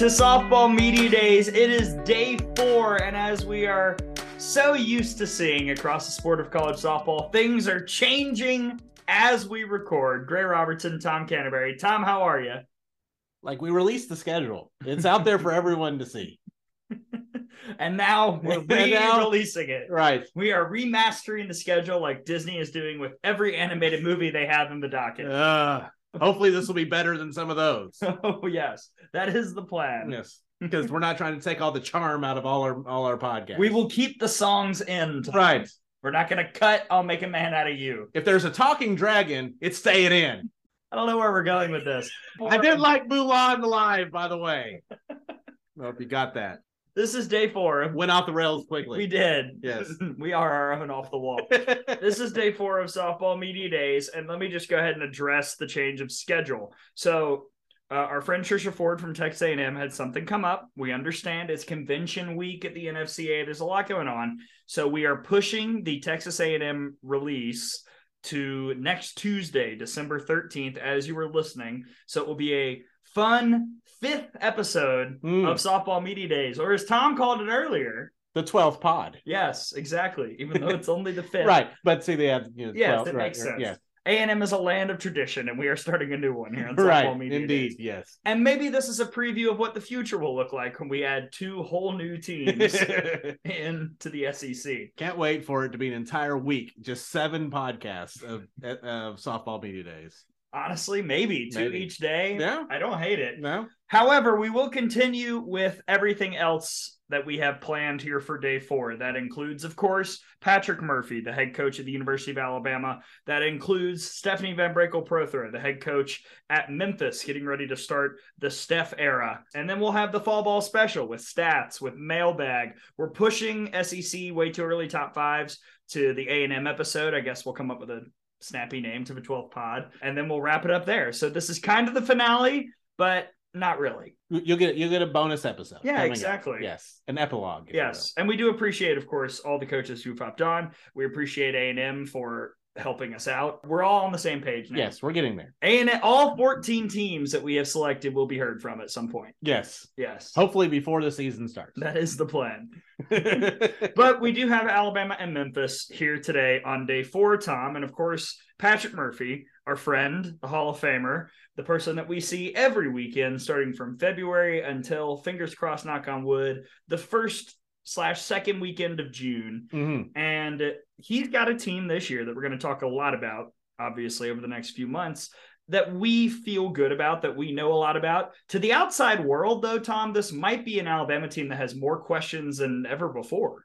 To Softball Media Days. It is day four, and as we are so used to seeing across the sport of college softball, things are changing as we record. Gray Robertson, Tom Canterbury. Tom, how are you? Like we released the schedule. It's out there for everyone to see. and now we're re-releasing it. Right. We are remastering the schedule like Disney is doing with every animated movie they have in the docket. Uh, hopefully this will be better than some of those. Oh yes, that is the plan. yes. Because we're not trying to take all the charm out of all our all our podcasts. We will keep the songs in. Right. We're not going to cut. I'll make a man out of you. If there's a talking dragon, it's staying in. I don't know where we're going with this. I did like Mulan live, by the way. Well, if you got that. This is day four. Went off the rails quickly. We did. Yes. we are our own off the wall. this is day four of softball media days, and let me just go ahead and address the change of schedule. So, uh, our friend Trisha Ford from Texas A&M had something come up. We understand it's convention week at the NFCA. There's a lot going on, so we are pushing the Texas A&M release to next Tuesday, December 13th, as you were listening. So it will be a fun fifth episode Mm. of softball media days, or as Tom called it earlier. the 12th pod. Yes, exactly. Even though it's only the fifth. Right. But see, they have, you know, Yes, 12, that right, makes sense. A&M is a land of tradition, and we are starting a new one here on Softball Right. Media Indeed. Days. Yes. And maybe this is a preview of what the future will look like when we add two whole new teams into the SEC. Can't wait for it to be an entire week, just seven podcasts of of softball media days. Honestly, maybe two Maybe. each day. Yeah. I don't hate it. No, However, we will continue with everything else that we have planned here for day four. That includes, of course, Patrick Murphy, the head coach at the University of Alabama. That includes Stephanie VanBrakle Prothro, the head coach at Memphis, getting ready to start the Steph era. And then we'll have the fall ball special with stats, with mailbag. We're pushing SEC way too early top fives to the A&M episode. I guess we'll come up with a snappy name to the 12th pod, and then we'll wrap it up there. So this is kind of the finale, but not really. you'll get you'll get a bonus episode. Yeah, coming up. exactly. Yes, an epilogue. Yes, and we do appreciate, of course, all the coaches who've hopped on. We appreciate A and M for helping us out. We're all on the same page now. Yes, we're getting there. And all 14 teams that we have selected will be heard from at some point. Yes, Yes, hopefully before the season starts. that is the plan. But we do have Alabama and Memphis here today on day four, Tom. And of course, Patrick Murphy, our friend, the Hall of Famer, the person that we see every weekend starting from February until, fingers crossed, knock on wood, the first slash second weekend of June. Mhm. And he's got a team this year that we're going to talk a lot about, obviously, over the next few months. That we feel good about, that we know a lot about. To the outside world, though, Tom, this might be an Alabama team that has more questions than ever before.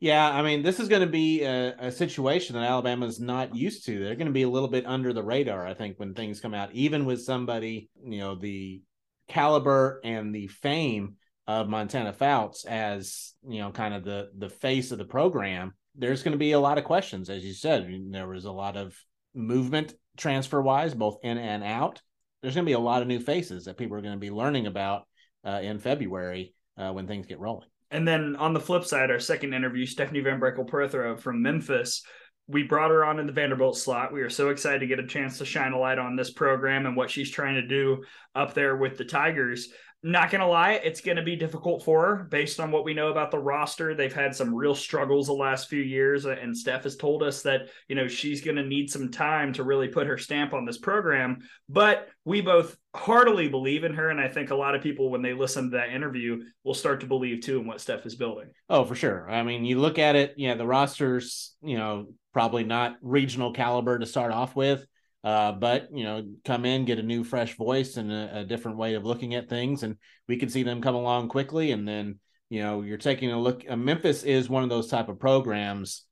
Yeah, I mean, this is going to be a, a situation that Alabama's not used to. They're going to be a little bit under the radar, I think, when things come out, even with somebody, you know, the caliber and the fame of Montana Fouts as, you know, kind of the the face of the program. There's going to be a lot of questions, as you said. There was a lot of movement transfer wise, both in and out. There's going to be a lot of new faces that people are going to be learning about uh, in February uh, when things get rolling. And then on the flip side, our second interview, Stephanie VanBrakle Prothro from Memphis, we brought her on in the Vanderbilt slot. We are so excited to get a chance to shine a light on this program and what she's trying to do up there with the Tigers. Not gonna lie, it's gonna be difficult for her based on what we know about the roster. They've had some real struggles the last few years, and Steph has told us that you know she's gonna need some time to really put her stamp on this program. But we both heartily believe in her, and I think a lot of people, when they listen to that interview, will start to believe too in what Steph is building. Oh, for sure. I mean, you look at it, yeah, the roster's, you know, probably not regional caliber to start off with. Uh, but you know, come in, get a new, fresh voice and a, a different way of looking at things, and we could see them come along quickly. And then, you know, you're taking a look. Uh, Memphis is one of those type of programs,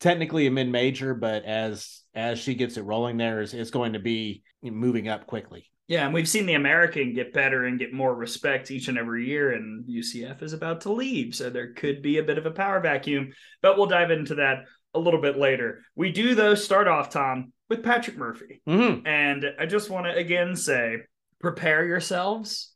technically a mid-major, but as as she gets it rolling, there is it's going to be moving up quickly. Yeah, and we've seen the American get better and get more respect each and every year, and UCF is about to leave. So there could be a bit of a power vacuum, but we'll dive into that a little bit later. We do, though, start off, Tom, with Patrick Murphy. Mm-hmm. And I just want to again say prepare yourselves.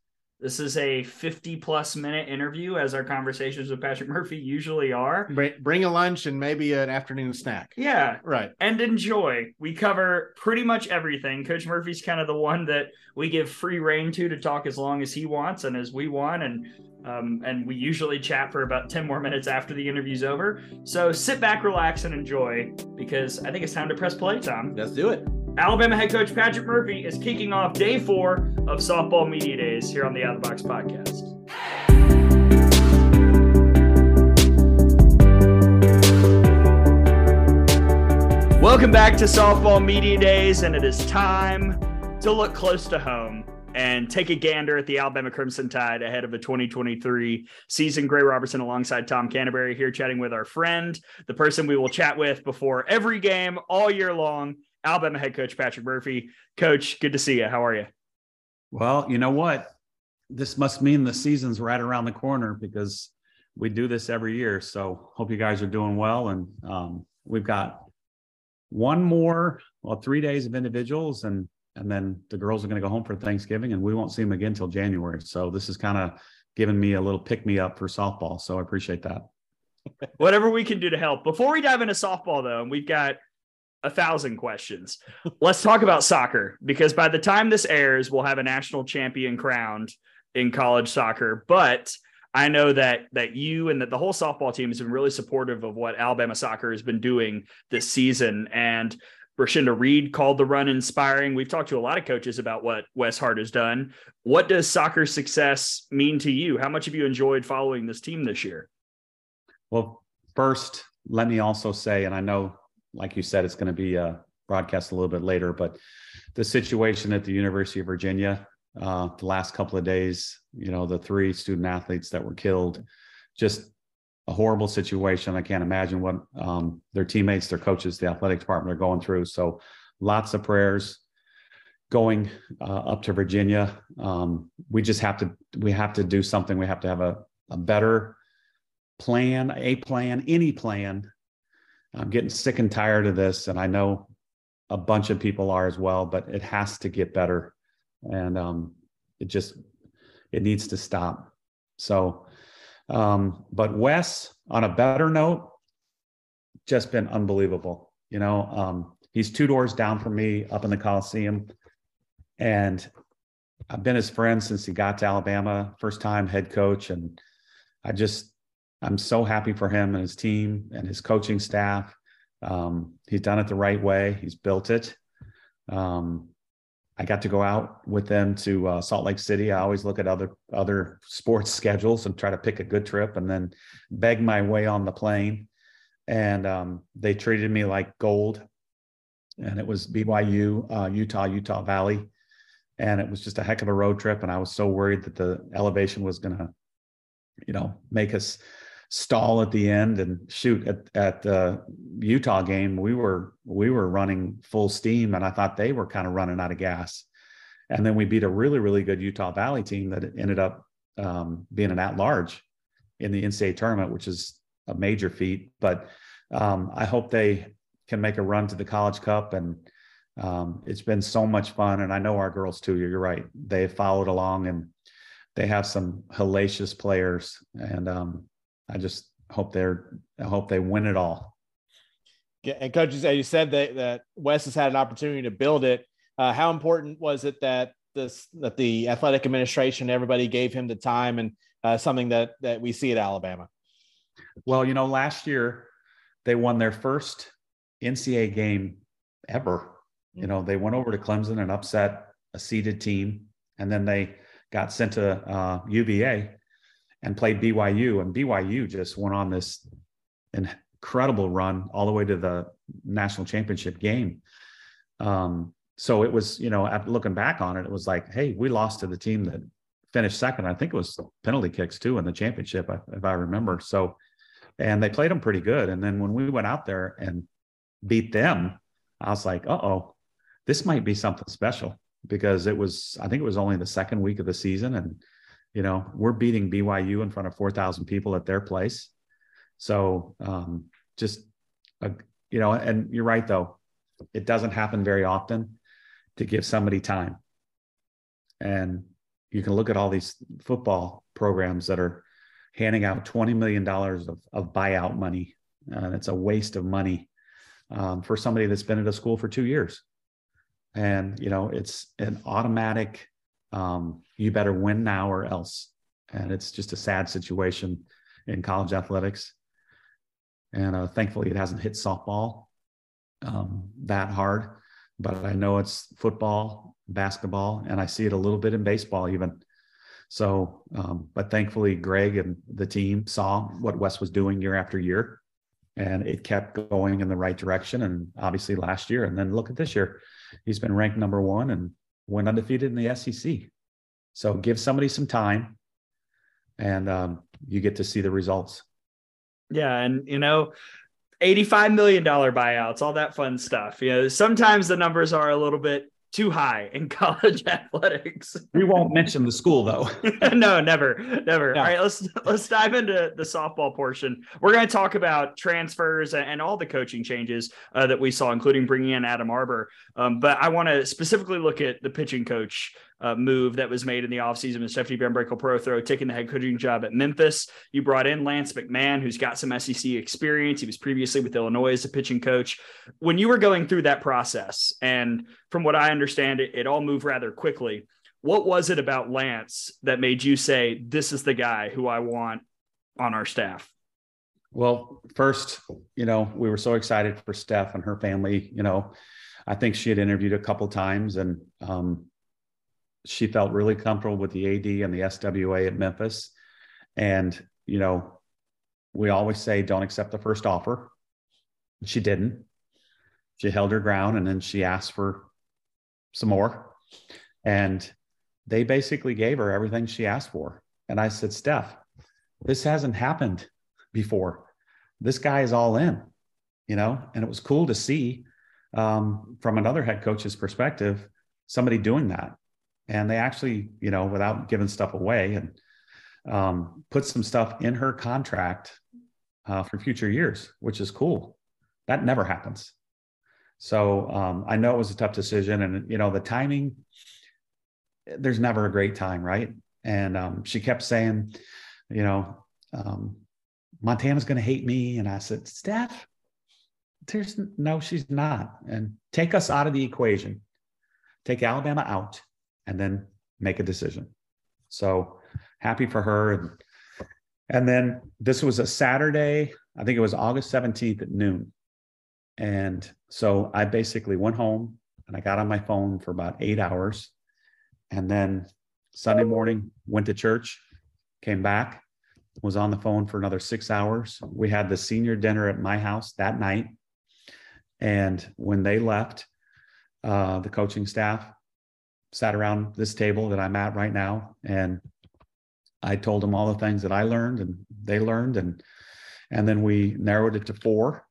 This is a 50 plus minute interview, as our conversations with Patrick Murphy usually are. Bring a lunch and maybe an afternoon snack. Yeah. Right. And enjoy. We cover pretty much everything. Coach Murphy's kind of the one that we give free reign to to talk as long as he wants and as we want. And um, and we usually chat for about 10 more minutes after the interview's over. So sit back, relax, and enjoy because I think it's time to press play, Tom. Let's do it. Alabama head coach Patrick Murphy is kicking off day four of softball media days here on the Out of the Box podcast. Welcome back to softball media days, and it is time to look close to home and take a gander at the Alabama Crimson Tide ahead of the 2023 season. Gray Robertson alongside Tom Canterbury here chatting with our friend, the person we will chat with before every game all year long, Alabama head coach Patrick Murphy. Coach, good to see you. How are you? Well, you know what? This must mean the season's right around the corner because we do this every year. So hope you guys are doing well. And um, we've got one more, well, three days of individuals, and and then the girls are going to go home for Thanksgiving, and we won't see them again until January. So this is kind of giving me a little pick me up for softball. So I appreciate that. Whatever we can do to help. Before we dive into softball, though, and we've got a thousand questions. Let's talk about soccer because by the time this airs, we'll have a national champion crowned in college soccer. But I know that that you and that the whole softball team has been really supportive of what Alabama soccer has been doing this season. And Rashinda Reed called the run inspiring. We've talked to a lot of coaches about what Wes Hart has done. What does soccer success mean to you? How much have you enjoyed following this team this year? Well, first, let me also say, and I know like you said, it's going to be uh, broadcast a little bit later. But the situation at the University of Virginia, uh, the last couple of days, you know, the three student athletes that were killed, just a horrible situation. I can't imagine what um, their teammates, their coaches, the athletic department are going through. So, lots of prayers going uh, up to Virginia. Um, we just have to we have to do something. We have to have a, a better plan, a plan, any plan I'm getting sick and tired of this, and I know a bunch of people are as well. But it has to get better, and um, it just it needs to stop. So, um, but Wes, on a better note, just been unbelievable. You know, um, he's two doors down from me up in the Coliseum, and I've been his friend since he got to Alabama, first time head coach, and I just I'm so happy for him and his team and his coaching staff. Um, he's done it the right way. He's built it. Um, I got to go out with them to uh, Salt Lake City. I always look at other other sports schedules and try to pick a good trip, and then beg my way on the plane. And um, they treated me like gold. And it was BYU, uh, Utah, Utah Valley, and it was just a heck of a road trip. And I was so worried that the elevation was going to, you know, make us stall at the end and shoot at at the Utah game we were we were running full steam and I thought they were kind of running out of gas. And then we beat a really really good Utah Valley team that ended up um, being an at large in the NCAA tournament which is a major feat. But um, I hope they can make a run to the College Cup and um, it's been so much fun. And I know our girls too you're right. They followed along and they have some hellacious players. And um, I just hope they're I hope they win it all. Yeah, and coach, you said that that Wes has had an opportunity to build it. Uh, how important was it that this that the athletic administration everybody gave him the time and uh, something that that we see at Alabama? Well, you know, last year they won their first NCAA game ever. You know, they went over to Clemson and upset a seeded team, and then they got sent to uh, UVA and played BYU, and BYU just went on this incredible run all the way to the national championship game. Um, so it was, you know, looking back on it, it was like, hey, we lost to the team that finished second. I think it was penalty kicks too in the championship, if I remember. So, and they played them pretty good. And then when we went out there and beat them, I was like, uh oh, this might be something special because it was, I think it was only the second week of the season. And you know, we're beating BYU in front of 4,000 people at their place. So um, just, a, you know, and you're right, though, it doesn't happen very often to give somebody time. And you can look at all these football programs that are handing out $20 million of, of buyout money. And uh, it's a waste of money um, for somebody that's been at a school for two years. And, you know, it's an automatic, um, you better win now or else. And it's just a sad situation in college athletics. And uh, thankfully, it hasn't hit softball um, that hard, but I know it's football, basketball, and I see it a little bit in baseball even. So, um, but thankfully, Greg and the team saw what Wes was doing year after year, and it kept going in the right direction. And obviously, last year, and then look at this year, he's been ranked number one and went undefeated in the SEC. So, give somebody some time, and um, you get to see the results. Yeah, and you know, $85 million buyouts, all that fun stuff. You know, sometimes the numbers are a little bit too high in college athletics. We won't mention the school though. no, never, never. All right, let's let's dive into the softball portion. We're going to talk about transfers and all the coaching changes uh, that we saw, including bringing in Adam Arbour. Um, but I want to specifically look at the pitching coach uh, move that was made in the offseason with Stephanie VanBrakle Prothro taking the head coaching job at Memphis. You brought in Lance McMahon, who's got some SEC experience. He was previously with Illinois as a pitching coach. When you were going through that process, and from what I understand, it, it all moved rather quickly. What was it about Lance that made you say, This is the guy who I want on our staff? Well, first, you know, we were so excited for Steph and her family. You know, I think she had interviewed a couple times, and um, she felt really comfortable with the AD and the SWA at Memphis. And, you know, we always say don't accept the first offer. She didn't. She held her ground and then she asked for some more. And they basically gave her everything she asked for. And I said, Steph, this hasn't happened before. This guy is all in, you know, and it was cool to see um, from another head coach's perspective somebody doing that and they actually you know without giving stuff away and um, put some stuff in her contract uh, for future years which is cool. That never happens. So um, i know it was a tough decision and you know the timing there's never a great time right? And um, she kept saying you know um, montana's going to hate me. And i said steph there's no she's not. And take us out of the equation. Take alabama out and then make a decision. So happy for her. And, and then this was a Saturday, I think it was August 17th at noon. And so I basically went home and I got on my phone for about eight hours. And then Sunday morning, went to church, came back, was on the phone for another six hours. We had the senior dinner at my house that night. And when they left, uh, the coaching staff, sat around this table that I'm at right now, and I told them all the things that I learned and they learned, and and then we narrowed it to four.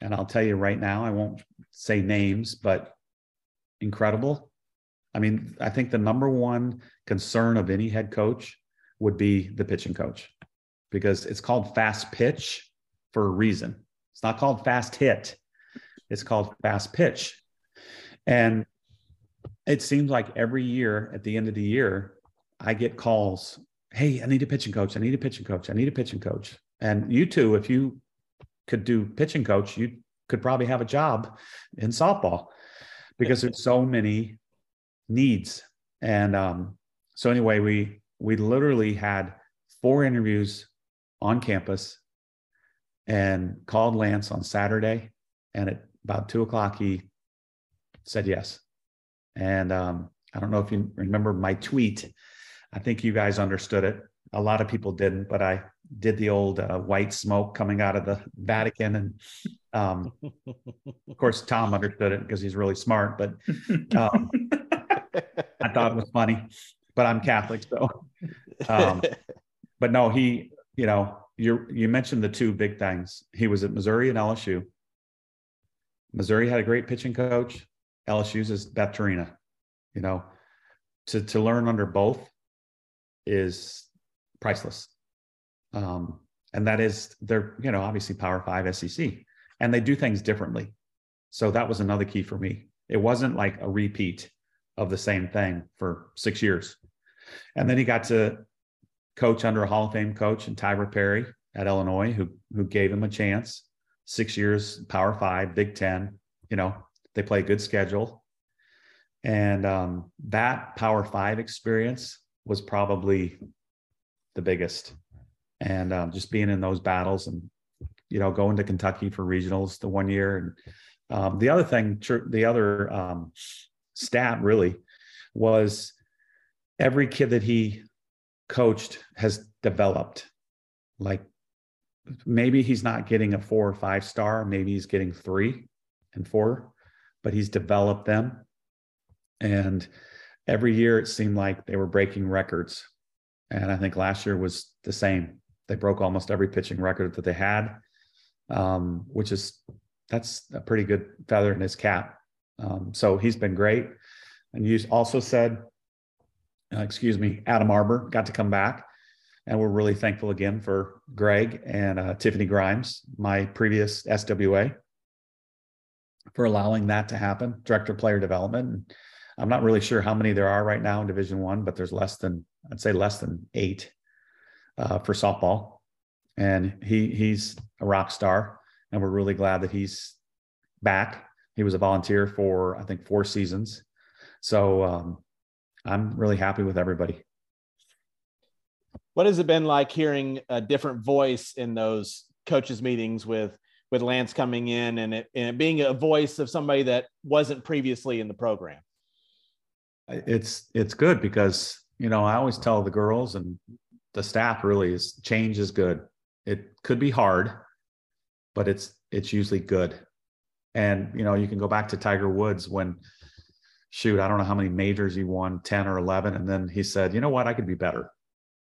And I'll tell you right now, I won't say names, but incredible. I mean, I think the number one concern of any head coach would be the pitching coach because it's called fast pitch for a reason. It's not called fast hit, it's called fast pitch. And it seems like every year at the end of the year, I get calls. Hey, I need a pitching coach. I need a pitching coach. I need a pitching coach. And you too, if you could do pitching coach, you could probably have a job in softball because there's so many needs. And um, so anyway, we we literally had four interviews on campus and called Lance on Saturday. And at about two o'clock, he said yes. And um, I don't know if you remember my tweet. I think you guys understood it. A lot of people didn't, but I did the old uh, white smoke coming out of the Vatican. And um, of course, Tom understood it because he's really smart, but um, I thought it was funny. But I'm Catholic, so. Um, but no, he, you know, you you mentioned the two big things. He was at Missouri and LSU. Missouri had a great pitching coach. LSU's is Beth Torina. You know, to to learn under both is priceless. Um, and that is they're you know obviously Power Five SEC, and they do things differently. So that was another key for me. It wasn't like a repeat of the same thing for six years. And then he got to coach under a Hall of Fame coach and Tyra Perry at Illinois, who who gave him a chance. Six years, Power Five, Big Ten. You know, they play a good schedule, and um, that Power Five experience was probably the biggest. And um, just being in those battles, and you know, going to Kentucky for regionals the one year, and um, the other thing, the other um, stat really was every kid that he coached has developed. Like maybe he's not getting a four or five star, maybe he's getting three and four, but he's developed them. And every year it seemed like they were breaking records. And I think last year was the same. They broke almost every pitching record that they had, um, which is that's a pretty good feather in his cap. Um, so he's been great. And you also said, uh, excuse me, Adam Arbour got to come back. And we're really thankful again for Greg and uh, Tiffany Grimes, my previous SWA, for allowing that to happen, director player development. And I'm not really sure how many there are right now in Division One, but there's less than I'd say less than eight uh, for softball, and he he's a rock star, and we're really glad that he's back. He was a volunteer for I think four seasons, so um, I'm really happy with everybody. What has it been like hearing a different voice in those coaches meetings with with Lance coming in and it, and it being a voice of somebody that wasn't previously in the program? It's it's good because you know I always tell the girls and the staff really is change is good. It could be hard, but it's it's usually good. And you know you can go back to Tiger Woods when shoot, I don't know how many majors he won, 10 or 11. And then he said, you know what, I could be better.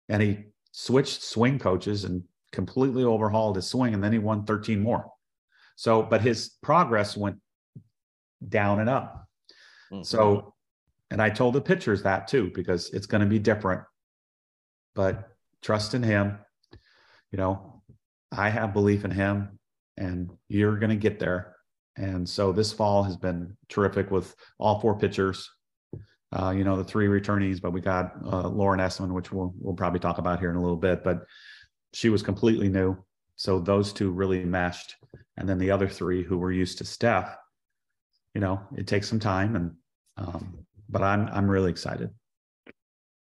And he switched swing coaches and completely overhauled his swing. And then he won 13 more. So, but his progress went down and up. Mm-hmm. So, and I told the pitchers that too, because it's going to be different. But trust in him. You know, I have belief in him and you're going to get there. And so this fall has been terrific with all four pitchers. Uh, you know, the three returnees, but we got uh, Lauren Essman, which we'll, we'll probably talk about here in a little bit, but she was completely new. So those two really meshed. And then the other three who were used to Steph, you know, it takes some time and, um, but I'm, I'm really excited.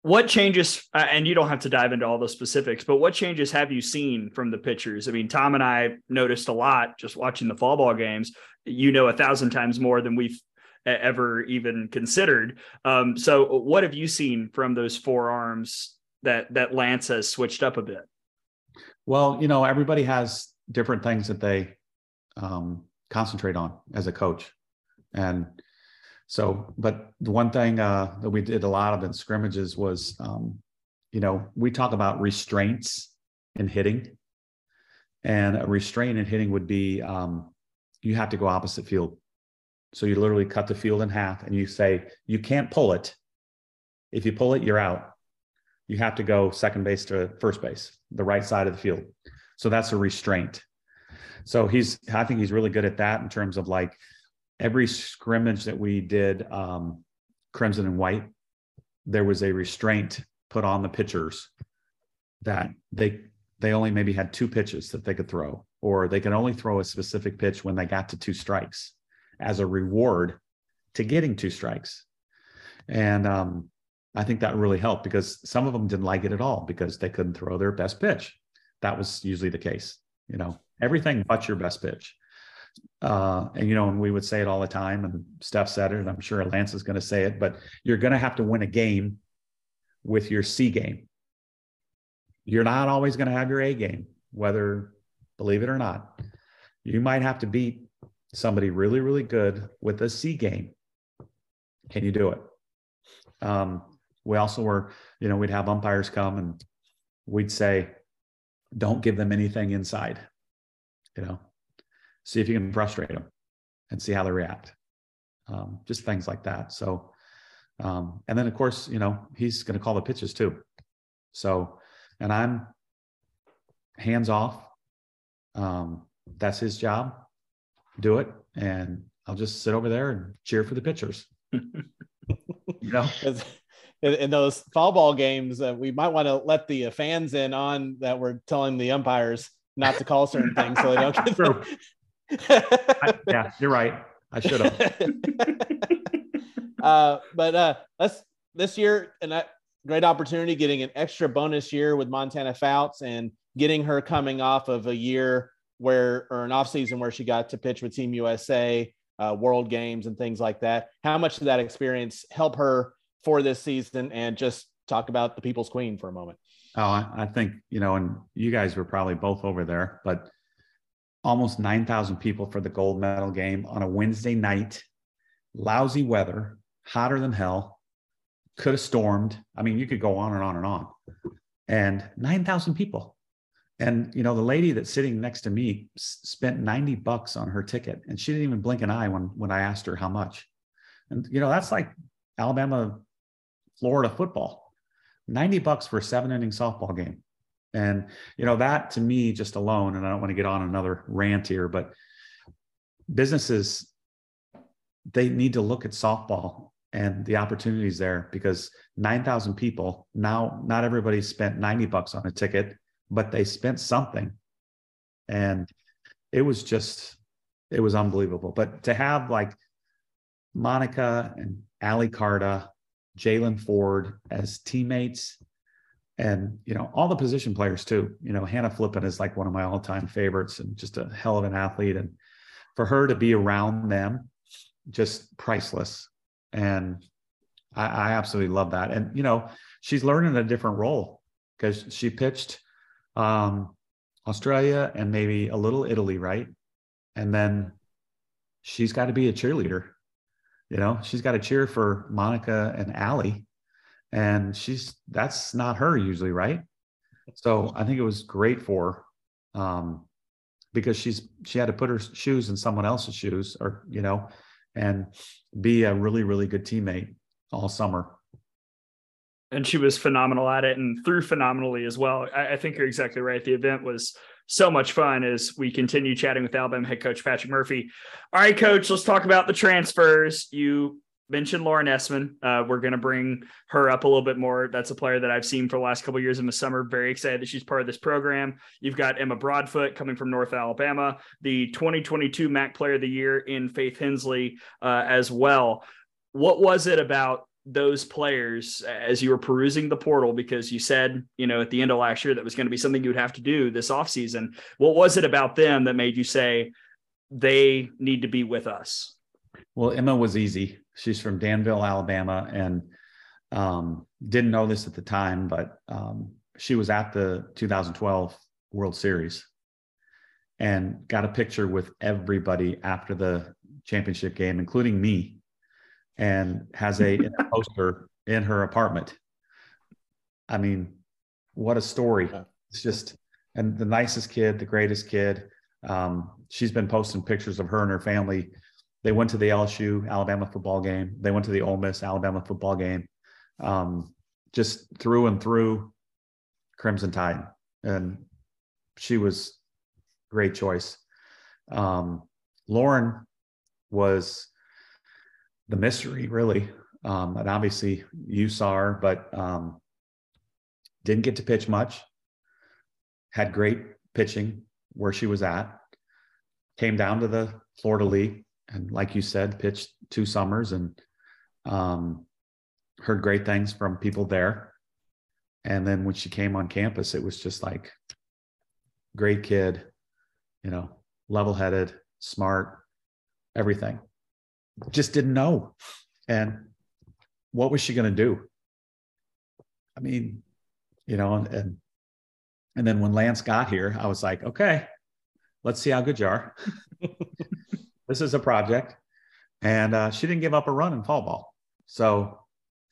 What changes uh, and you don't have to dive into all the specifics but what changes have you seen from the pitchers? I mean tom and i noticed a lot just watching the fall ball games. You know a thousand times more than we've ever even considered. Um, so what have you seen from those four arms that that lance has switched up a bit well you know everybody has different things that they um, concentrate on as a coach and so, but the one thing uh, that we did a lot of in scrimmages was, um, you know, we talk about restraints in hitting, and a restraint in hitting would be um, you have to go opposite field. So you literally cut the field in half, and you say you can't pull it. If you pull it, you're out. You have to go second base to first base, the right side of the field. So that's a restraint. So he's, I think he's really good at that in terms of like every scrimmage that we did um, crimson and white there was a restraint put on the pitchers that they they only maybe had two pitches that they could throw or they could only throw a specific pitch when they got to two strikes as a reward to getting two strikes and um, i think that really helped because some of them didn't like it at all because they couldn't throw their best pitch that was usually the case you know everything but your best pitch uh, and you know, and we would say it all the time, and Steph said it, and I'm sure Lance is going to say it, but you're going to have to win a game with your C game. You're not always going to have your A game, whether believe it or not. You might have to beat somebody really, really good with a C game. Can you do it? Um, we also were, you know, we'd have umpires come and we'd say, don't give them anything inside. You know, see if you can frustrate them and see how they react. Um, just things like that. So, um, and then of course, you know, he's going to call the pitches too. So, and I'm hands off. Um, that's his job. Do it. And I'll just sit over there and cheer for the pitchers. you know, in, in, those foul ball games, uh, we might want to let the uh, fans in on that we're telling the umpires not to call certain things so they don't get through. I, yeah, you're right. I should have. uh, but uh, let's this year and that great opportunity getting an extra bonus year with Montana Fouts and getting her coming off of a year where or an off season where she got to pitch with Team USA, uh, World Games, and things like that. How much did that experience help her for this season? And just talk about the People's Queen for a moment. Oh, I, think you know, and you guys were probably both over there, but almost 9,000 people for the gold medal game on a Wednesday night, lousy weather, hotter than hell, could have stormed. I mean, you could go on and on and on. And 9,000 people. And, you know, the lady that's sitting next to me spent 90 bucks on her ticket and she didn't even blink an eye when, when I asked her how much. And, you know, that's like Alabama, Florida football, 90 bucks for a seven inning softball game. And, you know, that to me just alone, and I don't want to get on another rant here, but businesses, they need to look at softball and the opportunities there because 9,000 people now, not everybody spent 90 bucks on a ticket, but they spent something. And it was just, it was unbelievable. But to have like Monica and Ally Carda, Jaylan Ford as teammates and you know all the position players too. You know hannah flippen is like one of my all-time favorites and just a hell of an athlete. And for her to be around them just priceless. And i, I absolutely love that. And you know she's learning a different role because she pitched um, australia and maybe a little italy right? And then she's got to be a cheerleader you know she's got to cheer for monica and ali and she's that's not her usually, right? So I think it was great for her, um, because she's she had to put her shoes in someone else's shoes, or you know, and be a really really good teammate all summer. And she was phenomenal at it, and threw phenomenally as well. I, I think you're exactly right. The event was so much fun as we continue chatting with Alabama head coach Patrick Murphy. All right, coach, let's talk about the transfers. You mentioned Lauren Essman. Uh, we're going to bring her up a little bit more. That's a player that I've seen for the last couple years in the summer. Very excited that she's part of this program. You've got Emma Broadfoot coming from North Alabama, the 2022 MAC Player of the Year in Faith Hensley uh, as well. What was it about those players as you were perusing the portal because you said you know at the end of last year that was going to be something you would have to do this offseason. What was it about them that made you say they need to be with us well emma was easy. She's from Danville, Alabama, and um, didn't know this at the time, but um, she was at the 2012 World Series and got a picture with everybody after the championship game, including me, and has a, a poster in her apartment. I mean, what a story! It's just and the nicest kid, the greatest kid. Um, she's been posting pictures of her and her family they went to the LSU Alabama football game. They went to the Ole Miss Alabama football game. Um, just through and through Crimson Tide, and she was great choice. Um, Lauren was the mystery, really, um, and obviously you saw her, but um, didn't get to pitch much. Had great pitching where she was at. Came down to the Florida League, and like you said, pitched two summers and um, heard great things from people there. And then when she came on campus, it was just like great kid, you know, level headed, smart, everything. Just didn't know. And what was she going to do? I mean, you know, and, and and then when Lance got here, I was like, okay, let's see how good you are. this is a project. And uh, she didn't give up a run in fall ball. So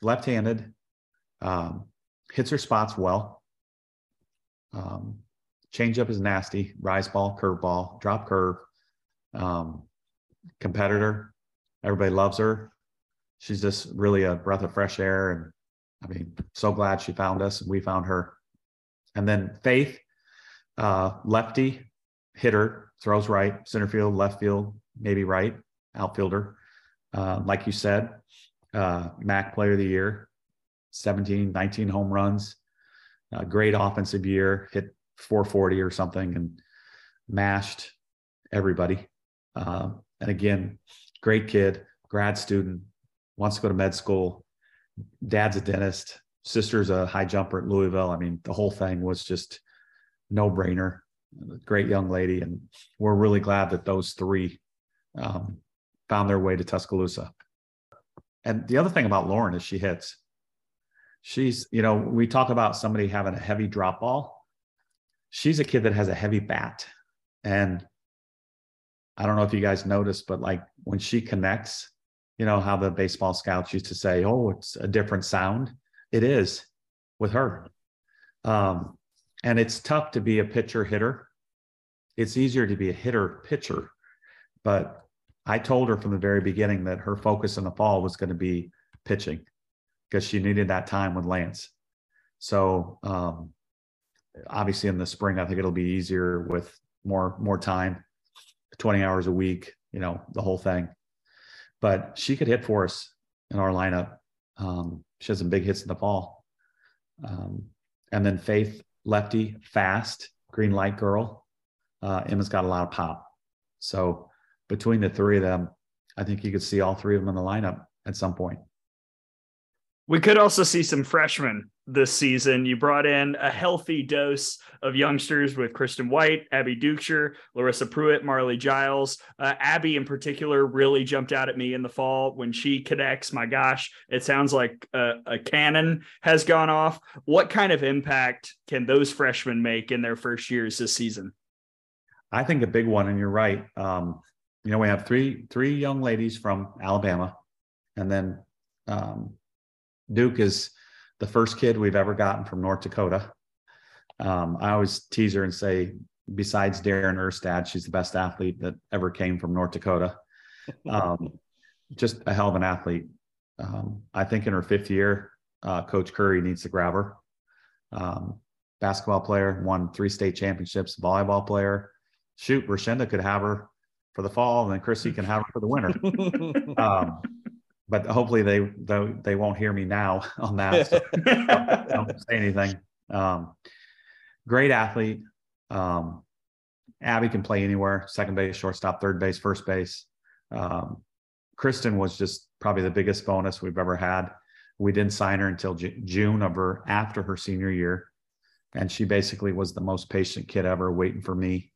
left handed, um, hits her spots well. Um, change up is nasty, rise ball, curve ball, drop curve. Um, competitor. Everybody loves her. She's just really a breath of fresh air. And I mean, so glad she found us and we found her. And then Faith, uh, lefty, hitter, throws right, center field, left field, maybe right, outfielder. Uh, like you said, uh, MAC Player of the Year, 17, 19 home runs, a great offensive year, hit 440 or something, and mashed everybody. Uh, and again, great kid, grad student, wants to go to med school. Dad's a dentist, sister's a high jumper at Louisville. I mean, the whole thing was just no brainer. Great young lady. And we're really glad that those three um, found their way to Tuscaloosa. And the other thing about Lauren is she hits. She's, you know, we talk about somebody having a heavy drop ball. She's a kid that has a heavy bat. And I don't know if you guys noticed, but like when she connects, you know, how the baseball scouts used to say, oh, it's a different sound. It is with her. Um, and it's tough to be a pitcher hitter. It's easier to be a hitter pitcher. But I told her from the very beginning that her focus in the fall was going to be pitching because she needed that time with Lance. So um, obviously in the spring, I think it'll be easier with more more time, 20 hours a week, you know, the whole thing. But she could hit for us in our lineup. Um, she has some big hits in the fall. Um, and then Faith, lefty, fast, green light girl. Uh, Emma's got a lot of pop. So between the three of them, I think you could see all three of them in the lineup at some point. We could also see some freshmen this season. You brought in a healthy dose of youngsters with Kristen White, Abby Dukeshire, Larissa Pruitt, Marley Giles. Uh, Abby, in particular, really jumped out at me in the fall when she connects. My gosh, it sounds like a, a cannon has gone off. What kind of impact can those freshmen make in their first years this season? I think a big one, and you're right. Um, you know, we have three three young ladies from Alabama, and then um, Duke is the first kid we've ever gotten from North Dakota. Um, I always tease her and say, besides Darren Erstad, she's the best athlete that ever came from North Dakota. Um, just a hell of an athlete. Um, I think in her fifth year, uh, Coach Curry needs to grab her. Um, basketball player, won three state championships, volleyball player. Shoot, Rashinda could have her for the fall, and then Chrissy can have her for the winter. but hopefully they, they they won't hear me now on that. So don't, don't, say anything. Um, great athlete. Um, Abby can play anywhere: second base, shortstop, third base, first base. Um, Kristen was just probably the biggest bonus we've ever had. We didn't sign her until J- June of her after her senior year, and she basically was the most patient kid ever, waiting for me.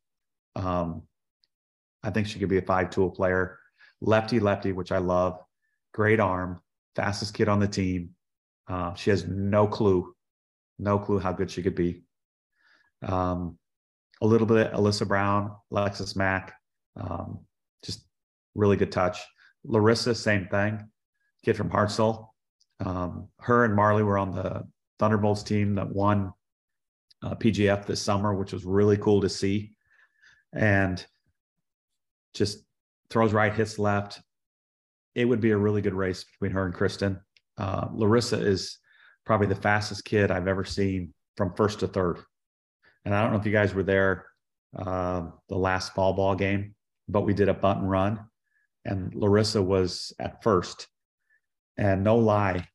Um, I think she could be a five-tool player, lefty lefty, which I love great arm, fastest kid on the team. Uh, she has no clue, no clue how good she could be. Um, a little bit Alyssa Brown, Alexis Mack, um, just really good touch. Larissa, same thing, kid from Hartselle. Um, her and Marley were on the Thunderbolts team that won uh, PGF this summer, which was really cool to see. And just throws right, hits left, it would be a really good race between her and Kristen. Uh, Larissa is probably the fastest kid I've ever seen from first to third. And I don't know if you guys were there uh, the last fall ball game, but we did a bunt and run, and Larissa was at first. And no lie,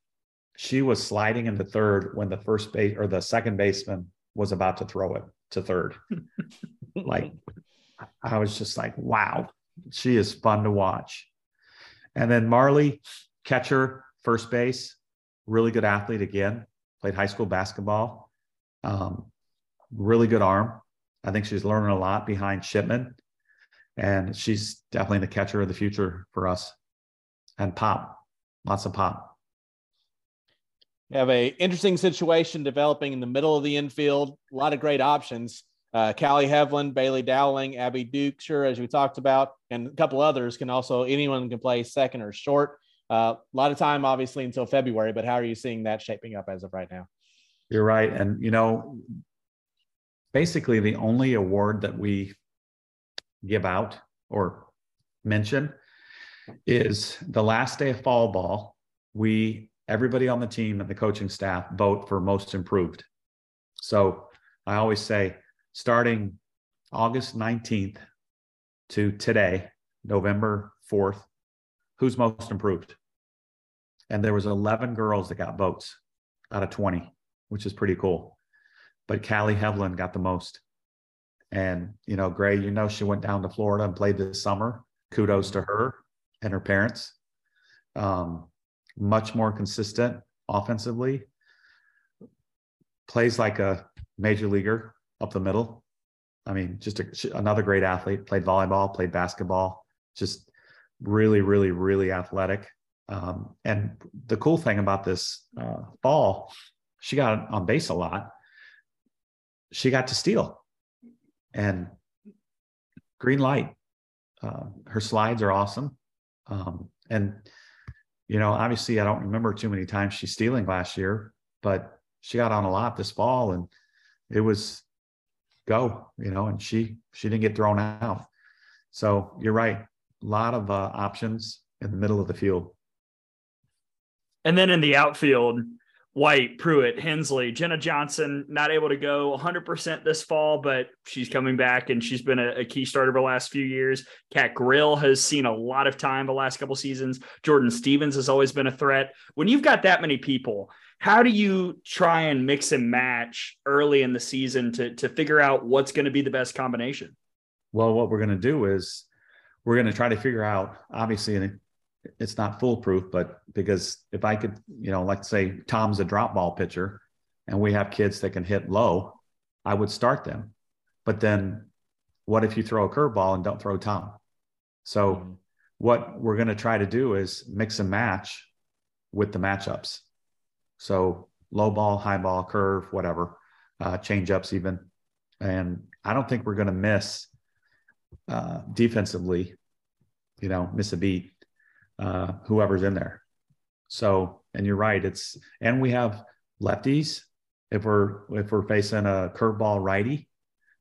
she was sliding into third when the first base or the second baseman was about to throw it to third. like I was just like, wow, she is fun to watch. And then Marley, catcher, first base, really good athlete again, played high school basketball, um, really good arm. I think she's learning a lot behind Shipman, and she's definitely the catcher of the future for us. And pop, lots of pop. We have a interesting situation developing in the middle of the infield. A lot of great options uh, Kali Heivilin, Bailey Dowling, Abby Dukeshire, as we talked about, and a couple others can also, anyone can play second or short. Uh, a lot of time, obviously, until February, but how are you seeing that shaping up as of right now? You're right. And, you know, basically the only award that we give out or mention is the last day of fall ball. We, everybody on the team and the coaching staff vote for most improved. So I always say, starting August 19th to today, November 4th, who's most improved? And there was 11 girls that got votes. out of 20, which is pretty cool. But Kali Heivilin got the most. And, you know, Gray, you know, she went down to Florida and played this summer. Kudos to her and her parents. Um, much more consistent offensively. Plays like a major leaguer up the middle. I mean, just a, another great athlete. Played volleyball, played basketball. Just really, really, really athletic. Um, and the cool thing about this uh, fall, she got on base a lot. She got to steal, and green light. Uh, her slides are awesome, um, and you know, obviously, I don't remember too many times she's stealing last year, but she got on a lot this fall, and it was go, you know, and she she didn't get thrown out. So you're right, a lot of uh, options in the middle of the field. And then in the outfield, White, Preuitt, Hensley, Jenna Johnson, not able to go 100% this fall, but she's coming back and she's been a, a key starter for the last few years. Kat Grill has seen a lot of time the last couple seasons. Jordan Stevens has always been a threat. When you've got that many people, how do you try and mix and match early in the season to, to figure out what's going to be the best combination? Well, what we're going to do is we're going to try to figure out, obviously, it's not foolproof, but because if I could, you know, like say Tom's a drop ball pitcher and we have kids that can hit low, I would start them. But then what if you throw a curveball and don't throw Tom? So mm-hmm. what we're going to try to do is mix and match with the matchups. So low ball, high ball, curve, whatever, uh, change ups even. And I don't think we're going to miss uh, defensively, you know, miss a beat uh, whoever's in there. So, and you're right. It's and we have lefties. If we're if we're facing a curveball righty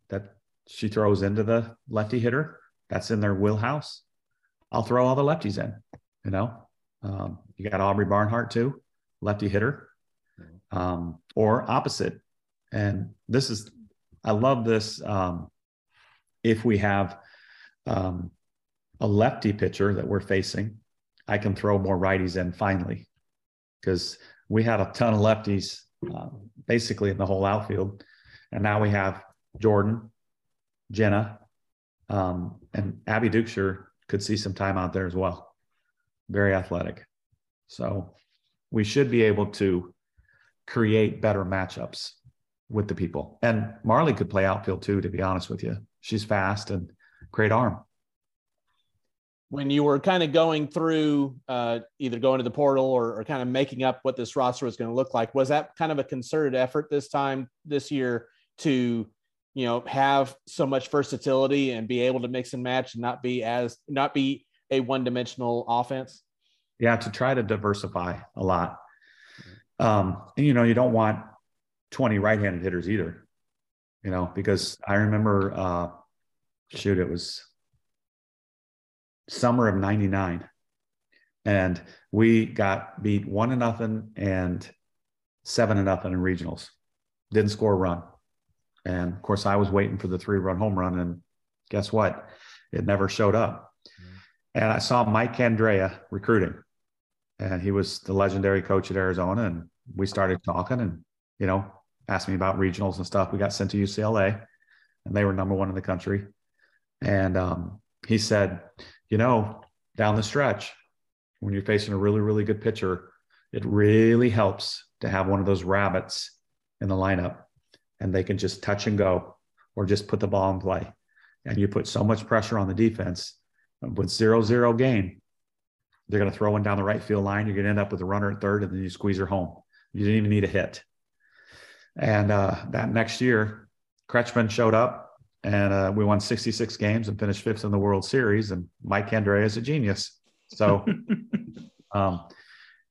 that she throws into the lefty hitter, that's in their wheelhouse. I'll throw all the lefties in. You know, um, you got Aubrey Barnhart too, lefty hitter, um, or opposite. And this is, I love this. Um, if we have um, a lefty pitcher that we're facing I can throw more righties in finally because we had a ton of lefties uh, basically in the whole outfield. And now we have Jordan, Jenna, um, and Abby Dukeshire could see some time out there as well. Very athletic. So we should be able to create better matchups with the people. And Marley could play outfield too, to be honest with you. She's fast and great arm when you were kind of going through uh, either going to the portal or, or, kind of making up what this roster was going to look like was that kind of a concerted effort this time this year to you know have so much versatility and be able to mix and match and not be as not be a one-dimensional offense yeah to try to diversify a lot. Um and you know you don't want 20 right-handed hitters either you know because i remember uh shoot it was summer of 99 and we got beat one to nothing and seven to nothing in regionals. Didn't score a run. And of course i was waiting for the three run home run and guess what? It never showed up. Mm-hmm. and i saw mike candrea recruiting and he was the legendary coach at arizona and we started talking and you know asked me about regionals and stuff we got sent to ucla and they were number one in the country and um, he said you know, down the stretch, when you're facing a really, really good pitcher, it really helps to have one of those rabbits in the lineup and they can just touch and go or just put the ball in play. And you put so much pressure on the defense with zero zero game, they're going to throw one down the right field line. You're going to end up with a runner at third, and then you squeeze her home. You didn't even need a hit. And uh, that next year, Kretschman showed up and uh, we won 66 games and finished fifth in the World Series. And Mike Candrea is a genius. So um,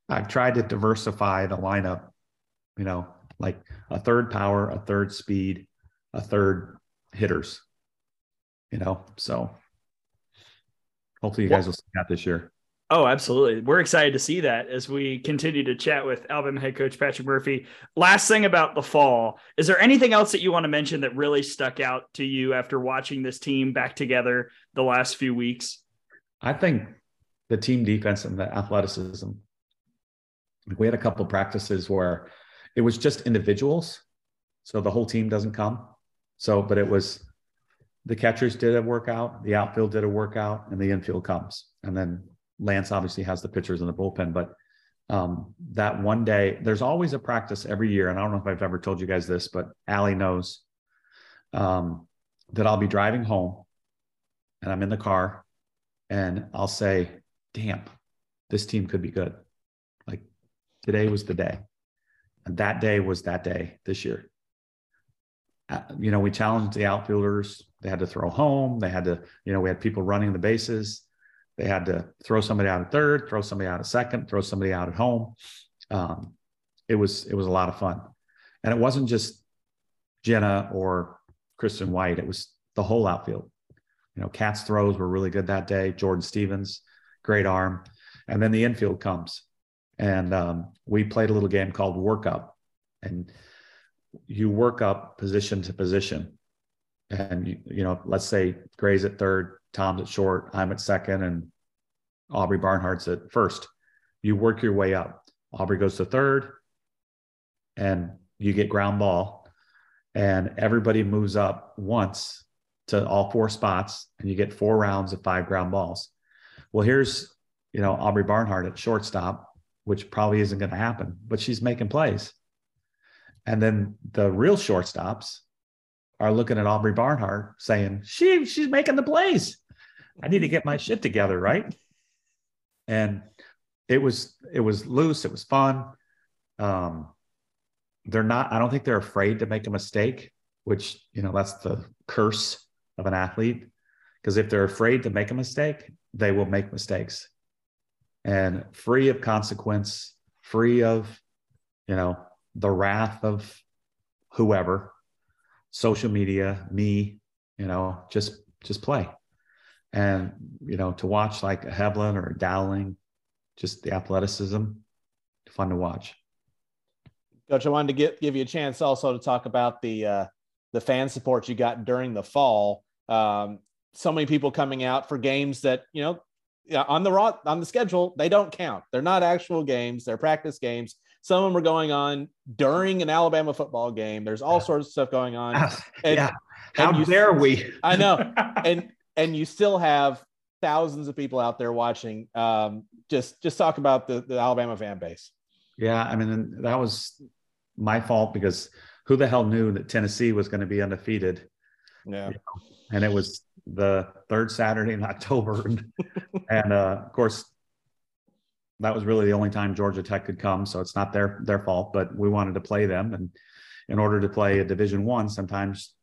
I've tried to diversify the lineup, you know, like a third power, a third speed, a third hitters, you know. So hopefully you guys will see that this year. Oh, absolutely. We're excited to see that as we continue to chat with Alabama head coach Patrick Murphy. Last thing about the fall, is there anything else that you want to mention that really stuck out to you after watching this team back together the last few weeks? I think the team defense and the athleticism. We had a couple of practices where it was just individuals. So the whole team doesn't come. So, but it was the catchers did a workout, the outfield did a workout, and the infield comes. And then Lance obviously has the pitchers in the bullpen. But um, that one day, there's always a practice every year. And I don't know if I've ever told you guys this, but Allie knows um, that I'll be driving home and I'm in the car and I'll say, damn, this team could be good. Like today was the day. And that day was that day this year. Uh, you know, we challenged the outfielders. They had to throw home. They had to, you know, we had people running the bases. They had to throw somebody out at third, throw somebody out at second, throw somebody out at home. Um, it was it was a lot of fun, and it wasn't just Jenna or Kristen White. It was the whole outfield. You know, Kat's throws were really good that day. Jordan Stevens, great arm, and then the infield comes, and um, we played a little game called work up, and you work up position to position, and you, know, let's say Gray's at third, Tom's at short, I'm at second, and Aubrey Barnhart's at first. You work your way up. Aubrey goes to third, and you get ground ball, and everybody moves up once to all four spots, and you get four rounds of five ground balls. Well, here's you know Aubrey Barnhart at shortstop, which probably isn't going to happen, but she's making plays. And then the real shortstops are looking at Aubrey Barnhart saying, "She she's making the plays." I need to get my shit together, right? And it was it was loose. It was fun. Um, they're not. I don't think they're afraid to make a mistake, which you know that's the curse of an athlete. Because if they're afraid to make a mistake, they will make mistakes, and free of consequence, free of you know the wrath of whoever, social media, me, you know, just just play and you know to watch like a Heivilin or a Dowling, just the athleticism, fun to watch. Coach, I wanted to get, give you a chance also to talk about the uh, the fan support you got during the fall. Um, so many people coming out for games that you know on the raw on the schedule they don't count. They're not actual games; they're practice games. Some of them are going on during an Alabama football game. There's all sorts of stuff going on. And, yeah. How you, dare we? I know. And and you still have thousands of people out there watching. Um, just just talk about the, the Alabama fan base. Yeah, I mean that was my fault because who the hell knew that Tennessee was going to be undefeated? Yeah, you know? and it was the third Saturday in October, and, and uh, of course that was really the only time Georgia Tech could come, so it's not their their fault. But we wanted to play them, and in order to play a Division One, sometimes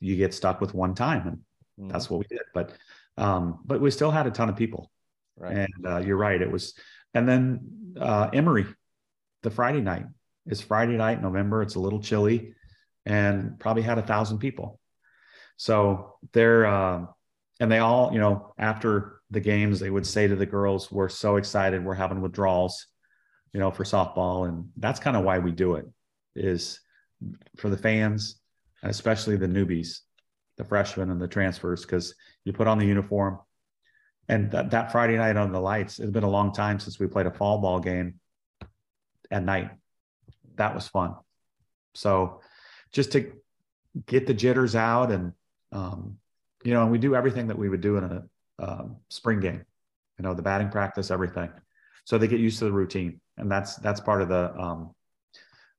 you get stuck with one time, and Mm. That's what we did. But um, but we still had a ton of people. Right. And uh, you're right. It was, and then uh, Emory, the Friday night is Friday night, November. It's a little chilly, and probably had a thousand people. So they're, uh, and they all, you know, after the games, they would say to the girls, "We're so excited. We're having withdrawals, you know, for softball." And that's kind of why we do it, is for the fans, especially the newbies the freshmen and the transfers because you put on the uniform. And that, that Friday night on the lights, it's been a long time since we played a fall ball game at night. That was fun. So just to get the jitters out and, um, you know, and we do everything that we would do in a um, spring game, you know, the batting practice, everything. So they get used to the routine. And that's, that's part of the, um,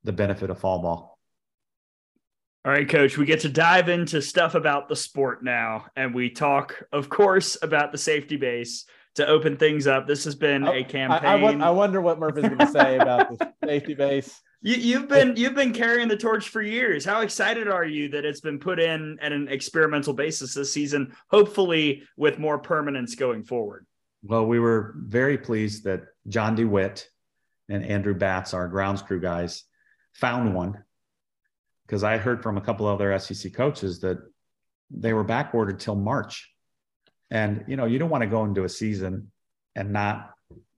the benefit of fall ball. All right, coach, we get to dive into stuff about the sport now. And we talk, of course, about the safety base to open things up. This has been oh, a campaign. I, I, I, wonder what Murphy's going to say about the safety base. You, have been you've been carrying the torch for years. How excited are you that it's been put in at an experimental basis this season, hopefully with more permanence going forward? Well, we were very pleased that John DeWitt and Andrew Batts, our grounds crew guys, found one because I heard from a couple other SEC coaches that they were backordered till March. And you know, you don't want to go into a season and not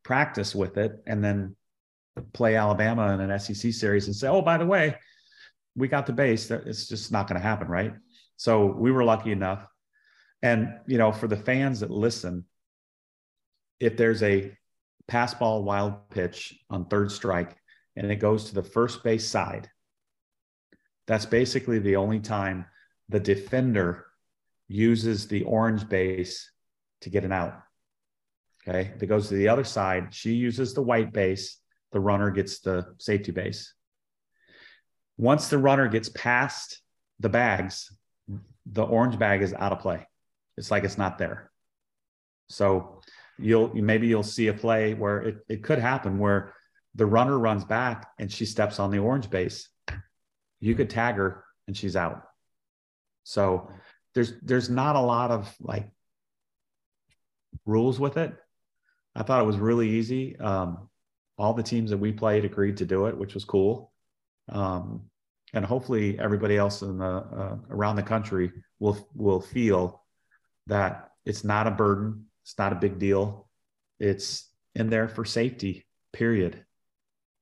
practice with it and then play Alabama in an SEC series and say, "Oh, by the way, we got the base." It's just not going to happen, right? So we were lucky enough. And you know, for the fans that listen, if there's a pass ball wild pitch on third strike and it goes to the first base side. That's basically the only time the defender uses the orange base to get an out. Okay. If it goes to the other side, she uses the white base. The runner gets the safety base. Once the runner gets past the bags, the orange bag is out of play. It's like it's not there. So you'll maybe you'll see a play where it, it could happen where the runner runs back and she steps on the orange base. You could tag her and she's out. So there's there's not a lot of like rules with it. I thought it was really easy. Um, all the teams that we played agreed to do it, which was cool. Um, and hopefully everybody else in the uh, around the country will will feel that it's not a burden, it's not a big deal. It's in there for safety. Period.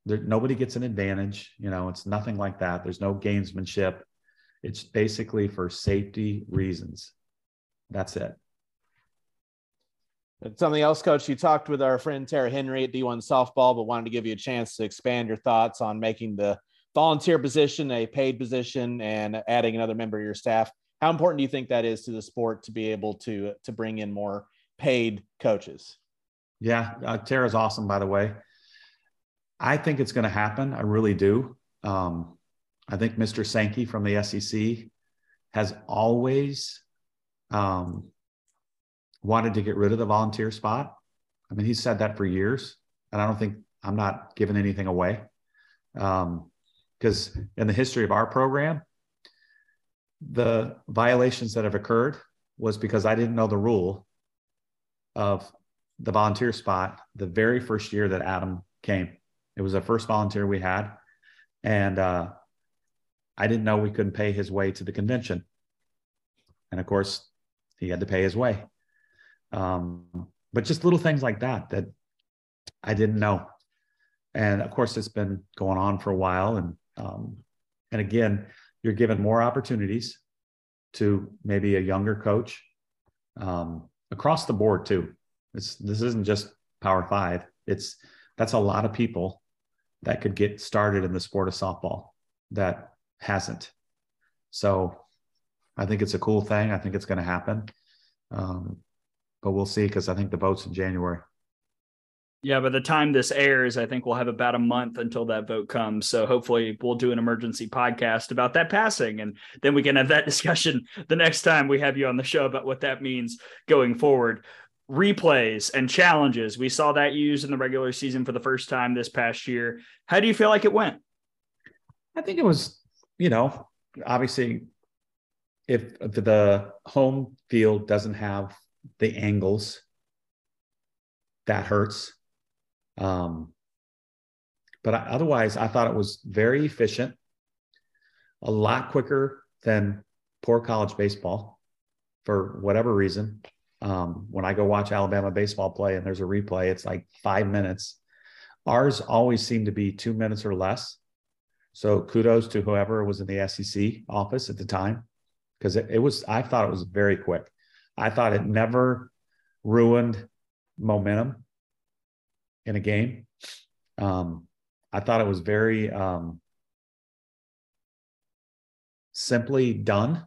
There, nobody gets an advantage. You know, it's nothing like that. There's no gamesmanship. It's basically for safety reasons. That's it. Something else, Coach. You talked with our friend Tara Henry at D1 Softball, but wanted to give you a chance to expand your thoughts on making the volunteer position a paid position and adding another member of your staff. How important do you think that is to the sport to be able to to bring in more paid coaches? Yeah, uh, Tara's awesome, by the way. I think it's going to happen. I really do. Um, I think Mr. Sankey from the SEC has always um, wanted to get rid of the volunteer spot. I mean, he's said that for years, and I don't think I'm not giving anything away. Because um, in the history of our program, the violations that have occurred was because I didn't know the rule of the volunteer spot the very first year that Adam came. It was the first volunteer we had. And uh, I didn't know we couldn't pay his way to the convention. And of course, he had to pay his way. Um, but just little things like that that I didn't know. And of course, it's been going on for a while. And um, and again, you're given more opportunities to maybe a younger coach um, across the board too. It's this isn't just Power Five. It's that's a lot of people that could get started in the sport of softball that hasn't. So I think it's a cool thing. I think it's going to happen. Um, but we'll see because I think the vote's in January. Yeah, by the time this airs, I think we'll have about a month until that vote comes. So hopefully we'll do an emergency podcast about that passing and then we can have that discussion the next time we have you on the show about what that means going forward. Replays and challenges. We saw that used in the regular season for the first time this past year. How do you feel like it went? I think it was, you know, obviously if the home field doesn't have the angles, that hurts. Um, but I, otherwise, I thought it was very efficient, a lot quicker than poor college baseball for whatever reason. Um, when I go watch Alabama baseball play and there's a replay, it's like five minutes. Ours always seemed to be two minutes or less. So kudos to whoever was in the SEC office at the time, because it, it was, I thought it was very quick. I thought it never ruined momentum in a game. Um, I thought it was very um, simply done.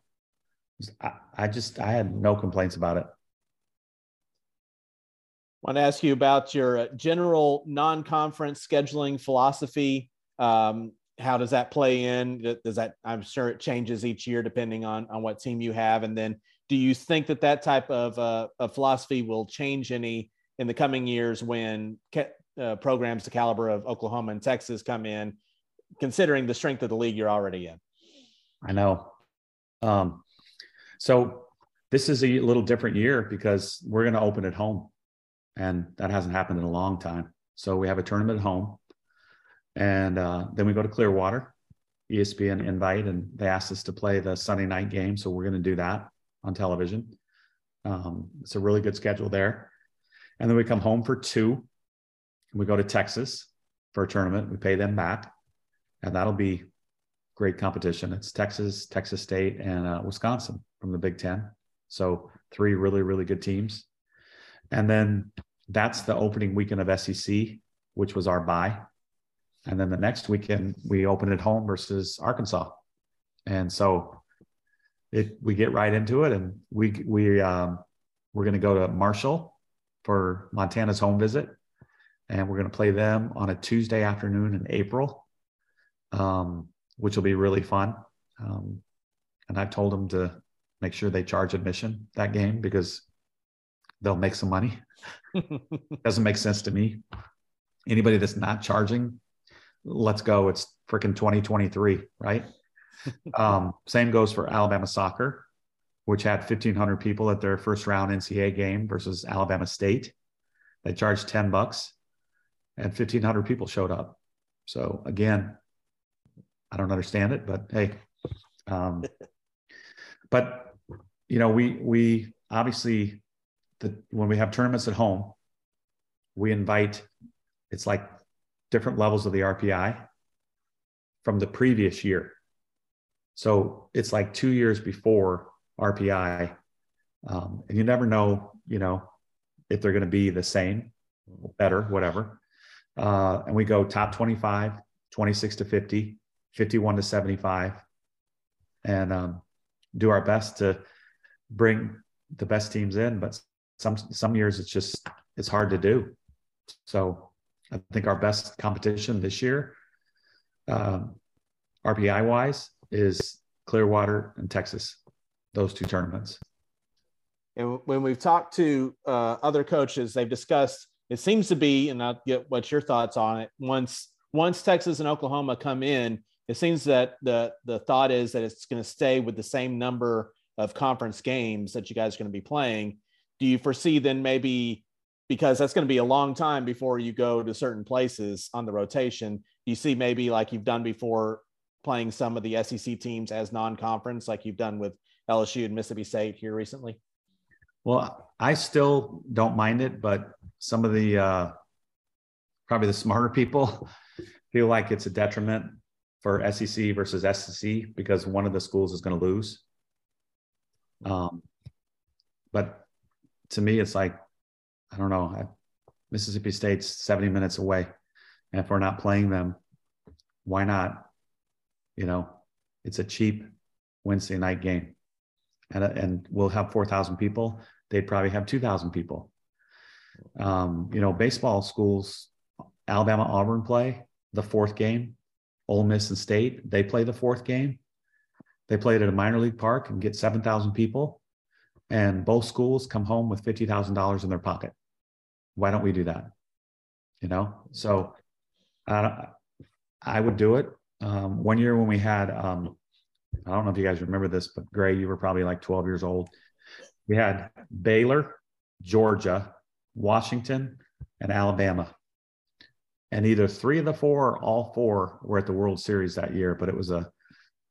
I, I, just I had no complaints about it. I want to ask you about your uh, general non-conference scheduling philosophy. Um, how does that play in? Does that I'm sure it changes each year depending on on what team you have, and then do you think that that type of, uh, of philosophy will change any in the coming years when uh, programs the caliber of Oklahoma and Texas come in, considering the strength of the league you're already in? I know. Um, so this is a little different year because we're going to open at home, and that hasn't happened in a long time. So we have a tournament at home, and uh, then we go to Clearwater. ESPN invite, and they asked us to play the Sunday night game, so we're going to do that on television. Um, it's a really good schedule there. And then we come home for two. We go to Texas for a tournament. We pay them back, and that'll be great competition. It's Texas, Texas State, and uh, Wisconsin from the Big Ten. So three really, really good teams. And then that's the opening weekend of SEC, which was our bye. and then the next weekend we open at home versus Arkansas, and so it we get right into it, and we we um, we're going to go to Marshall for Montana's home visit, and we're going to play them on a Tuesday afternoon in April, um, which will be really fun. Um, and I've told them to make sure they charge admission that game because they'll make some money. Doesn't make sense to me. Anybody that's not charging, let's go. It's freaking 2023, right? Um, same goes for Alabama soccer, which had 1,500 people at their first round NCAA game versus Alabama State. They charged 10 bucks and 1,500 people showed up. So again, I don't understand it, but hey, um, but you know, we we obviously the when we have tournaments at home, we invite it's like different levels of the RPI from the previous year. So it's like two years before RPI, um, and you never know, you know, if they're going to be the same, better, whatever. Uh, and we go top 25, 26 to 50, 51 to 75, and um, do our best to bring the best teams in. But some some years it's just it's hard to do. So I think our best competition this year, um, RPI wise, is Clearwater and Texas. Those two tournaments. And when we've talked to uh, other coaches, they've discussed. It seems to be, and I'll get what your thoughts on it. Once once Texas and Oklahoma come in, it seems that the the thought is that it's going to stay with the same number of conference games that you guys are going to be playing. Do you foresee then maybe because that's going to be a long time before you go to certain places on the rotation? You see maybe like you've done before playing some of the SEC teams as non-conference, like you've done with LSU and Mississippi State here recently? Well, I still don't mind it, but some of the uh, probably the smarter people feel like it's a detriment for SEC versus SEC because one of the schools is going to lose. Um, but to me, it's like, I don't know. I, Mississippi State's 70 minutes away. And if we're not playing them, why not? You know, it's a cheap Wednesday night game. And, and we'll have 4,000 people. They'd probably have 2,000 people. Um, you know, baseball schools, Alabama Auburn play the fourth game Ole Miss and State, they play the fourth game. They play it at a minor league park and get 7,000 people. And both schools come home with $50,000 in their pocket. Why don't we do that? You know, so uh, I would do it. Um, one year when we had, um, I don't know if you guys remember this, but Gray, you were probably like 12 years old. We had Baylor, Georgia, Washington, and Alabama and either three of the four or all four were at the World Series that year. But it was a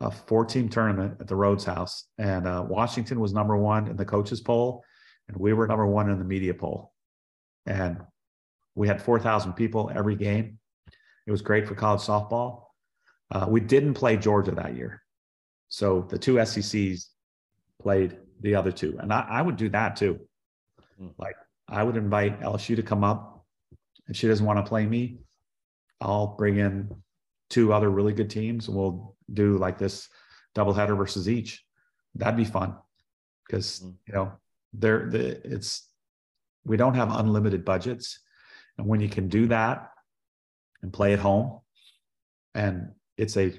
a four team tournament at the Rhoads House, and uh, Washington was number one in the coaches poll, and we were number one in the media poll, and we had four thousand people every game. It was great for college softball. Uh, we didn't play Georgia that year, so the two SECs played the other two, and I, I would do that too. Hmm. Like I would invite LSU to come up, and she doesn't want to play me. I'll bring in two other really good teams and we'll do like this doubleheader versus each. That'd be fun because mm-hmm. you know there the it's we don't have unlimited budgets, and when you can do that and play at home, and it's a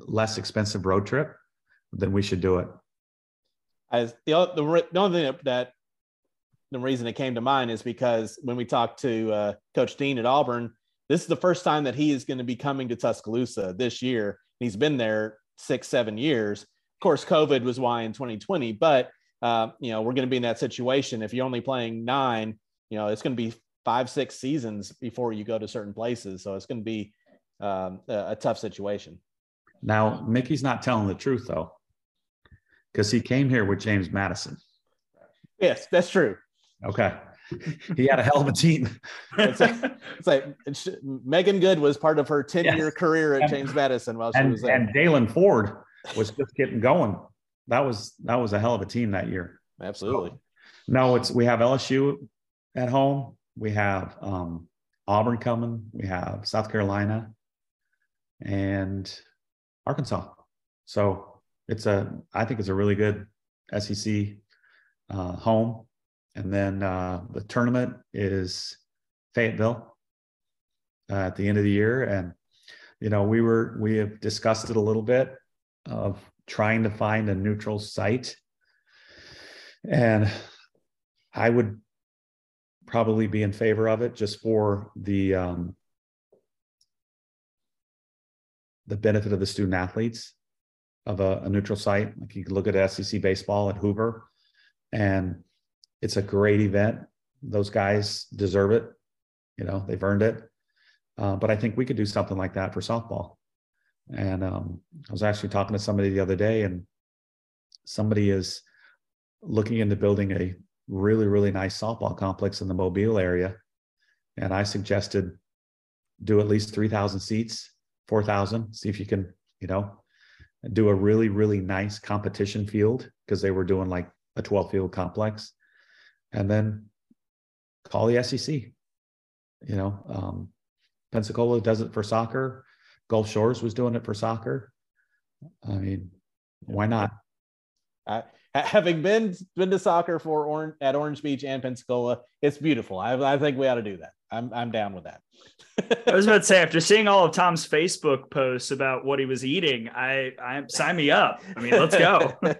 less expensive road trip, then we should do it. As the the, the only thing that the reason it came to mind is because when we talked to uh, Coach Dean at Auburn, this is the first time that he is going to be coming to Tuscaloosa this year. He's been there six, seven years. Of course, COVID was why in 2020, but uh, you know we're going to be in that situation. If you're only playing nine, you know it's going to be five, six seasons before you go to certain places. So it's going to be um, a, a tough situation. Now, Mickey's not telling the truth though, because he came here with James Madison. Yes, that's true. Okay he had a hell of a team. it's like, it's like it's, Megan Good was part of her 10 yes. year career at and, James Madison while she and, was there. And Jailyn Ford was just getting going. That was that was a hell of a team that year. Absolutely. So, no, it's we have LSU at home. We have um, Auburn coming. We have South Carolina. And Arkansas. So it's a, I think it's a really good SEC uh, home. And then uh, the tournament is Fayetteville uh, at the end of the year. And, you know, we were, we have discussed it a little bit of trying to find a neutral site. And I would probably be in favor of it just for the, um, the benefit of the student athletes of a, a neutral site. Like you can look at SEC baseball at Hoover, and it's a great event. Those guys deserve it. You know, they've earned it. Uh, but I think we could do something like that for softball. And um, I was actually talking to somebody the other day, and somebody is looking into building a really, really nice softball complex in the Mobile area. And I suggested do at least 3,000 seats, 4,000, see if you can, you know, do a really, really nice competition field because they were doing like a 12 field complex. And then call the SEC. You know, um, Pensacola does it for soccer. Gulf Shores was doing it for soccer. I mean, why not? Uh, having been been to soccer for at Orange Beach and Pensacola, it's beautiful. I, I think we ought to do that. I'm I'm down with that. I was about to say after seeing all of Tom's Facebook posts about what he was eating, I I sign me up. I mean, let's go. all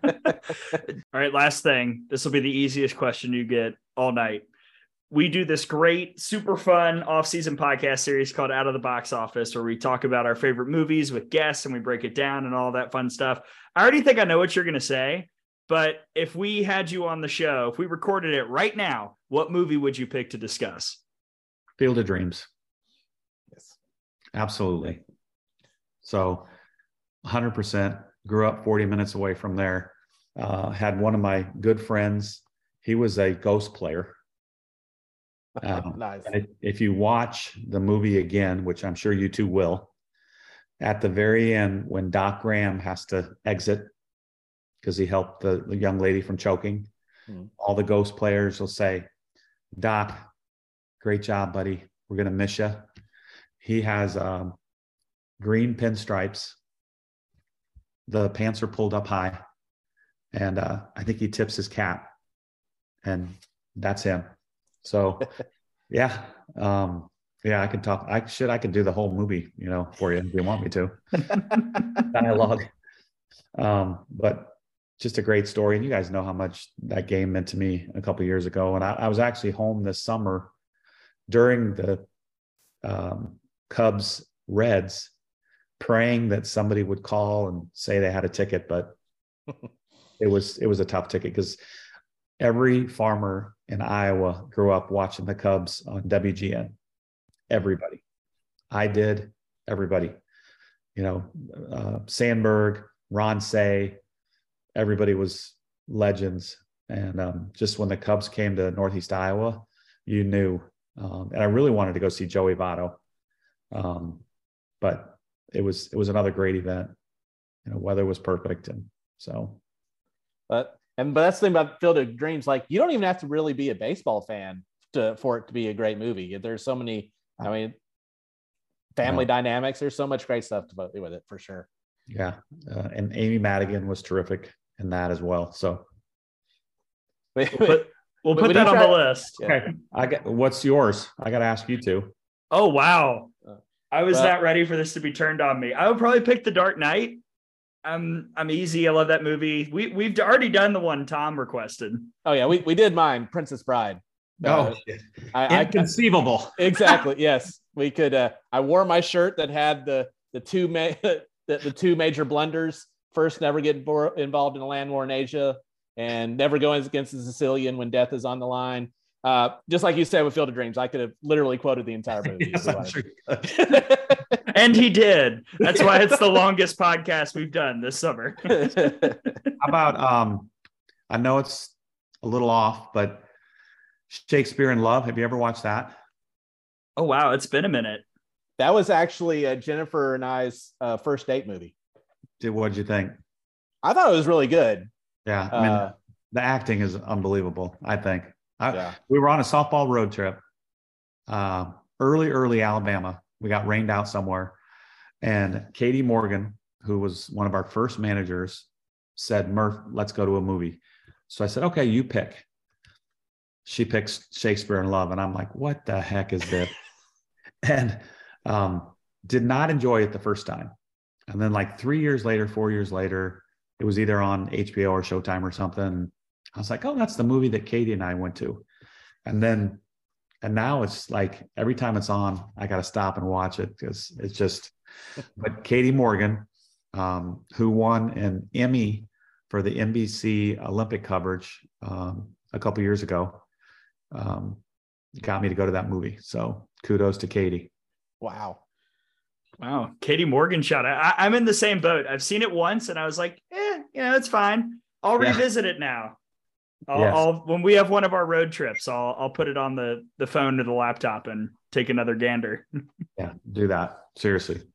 right, last thing. This will be the easiest question you get all night. We do this great, super fun off-season podcast series called Out of the Box Office, where we talk about our favorite movies with guests and we break it down and all that fun stuff. I already think I know what you're going to say, but if we had you on the show, if we recorded it right now, what movie would you pick to discuss? Field of Dreams. Yes. Absolutely. So 100% grew up 40 minutes away from there. Uh, had one of my good friends. He was a ghost player. Um, nice. If you watch the movie again, which I'm sure you two will, at the very end, when Doc Graham has to exit because he helped the, the, young lady from choking, hmm. all the ghost players will say, Doc, great job, buddy. We're going to miss you. He has um, green pinstripes. The pants are pulled up high. And uh, I think he tips his cap. And that's him. So, yeah. Um, yeah, I can talk. I should. I could do the whole movie, you know, for you if you want me to. Dialogue. Um, but just a great story. And you guys know how much that game meant to me a couple years ago. And I, I, was actually home this summer during the um, Cubs Reds, praying that somebody would call and say they had a ticket, but it was it was a tough ticket because every farmer in Iowa grew up watching the Cubs on WGN. Everybody, I did. Everybody, you know, uh, Sandberg, Ron Santo, everybody was legends. And um, just when the Cubs came to Northeast Iowa, you knew um, and I really wanted to go see Joey Votto, um, but it was it was another great event. You know, weather was perfect, and so. But and but that's the thing about Field of Dreams. Like you don't even have to really be a baseball fan to for it to be a great movie. There's so many. I mean, family dynamics. There's so much great stuff to do with it for sure. Yeah, uh, and Amy Madigan was terrific in that as well. So. but We'll put that on try- the list. Okay. I get what's yours? I got to ask you two. Oh wow. Uh, I was well, not ready for this to be turned on me. I would probably pick The Dark Knight. I'm I'm easy. I love that movie. We we've already done the one Tom requested. Oh yeah, we, we did mine, Princess Bride. Oh, uh, I, inconceivable. I, exactly. yes, we could. Uh, I wore my shirt that had the the two ma- the, the two major blunders. First, never get involved in a land war in Asia and never going against the Sicilian when death is on the line. Uh, just like you said with Field of Dreams, I could have literally quoted the entire movie. yes, sure and he did. That's why it's the longest podcast we've done this summer. How about um I know it's a little off, but Shakespeare in Love. Have you ever watched that? Oh wow, it's been a minute. That was actually uh, Jennifer and I's uh, first date movie. Did what did you think? I thought it was really good. Yeah, I mean, uh, the acting is unbelievable. I think. I, yeah. We were on a softball road trip, uh, early, early Alabama. We got rained out somewhere, And Katie Morgan, who was one of our first managers, said, Murph, let's go to a movie. So I said, okay, you pick. She picks Shakespeare in Love. And I'm like, what the heck is this? and um, did not enjoy it the first time. And then, like three years later, four years later, it was either on HBO or Showtime or something. I was like, oh, that's the movie that Katie and I went to. And then, and now it's like every time it's on, I got to stop and watch it because it's just, but Katie Morgan, um, who won an Emmy for the NBC Olympic coverage um, a couple years ago, um, got me to go to that movie. So kudos to Katie. Wow. Wow. Katie Morgan shot. I, I'm in the same boat. I've seen it once and I was like, eh, you know, it's fine. I'll Yeah. revisit it now. I'll, Yes. I'll when we have one of our road trips, I'll I'll put it on the the phone or the laptop and take another gander. Yeah, do that. Seriously.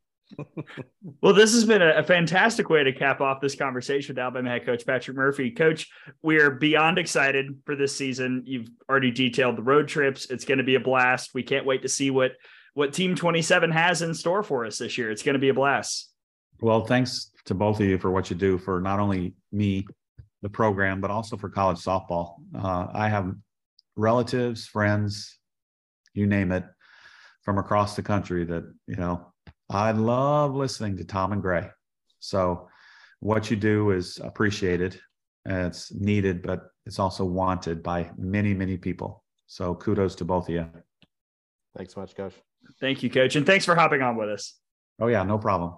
Well, this has been a, a fantastic way to cap off this conversation with Alabama head coach Patrick Murphy. Coach, we're beyond excited for this season. You've already detailed the road trips. It's going to be a blast. We can't wait to see what what Team 27 has in store for us this year. It's going to be a blast. Well, thanks to both of you for what you do for not only me, the program, but also for college softball. Uh, I have relatives, friends, you name it, from across the country that, you know, I love listening to Tom and Gray. So what you do is appreciated and it's needed, but it's also wanted by many, many people. So kudos to both of you. Thanks so much, Coach. Thank you, coach. And thanks for hopping on with us. Oh, yeah, no problem.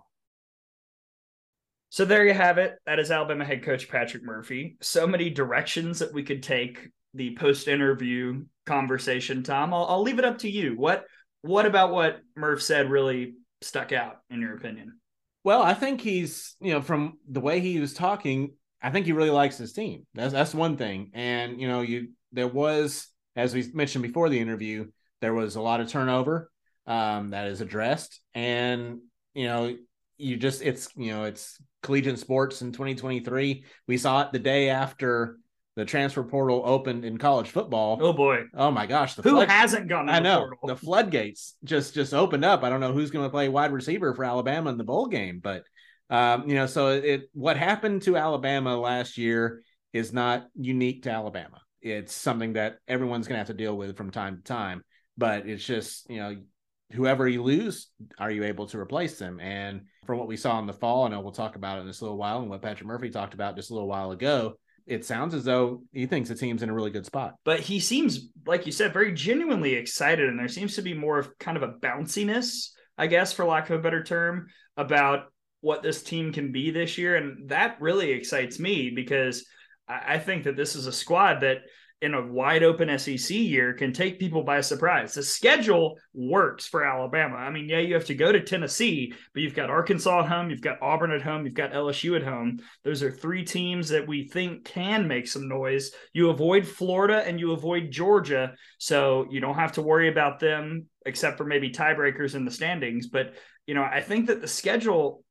So there you have it. That is Alabama head coach Patrick Murphy. So many directions that we could take the post-interview conversation. Tom, I'll, I'll leave it up to you. What what about what Murph said really stuck out in your opinion? Well, I think he's, you know, from the way he was talking, I think he really likes his team. That's that's one thing. And you know, you there was, as we mentioned before the interview, there was a lot of turnover um, that is addressed, and you know, you just it's you know it's collegiate sports in 2023. We saw it the day after the transfer portal opened in college football. Oh boy, Oh my gosh, the who flood- hasn't gone? I the know portal? the floodgates just just opened up. I don't know who's going to play wide receiver for Alabama in the bowl game, but um, you know, so it what happened to Alabama last year is not unique to Alabama. It's something that everyone's going to have to deal with from time to time. But it's just you know, whoever you lose, are you able to replace them? And from what we saw in the fall, I know we'll talk about it in this little while, and what Patrick Murphy talked about just a little while ago. It sounds as though he thinks the team's in a really good spot. but he seems like you said very genuinely excited and there seems to be more of kind of a bounciness i guess for lack of a better term about what this team can be this year and that really excites me because i, I think that this is a squad that in a wide open sec year can take people by surprise the schedule works for alabama i mean yeah you have to go to tennessee but you've got arkansas at home you've got auburn at home you've got lsu at home those are three teams that we think can make some noise. You avoid Florida and you avoid Georgia, so you don't have to worry about them except for maybe tiebreakers in the standings. But you know, I think that the schedule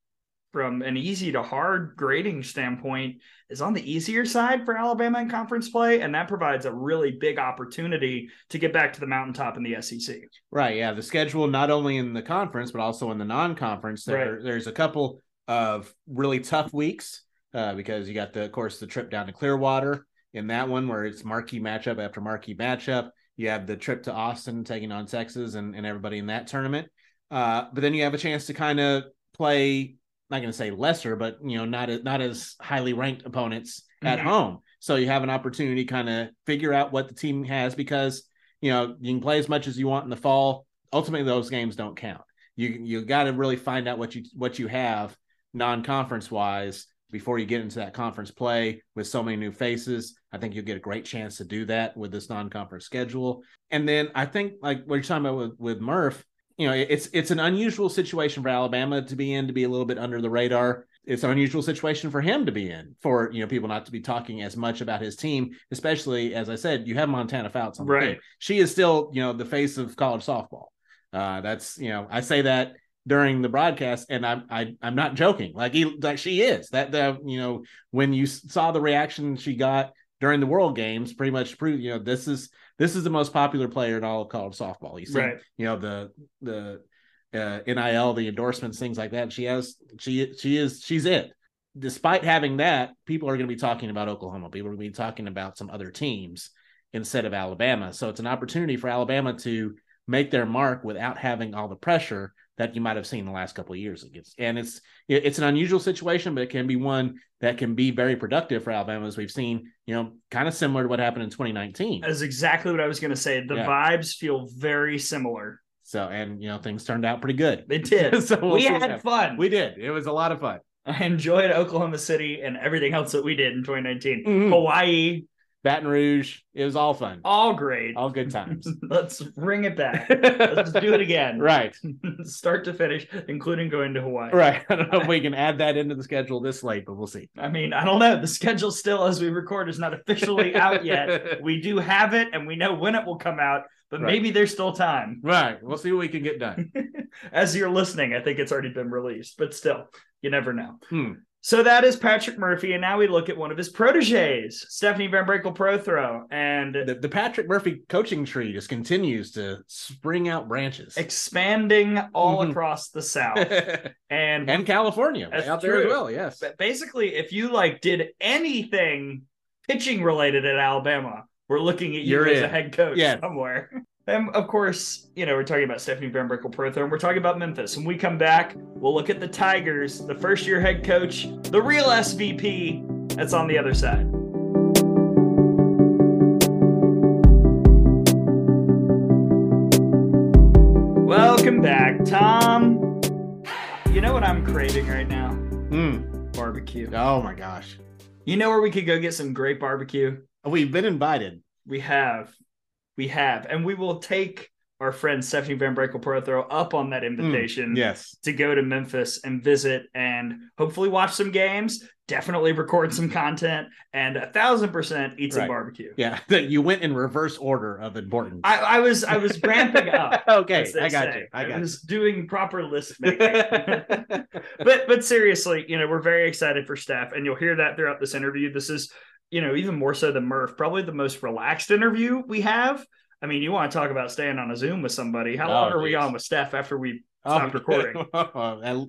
from an easy to hard grading standpoint is on the easier side for Alabama in conference play, and that provides a really big opportunity to get back to the mountaintop in the SEC. Right. Yeah. The schedule, not only in the conference, but also in the non conference, there, Right. there's a couple of really tough weeks uh, because you got, the, of course, the trip down to Clearwater in that one where it's marquee matchup after marquee matchup. You have the trip to Austin taking on Texas and, and everybody in that tournament. Uh, but then you have a chance to kind of play, not going to say lesser, but, you know, not, as- not as highly ranked opponents at Mhm. home. So you have an opportunity to kind of figure out what the team has because you know you can play as much as you want in the fall ultimately those games don't count you you got to really find out what you what you have non-conference wise before you get into that conference play with so many new faces i think you'll get a great chance to do that with this non-conference schedule and then i think like what you're talking about with, with murph you know it's it's an unusual situation for alabama to be in to be a little bit under the radar. It's an unusual situation for him to be in for you know people not to be talking as much about his team especially as i said you have montana fouts on the Right. team she is still you know the face of college softball. Uh that's you know i say that during the broadcast and i'm I, i'm not joking. Like he like she is. That the you know when you saw the reaction she got during the world games pretty much proved you know this is this is the most popular player in all of college softball you see Right. you know the the uh, NIL, the endorsements, things like that. She has she she is she's it. Despite having that, people are going to be talking about Oklahoma. People are going to be talking about some other teams instead of Alabama. So it's an opportunity for Alabama to make their mark without having all the pressure that you might have seen the last couple of years against. And it's it's an unusual situation, but it can be one that can be very productive for Alabama, as we've seen. You know, kind of similar to what happened in 2019. That's exactly what I was going to say. The yeah. vibes feel very similar. So, and you know, things turned out pretty good. They did. so we'll we had fun. We did. It was a lot of fun. I enjoyed Oklahoma City and everything else that we did in 2019. Mm-hmm. Hawaii, Baton Rouge. It was all fun. All great. All good times. Let's bring it back. Let's do it again. Right. Start to finish, including going to Hawaii. Right. I don't know if we can add that into the schedule this late, but we'll see. I mean, I don't know. The schedule still, as we record, is not officially out yet. we do have it and we know when it will come out, but right. maybe there's still time. Right. We'll see what we can get done. as you're listening, I think it's already been released, but still, you never know. Hmm. So that is Patrick Murphy, and now we look at one of his proteges, Stephanie VanBrakle Prothro, and the, the, Patrick Murphy coaching tree just continues to spring out branches, expanding all mm-hmm. across the South and and California out true. there as well. Yes, but basically, if you like did anything pitching related at Alabama, we're looking at you You're as in. a head coach yeah. somewhere. And of course, you know, we're talking about Stephanie Van Prothro, and we're talking about Memphis. When we come back, we'll look at the Tigers, the first year head coach, the real SVP that's on the other side. Welcome back, Tom. You know what I'm craving right now? Mm. Barbecue. Oh my gosh. You know where we could go get some great barbecue? We've been invited. We have we have, and we will take our friend Stephanie VanBrakle Prothro up on that hmm, invitation. Mm, yes, to go to Memphis and visit, and hopefully watch some games. Definitely record some content, and a thousand percent eat some right. barbecue. Yeah, you went in reverse order of importance. I, I was I was ramping up. okay, I got say. you. I, got was you. doing proper list making. but but seriously, you know, we're very excited for Steph, and you'll hear that throughout this interview. This is you know, even more so than Murph, probably the most relaxed interview we have. I mean, you want to talk about staying on a Zoom with somebody. How oh, long are geez. we on with Steph after we oh, stopped oh, recording?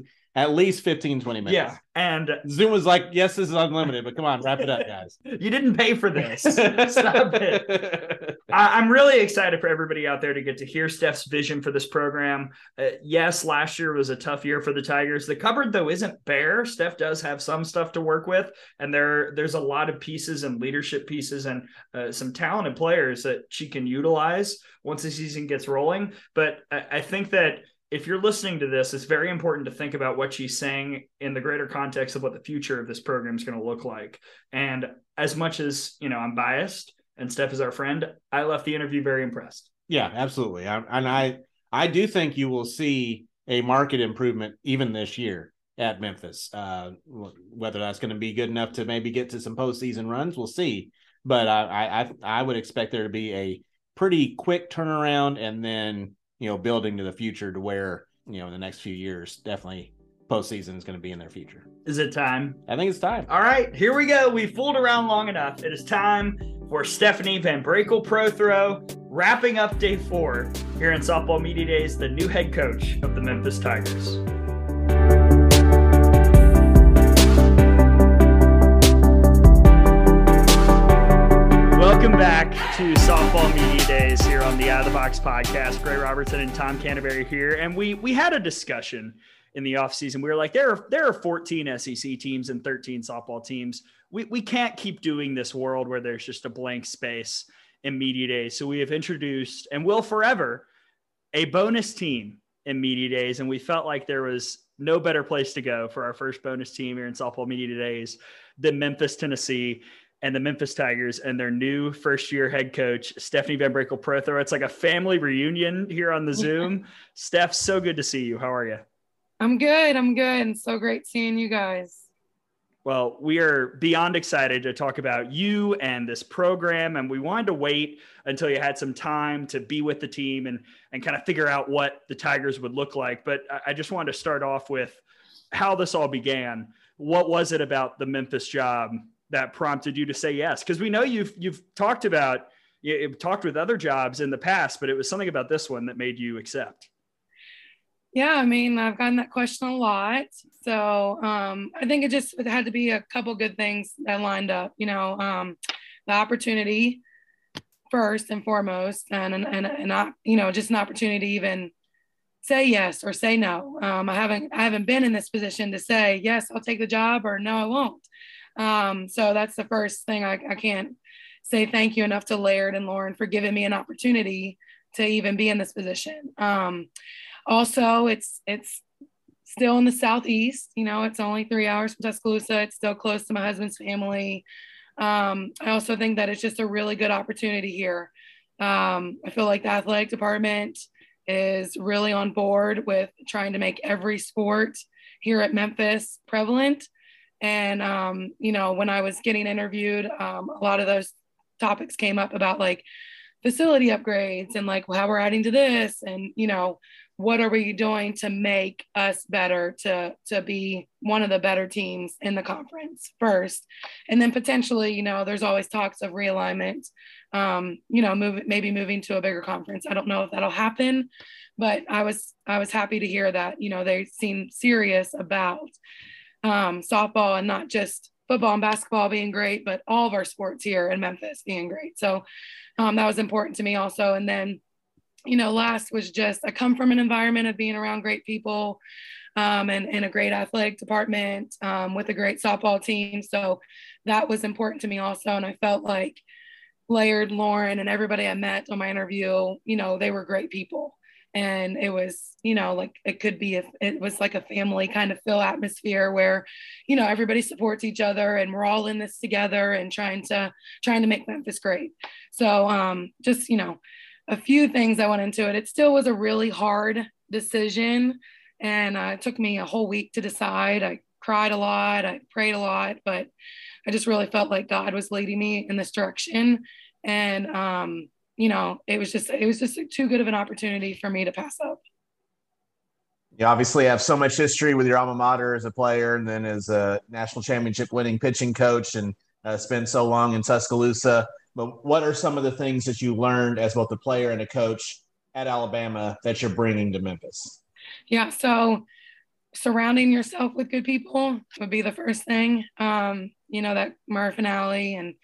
at least 15, 20 minutes. Yeah. And Zoom was like, yes, this is unlimited, but come on, wrap it up, guys. you didn't pay for this. Stop it. I- am really excited for everybody out there to get to hear Steph's vision for this program. Uh, yes, last year was a tough year for the Tigers. The cupboard, though, isn't bare. Steph does have some stuff to work with, and there there's a lot of pieces and leadership pieces and uh, some talented players that she can utilize once the season gets rolling. But I, I think that if you're listening to this, it's very important to think about what she's saying in the greater context of what the future of this program is going to look like. And as much as, you know, I'm biased and Steph is our friend, I left the interview very impressed. Yeah, absolutely. I, and I, I do think you will see a market improvement even this year at Memphis. Uh, whether that's going to be good enough to maybe get to some postseason runs, we'll see. But I, I, I would expect there to be a pretty quick turnaround and then you know, building to the future to where, you know, in the next few years, definitely postseason is going to be in their future. Is it time? I think it's time. All right, here we go. We fooled around long enough. It is time for Stephanie VanBrakle Prothro, wrapping up day four here in Softball Media Days, the new head coach of the Memphis Tigers. Welcome back to Softball Media Here on the Out of the Box podcast. Gray Robertson and Tom Canterbury here, and we we had a discussion in the offseason. We were like, there are there are 14 SEC teams and 13 softball teams. We we can't keep doing this world where there's just a blank space in media days. So we have introduced and will forever a bonus team in media days, and we felt like there was no better place to go for our first bonus team here in softball media days than Memphis, Tennessee and the Memphis Tigers and their new first year head coach, Stephanie VanBrakle Prothro. It's like a family reunion here on the Zoom. Steph, so good to see you. How are you? I'm good. I'm good. And so great seeing you guys. Well, we are beyond excited to talk about you and this program. And we wanted to wait until you had some time to be with the team and, and kind of figure out what the Tigers would look like. But I just wanted to start off with how this all began. What was it about the Memphis job that prompted you to say yes? Because we know you've you've talked about you've talked with other jobs in the past, but it was something about this one that made you accept. Yeah, I mean, I've gotten that question a lot. So um, I think it just it had to be a couple good things that lined up. You know, um, the opportunity first and foremost, and and and, and not, you know, just an opportunity to even say yes or say no. Um, I haven't I haven't been in this position to say yes, I'll take the job or no, I won't. Um, so that's the first thing I, I can't say thank you enough to Laird and Lauren for giving me an opportunity to even be in this position. Um, also, it's it's still in the southeast. You know, it's only three hours from Tuscaloosa. It's still close to my husband's family. Um, I also think that it's just a really good opportunity here. Um, I feel like the athletic department is really on board with trying to make every sport here at Memphis prevalent. And, um, you know, when I was getting interviewed, um, a lot of those topics came up about like facility upgrades and like how we're adding to this and, you know, what are we doing to make us better to to be one of the better teams in the conference first. And then potentially you know there's always talks of realignment um, you know move maybe moving to a bigger conference. I don't know if that'll happen but i was i was happy to hear that you know they seem serious about um, softball and not just football and basketball being great but all of our sports here in memphis being great so um, that was important to me also and then you know, last was just I come from an environment of being around great people um, and, and a great athletic department um, with a great softball team. So that was important to me also. And I felt like Laird, Lauren, and everybody I met on my interview, you know, they were great people. And it was, you know, like it could be, if it was like a family kind of feel atmosphere where, you know, everybody supports each other and we're all in this together and trying to, trying to make Memphis great. So um, just, you know, a few things I went into it. It still was a really hard decision. And uh, it took me a whole week to decide. I cried a lot, I prayed a lot, but I just really felt like God was leading me in this direction. And, um, you know, it was just, it was just too good of an opportunity for me to pass up. You obviously have so much history with your alma mater as a player and then as a national championship winning pitching coach and uh, spent so long in Tuscaloosa. But what are some of the things that you learned as both a player and a coach at Alabama that you're bringing to Memphis? Yeah, so surrounding yourself with good people would be the first thing. Um, you know that Murph and Allie and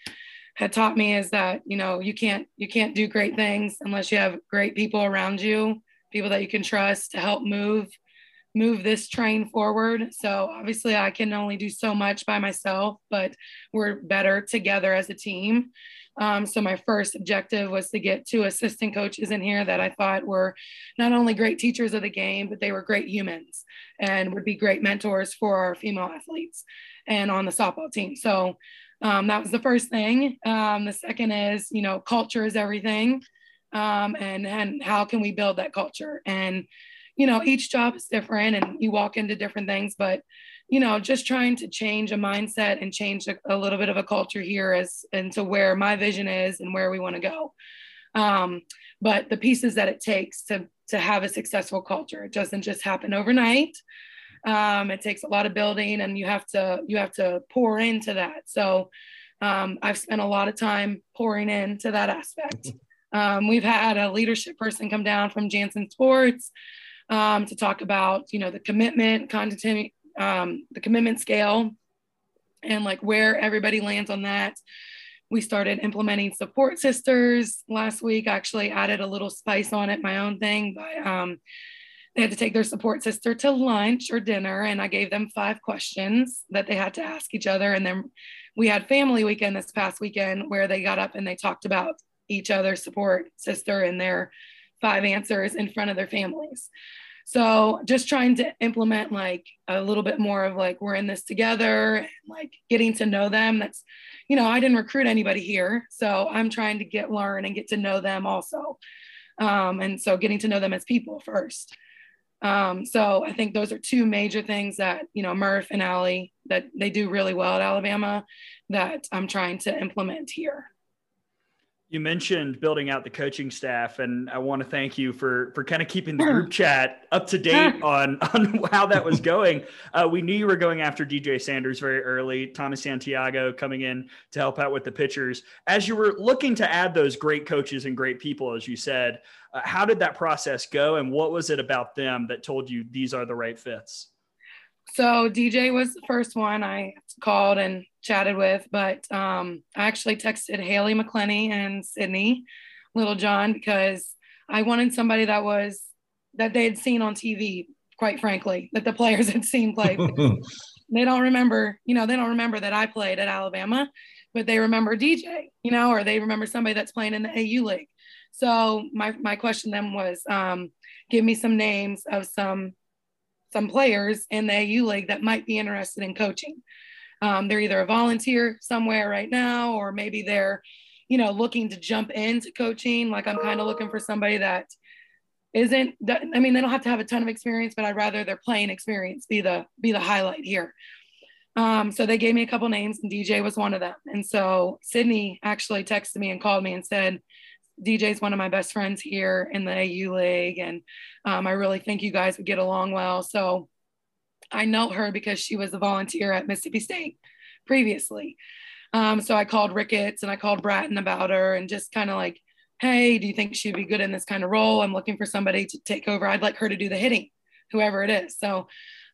had taught me is that you know you can't you can't do great things unless you have great people around you, people that you can trust to help move move this train forward. So obviously I can only do so much by myself, but we're better together as a team. Um, so my first objective was to get two assistant coaches in here that I thought were not only great teachers of the game, but they were great humans and would be great mentors for our female athletes and on the softball team. So um, that was the first thing. Um, the second is, you know, culture is everything. Um, and, and how can we build that culture? And, you know, each job is different and you walk into different things, but you know, just trying to change a mindset and change a, a little bit of a culture here as into where my vision is and where we want to go. Um, but the pieces that it takes to to have a successful culture, it doesn't just happen overnight. Um, it takes a lot of building, and you have to you have to pour into that. So um, I've spent a lot of time pouring into that aspect. Um, we've had a leadership person come down from Janssen Sports um, to talk about, you know, the commitment, continuity, um, the commitment scale and like where everybody lands on that. We started implementing support sisters last week. Actually, added a little spice on it, my own thing. But um, they had to take their support sister to lunch or dinner, and I gave them five questions that they had to ask each other. And then we had family weekend this past weekend where they got up and they talked about each other's support sister and their five answers in front of their families. So just trying to implement like a little bit more of like we're in this together and like getting to know them. That's, you know, I didn't recruit anybody here. So I'm trying to get learn and get to know them also. Um, and so getting to know them as people first. Um, so I think those are two major things that, you know, Murph and Allie that they do really well at Alabama that I'm trying to implement here. You mentioned building out the coaching staff, and I want to thank you for for kind of keeping the group chat up to date on on how that was going. Uh, we knew you were going after DJ Sanders very early. Thomas Santiago coming in to help out with the pitchers. As you were looking to add those great coaches and great people, as you said, uh, how did that process go, and what was it about them that told you these are the right fits? So DJ was the first one I called and chatted with, but um, I actually texted Haylie McCleney and Sydney Littlejohn because I wanted somebody that was that they had seen on TV, quite frankly, that the players had seen play. they don't remember, you know, they don't remember that I played at Alabama, but they remember DJ, you know, or they remember somebody that's playing in the AU league. So my my question then was, um, give me some names of some some players in the AU league that might be interested in coaching. Um, they're either a volunteer somewhere right now, or maybe they're, you know, looking to jump into coaching. Like I'm kind of looking for somebody that isn't. I mean, they don't have to have a ton of experience, but I'd rather their playing experience be the be the highlight here. Um, so they gave me a couple names, and DJ was one of them. And so Sydney actually texted me and called me and said, DJ is one of my best friends here in the AU League, and um, I really think you guys would get along well. So I know her because she was a volunteer at Mississippi State previously. Um, so I called Ricketts and I called Bratton about her and just kind of like, hey, do you think she'd be good in this kind of role? I'm looking for somebody to take over. I'd like her to do the hitting, whoever it is. So,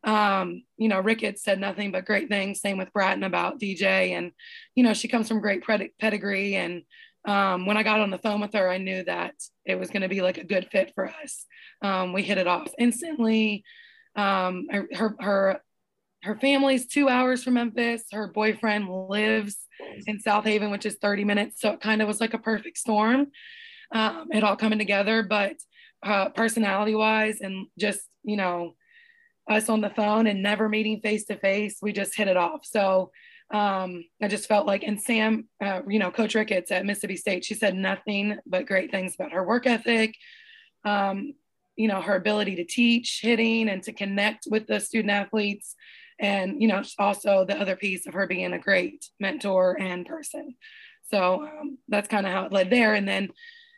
um, you know, Ricketts said nothing but great things. Same with Bratton about DJ. And, you know, she comes from great pedigree and um, when I got on the phone with her, I knew that it was going to be like a good fit for us. Um, we hit it off instantly. Um, her her her family's two hours from Memphis. Her boyfriend lives in Southaven, which is 30 minutes. So it kind of was like a perfect storm. Um, it all coming together, but uh, personality wise and just you know us on the phone and never meeting face to face, we just hit it off. So um, I just felt like, and Sam, uh, you know, Coach Ricketts at Mississippi State, she said nothing but great things about her work ethic, um, you know, her ability to teach hitting and to connect with the student athletes. And, you know, also the other piece of her being a great mentor and person. So um, that's kind of how it led there. And then,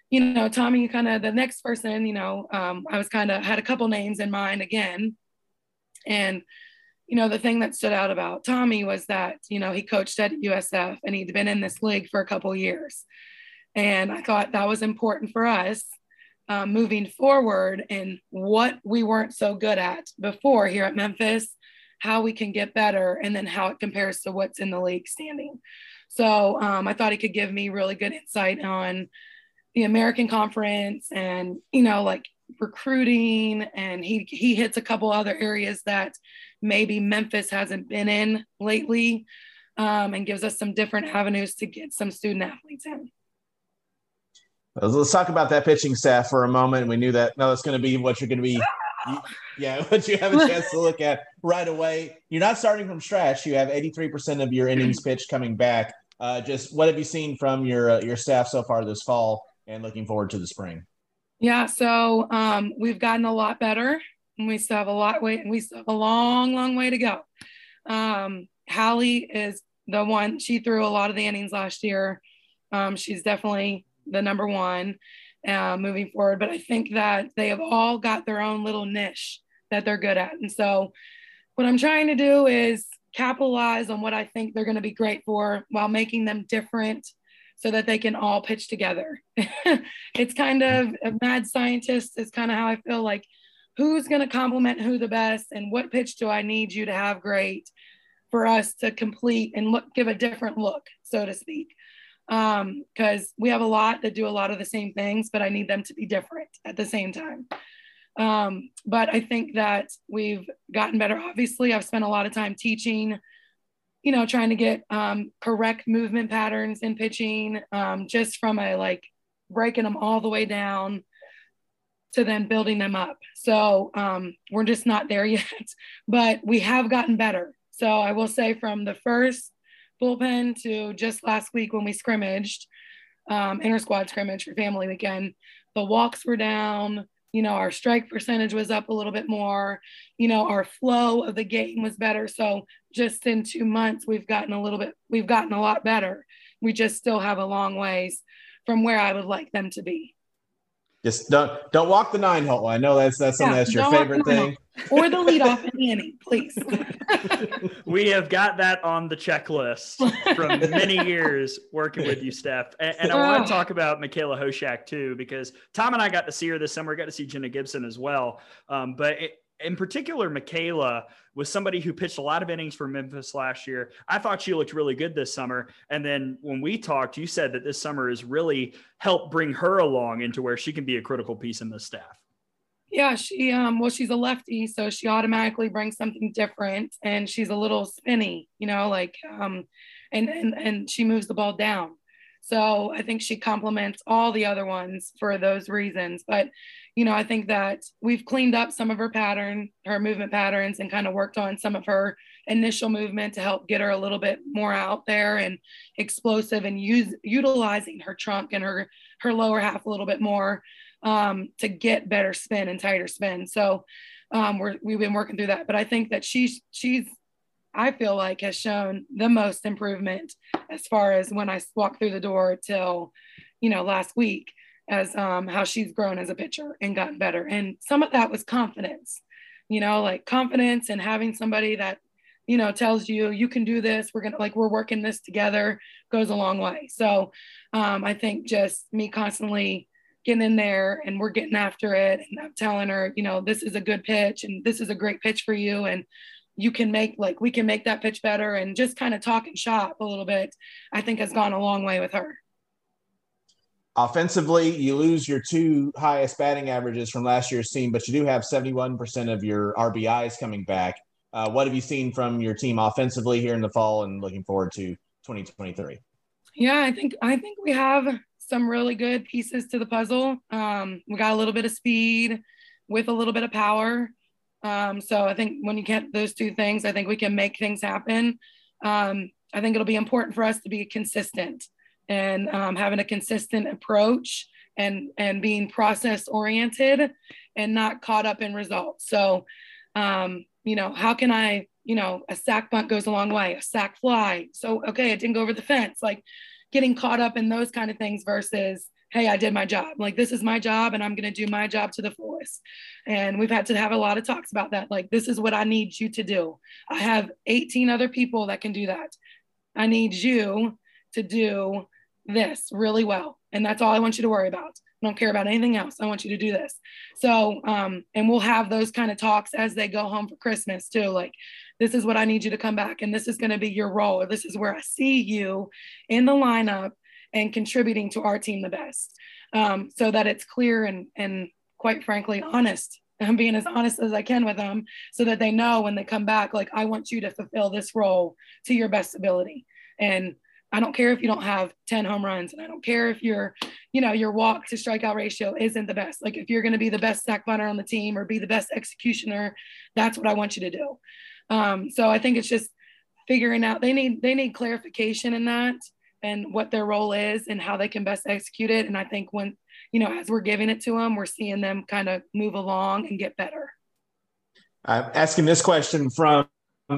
you know, Tommy, kind of the next person, you know, um, I was kind of had a couple names in mind again. And, you know, the thing that stood out about Tommy was that, you know, he coached at USF and he'd been in this league for a couple years. And I thought that was important for us um, moving forward and what we weren't so good at before here at Memphis, how we can get better, and then how it compares to what's in the league standing. So um, I thought he could give me really good insight on the American Conference and, you know, like recruiting and he he hits a couple other areas that maybe Memphis hasn't been in lately um, and gives us some different avenues to get some student athletes in. Let's talk about that pitching staff for a moment. We knew that no, that's going to be what you're going to be. yeah, what you have a chance to look at right away. You're not starting from scratch. You have 83% of your innings pitched coming back. Uh, just what have you seen from your uh, your staff so far this fall, and looking forward to the spring? Yeah, so um, we've gotten a lot better, and we still have a lot way. We still have a long, long way to go. Um, Hallie is the one. She threw a lot of the innings last year. Um, she's definitely the number one uh, moving forward. But I think that they have all got their own little niche that they're good at, and so what I'm trying to do is capitalize on what I think they're going to be great for while making them different so that they can all pitch together. it's kind of a mad scientist is kind of how I feel like who's going to complement who the best and what pitch do I need you to have great for us to complete and look give a different look, so to speak. Um, because we have a lot that do a lot of the same things, but I need them to be different at the same time. Um, but I think that we've gotten better. Obviously, I've spent a lot of time teaching you know, trying to get um, correct movement patterns in pitching, um, just from a like breaking them all the way down to then building them up. So um, we're just not there yet, but we have gotten better. So I will say from the first bullpen to just last week when we scrimmaged, um, inter squad scrimmage for family weekend, the walks were down, you know, our strike percentage was up a little bit more, you know, our flow of the game was better. So just in two months, we've gotten a little bit, we've gotten a lot better. We just still have a long ways from where I would like them to be. Just don't don't walk the nine hole. I know that's that's something Yeah, that's your favorite thing. Or the leadoff in Annie, please. we have got that on the checklist from many years working with you, Steph. And, and I want to talk about Michaela Hoshak too, because Tom and I got to see her this summer. Got to see Jenna Gibson as well. Um, but it, in particular, Michaela was somebody who pitched a lot of innings for Memphis last year. I thought she looked really good this summer. And then when we talked, you said that this summer has really helped bring her along into where she can be a critical piece in the staff. Yeah, she um well she's a lefty, so she automatically brings something different and she's a little spinny, you know, like um and and and she moves the ball down. So I think she complements all the other ones for those reasons. But you know, I think that we've cleaned up some of her pattern, her movement patterns, and kind of worked on some of her initial movement to help get her a little bit more out there and explosive and use utilizing her trunk and her her lower half a little bit more um, to get better spin and tighter spin. So um, we're, we've been working through that. But I think that she's she's I feel like has shown the most improvement as far as when I walked through the door till you know last week as um, how she's grown as a pitcher and gotten better. And some of that was confidence, you know, like confidence and having somebody that you know tells you you can do this we're gonna like we're working this together goes a long way so um, i think just me constantly getting in there and we're getting after it and i'm telling her you know this is a good pitch and this is a great pitch for you and you can make like we can make that pitch better and just kind of talk and shop a little bit i think has gone a long way with her Offensively, you lose your two highest batting averages from last year's team, but you do have 71% of your RBIs coming back. Uh, what have you seen from your team offensively here in the fall and looking forward to 2023? Yeah, I think I think we have some really good pieces to the puzzle. Um, we got a little bit of speed with a little bit of power. Um, so I think when you get those two things, I think we can make things happen. Um, I think it'll be important for us to be consistent and um, having a consistent approach and and being process oriented and not caught up in results. So, um, you know, how can I you know, a sack bunt goes a long way, a sack fly. So, okay, it didn't go over the fence. Like getting caught up in those kind of things versus, hey, I did my job. Like, this is my job and I'm going to do my job to the fullest. And we've had to have a lot of talks about that. Like, this is what I need you to do. I have 18 other people that can do that. I need you to do this really well. And that's all I want you to worry about. I don't care about anything else. I want you to do this. So, um, and we'll have those kind of talks as they go home for Christmas too. Like, this is what I need you to come back, and this is going to be your role, or this is where I see you in the lineup and contributing to our team the best, um, so that it's clear and and quite frankly honest. I'm being as honest as I can with them, so that they know when they come back, like I want you to fulfill this role to your best ability, and I don't care if you don't have 10 home runs and I don't care if your, you know, your walk to strikeout ratio isn't the best. Like if you're going to be the best sack bunter on the team or be the best executioner, that's what I want you to do. Um, so I think it's just figuring out they need they need clarification in that and what their role is and how they can best execute it. And I think when, you know, as we're giving it to them, we're seeing them kind of move along and get better. I'm asking this question from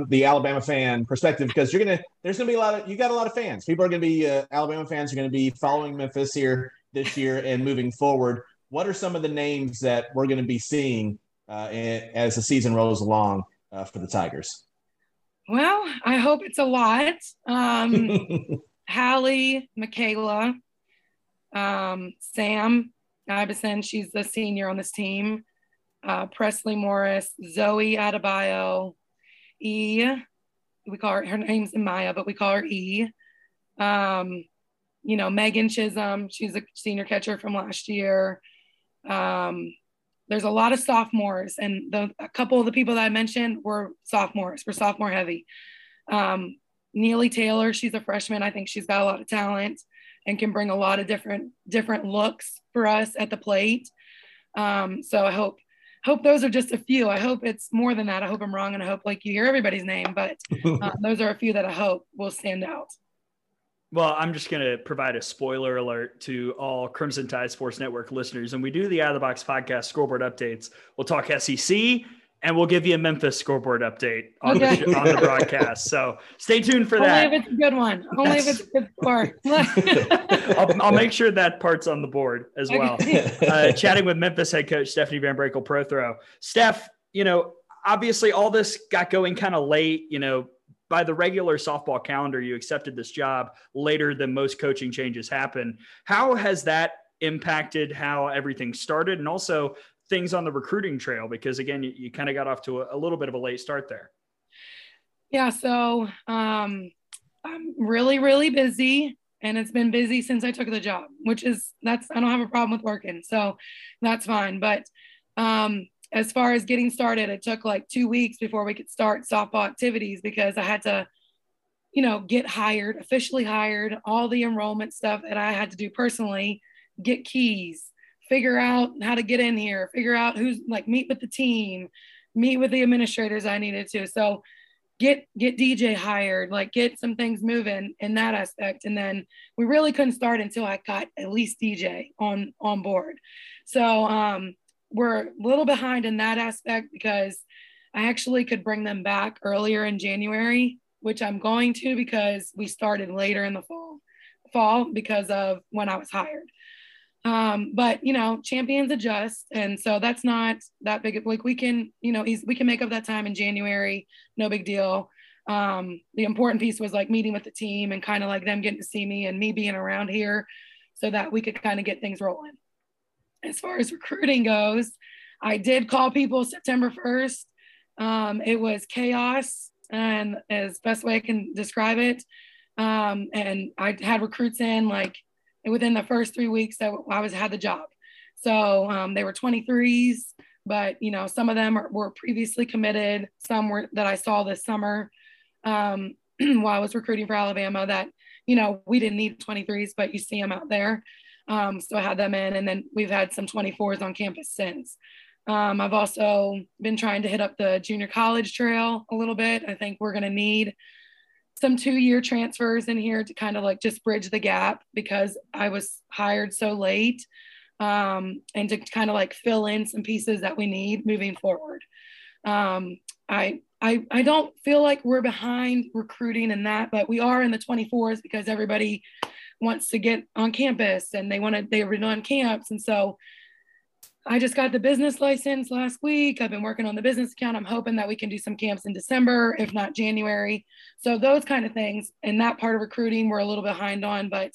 the Alabama fan perspective because you're gonna there's gonna be a lot of you got a lot of fans. People are gonna be uh, Alabama fans are gonna be following Memphis here this year and moving forward. What are some of the names that we're gonna be seeing uh, as the season rolls along uh, for the Tigers? Well, I hope it's a lot. Um, Hallie, Michaela, um, Sam Ibeson, she's the senior on this team. Uh, Presley Morris, Zoe Adebayo, E. We call her her name's Maya, but we call her E. Um, you know, Megan Chisholm, she's a senior catcher from last year. Um, there's a lot of sophomores, and the, a couple of the people that I mentioned were sophomores. We're sophomore heavy. Um, Neely Taylor, she's a freshman. I think she's got a lot of talent and can bring a lot of different different looks for us at the plate. Um, so I hope hope those are just a few. I hope it's more than that. I hope I'm wrong, and I hope like you hear everybody's name, but uh, those are a few that I hope will stand out. Well, I'm just going to provide a spoiler alert to all Crimson Tide Sports Network listeners. And we do the Out of the Box podcast scoreboard updates. We'll talk SEC and we'll give you a Memphis scoreboard update on, okay. the, on the broadcast. So stay tuned for Only that. Only if it's a good one. Only if it's a good part. I'll, I'll, make sure that part's on the board as well. Uh, chatting with Memphis head coach Stephanie VanBrakle Prothro. Steph, you know, obviously all this got going kind of late. You know, by the regular softball calendar, you accepted this job later than most coaching changes happen. How has that impacted how everything started and also things on the recruiting trail? Because again, you, you kind of got off to a, a, little bit of a late start there. Yeah. So um, I'm really, really busy and it's been busy since I took the job, which is that's I don't have a problem with working, so that's fine. But um, as far as getting started, it took like two weeks before we could start softball activities because I had to, you know, get hired, officially hired, all the enrollment stuff that I had to do personally, get keys, figure out how to get in here, figure out who's like meet with the team, meet with the administrators I needed to. So get get DJ hired, like get some things moving in that aspect. And then we really couldn't start until I got at least DJ on on board. So um, we're a little behind in that aspect because I actually could bring them back earlier in January, which I'm going to because we started later in the fall fall because of when I was hired. Um, but you know, champions adjust, and so that's not that big. Like we can, you know, we can make up that time in January, no big deal. Um, the important piece was like meeting with the team and kind of like them getting to see me and me being around here, so that we could kind of get things rolling. As far as recruiting goes, I did call people September first. Um, it was chaos, and as best way I can describe it. Um, and I had recruits in like within the first three weeks that I was had the job. So um, they were 23s, but you know some of them are, were previously committed. Some were that I saw this summer um, while I was recruiting for Alabama. That you know we didn't need 23s, but you see them out there. Um, so I had them in, and then we've had some 24s on campus since. Um, I've also been trying to hit up the junior college trail a little bit. I think we're going to need some two year transfers in here to kind of like just bridge the gap because I was hired so late um, and to kind of like fill in some pieces that we need moving forward. Um, I, I, I don't feel like we're behind recruiting in that, but we are in the 24s because everybody wants to get on campus and they want to, been on camps. And so I just got the business license last week. I've been working on the business account. I'm hoping that we can do some camps in December, if not January. So those kind of things. And that part of recruiting, we're a little behind on. But,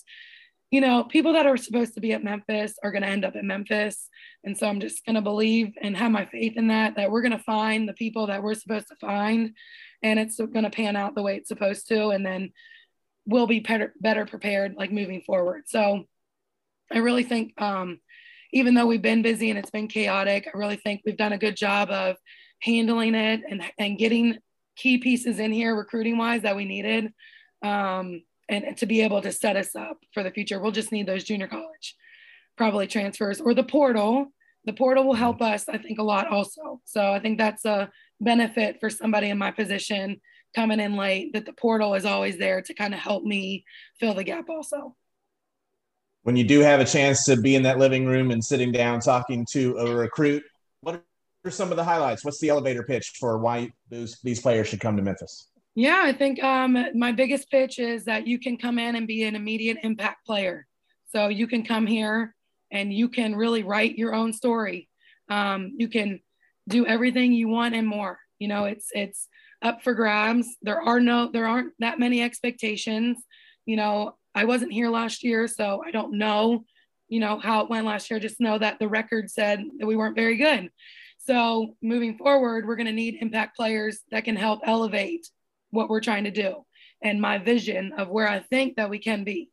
you know, people that are supposed to be at Memphis are going to end up at Memphis. And so I'm just going to believe and have my faith in that, that we're going to find the people that we're supposed to find. And it's going to pan out the way it's supposed to. And then we'll be better, better prepared, like moving forward. So I really think, um, even though we've been busy and it's been chaotic, I really think we've done a good job of handling it and, and getting key pieces in here recruiting wise that we needed um, and to be able to set us up for the future. We'll just need those junior college probably transfers or the portal. The portal will help us, I think, a lot also. So I think that's a benefit for somebody in my position coming in late that the portal is always there to kind of help me fill the gap also when you do have a chance to be in that living room and sitting down talking to a recruit, what are some of the highlights? What's the elevator pitch for why those these players should come to Memphis? Yeah, I think um, my biggest pitch is that you can come in and be an immediate impact player. So you can come here and you can really write your own story. Um, you can do everything you want and more. You know, it's it's up for grabs. There are no there aren't that many expectations. You know, I wasn't here last year, so I don't know, you know, how it went last year. Just know that the record said that we weren't very good. So moving forward, we're going to need impact players that can help elevate what we're trying to do and my vision of where I think that we can be.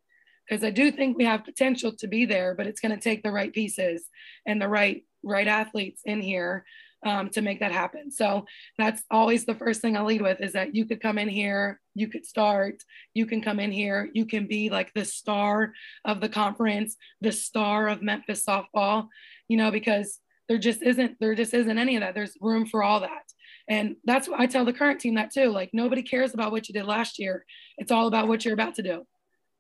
Because I do think we have potential to be there, but it's going to take the right pieces and the right right athletes in here um, to make that happen. So that's always the first thing I lead with is that you could come in here, you could start, you can come in here, you can be like the star of the conference, the star of Memphis softball, you know, because there just isn't there just isn't any of that. There's room for all that. And that's what I tell the current team that too. Like nobody cares about what you did last year. It's all about what you're about to do.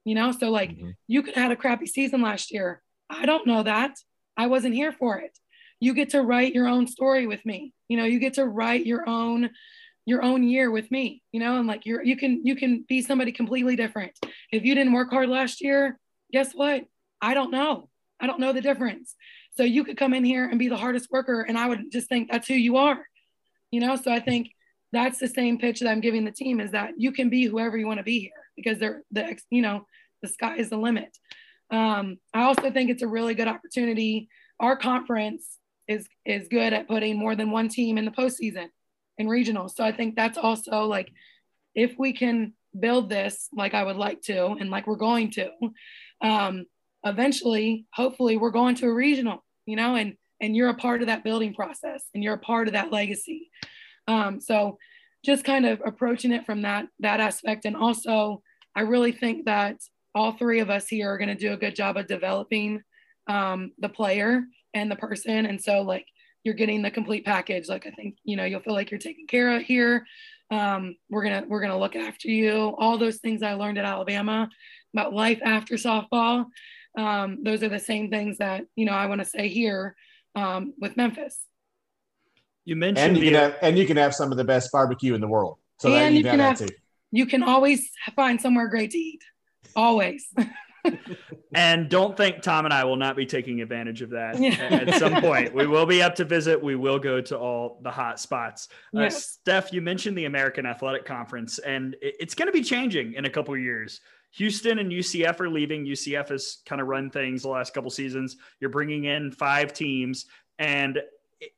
You know, so like mm-hmm. you could have had a crappy season last year. I don't know that. I wasn't here for it you get to write your own story with me You know, you get to write your own your own year with me, you know, and like you're you can you can be somebody completely different. If you didn't work hard last year, guess what? I don't know. I don't know the difference. So you could come in here and be the hardest worker and I would just think that's who you are. You know, so I think that's the same pitch that I'm giving the team is that you can be whoever you want to be here because they're the you know, the sky is the limit. Um, I also think it's a really good opportunity. Our conference is is good at putting more than one team in the postseason in regional. So I think that's also like if we can build this like I would like to and like we're going to, um, eventually, hopefully, we're going to a regional, you know, and and you're a part of that building process and you're a part of that legacy. Um, so just kind of approaching it from that that aspect, and also I really think that all three of us here are going to do a good job of developing um, the player and the person, and so like you're getting the complete package. Like I think you know you'll feel like you're taken care of here. Um, we're gonna we're gonna look after you. All those things I learned at Alabama about life after softball. Um, those are the same things that you know I want to say here um, with Memphis. You mentioned and you, can have, and you can have some of the best barbecue in the world. So and you, you can have, you can always find somewhere great to eat. Always. and don't think Tom and I will not be taking advantage of that yeah. at some point. We will be up to visit. We will go to all the hot spots. Uh, yes. Uh, Steph, you mentioned the American Athletic Conference, and it's going to be changing in a couple years. Houston and UCF are leaving. UCF has kind of run things the last couple seasons. You're bringing in five teams, and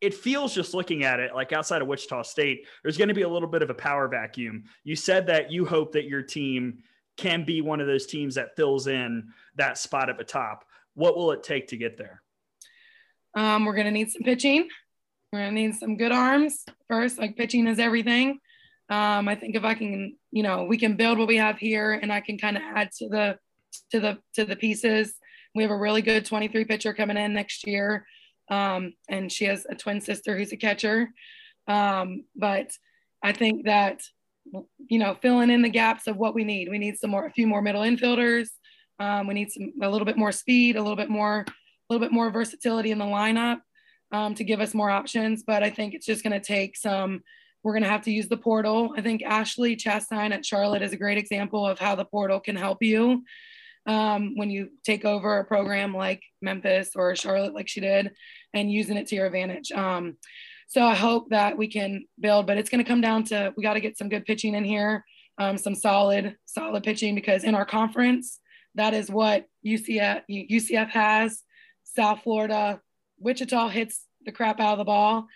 it feels just looking at it like outside of Wichita State, there's going to be a little bit of a power vacuum. You said that you hope that your team can be one of those teams that fills in that spot at the top. What will it take to get there? Um, we're going to need some pitching. We're going to need some good arms first. Like pitching is everything. Um, I think if I can, you know, we can build what we have here, and I can kind of add to the to the to the pieces. We have a really good 23 pitcher coming in next year, um, and she has a twin sister who's a catcher. Um, but I think that you know, filling in the gaps of what we need. We need some more, a few more middle infielders. Um, we need some, a little bit more speed, a little bit more, a little bit more versatility in the lineup um, to give us more options. But I think it's just going to take some. We're going to have to use the portal. I think Ashley Chastain at Charlotte is a great example of how the portal can help you um, when you take over a program like Memphis or Charlotte, like she did, and using it to your advantage. So I hope that we can build, but it's going to come down to we got to get some good pitching in here, um, some solid, solid pitching because in our conference, that is what UCF UCF has. South Florida, Wichita hits the crap out of the ball.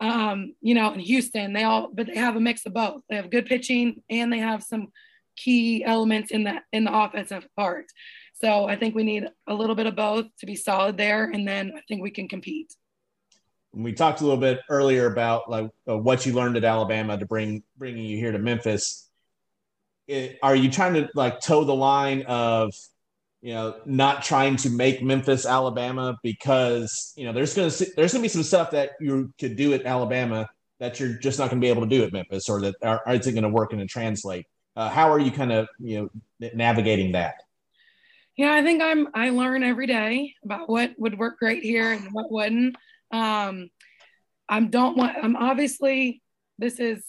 Um, you know, in Houston, they all, but they have a mix of both. They have good pitching and they have some key elements in the in the offensive part. So I think we need a little bit of both to be solid there, and then I think we can compete we talked a little bit earlier about like uh, what you learned at Alabama to bring bringing you here to Memphis. It, are you trying to like toe the line of you know not trying to make Memphis Alabama because you know there's gonna there's gonna be some stuff that you could do at Alabama that you're just not gonna be able to do at Memphis or that are, are isn't gonna work and translate. Uh, how are you kind of you know navigating that? Yeah, I think I'm I learn every day about what would work great here and what wouldn't. Um, I don't want, I'm obviously, this is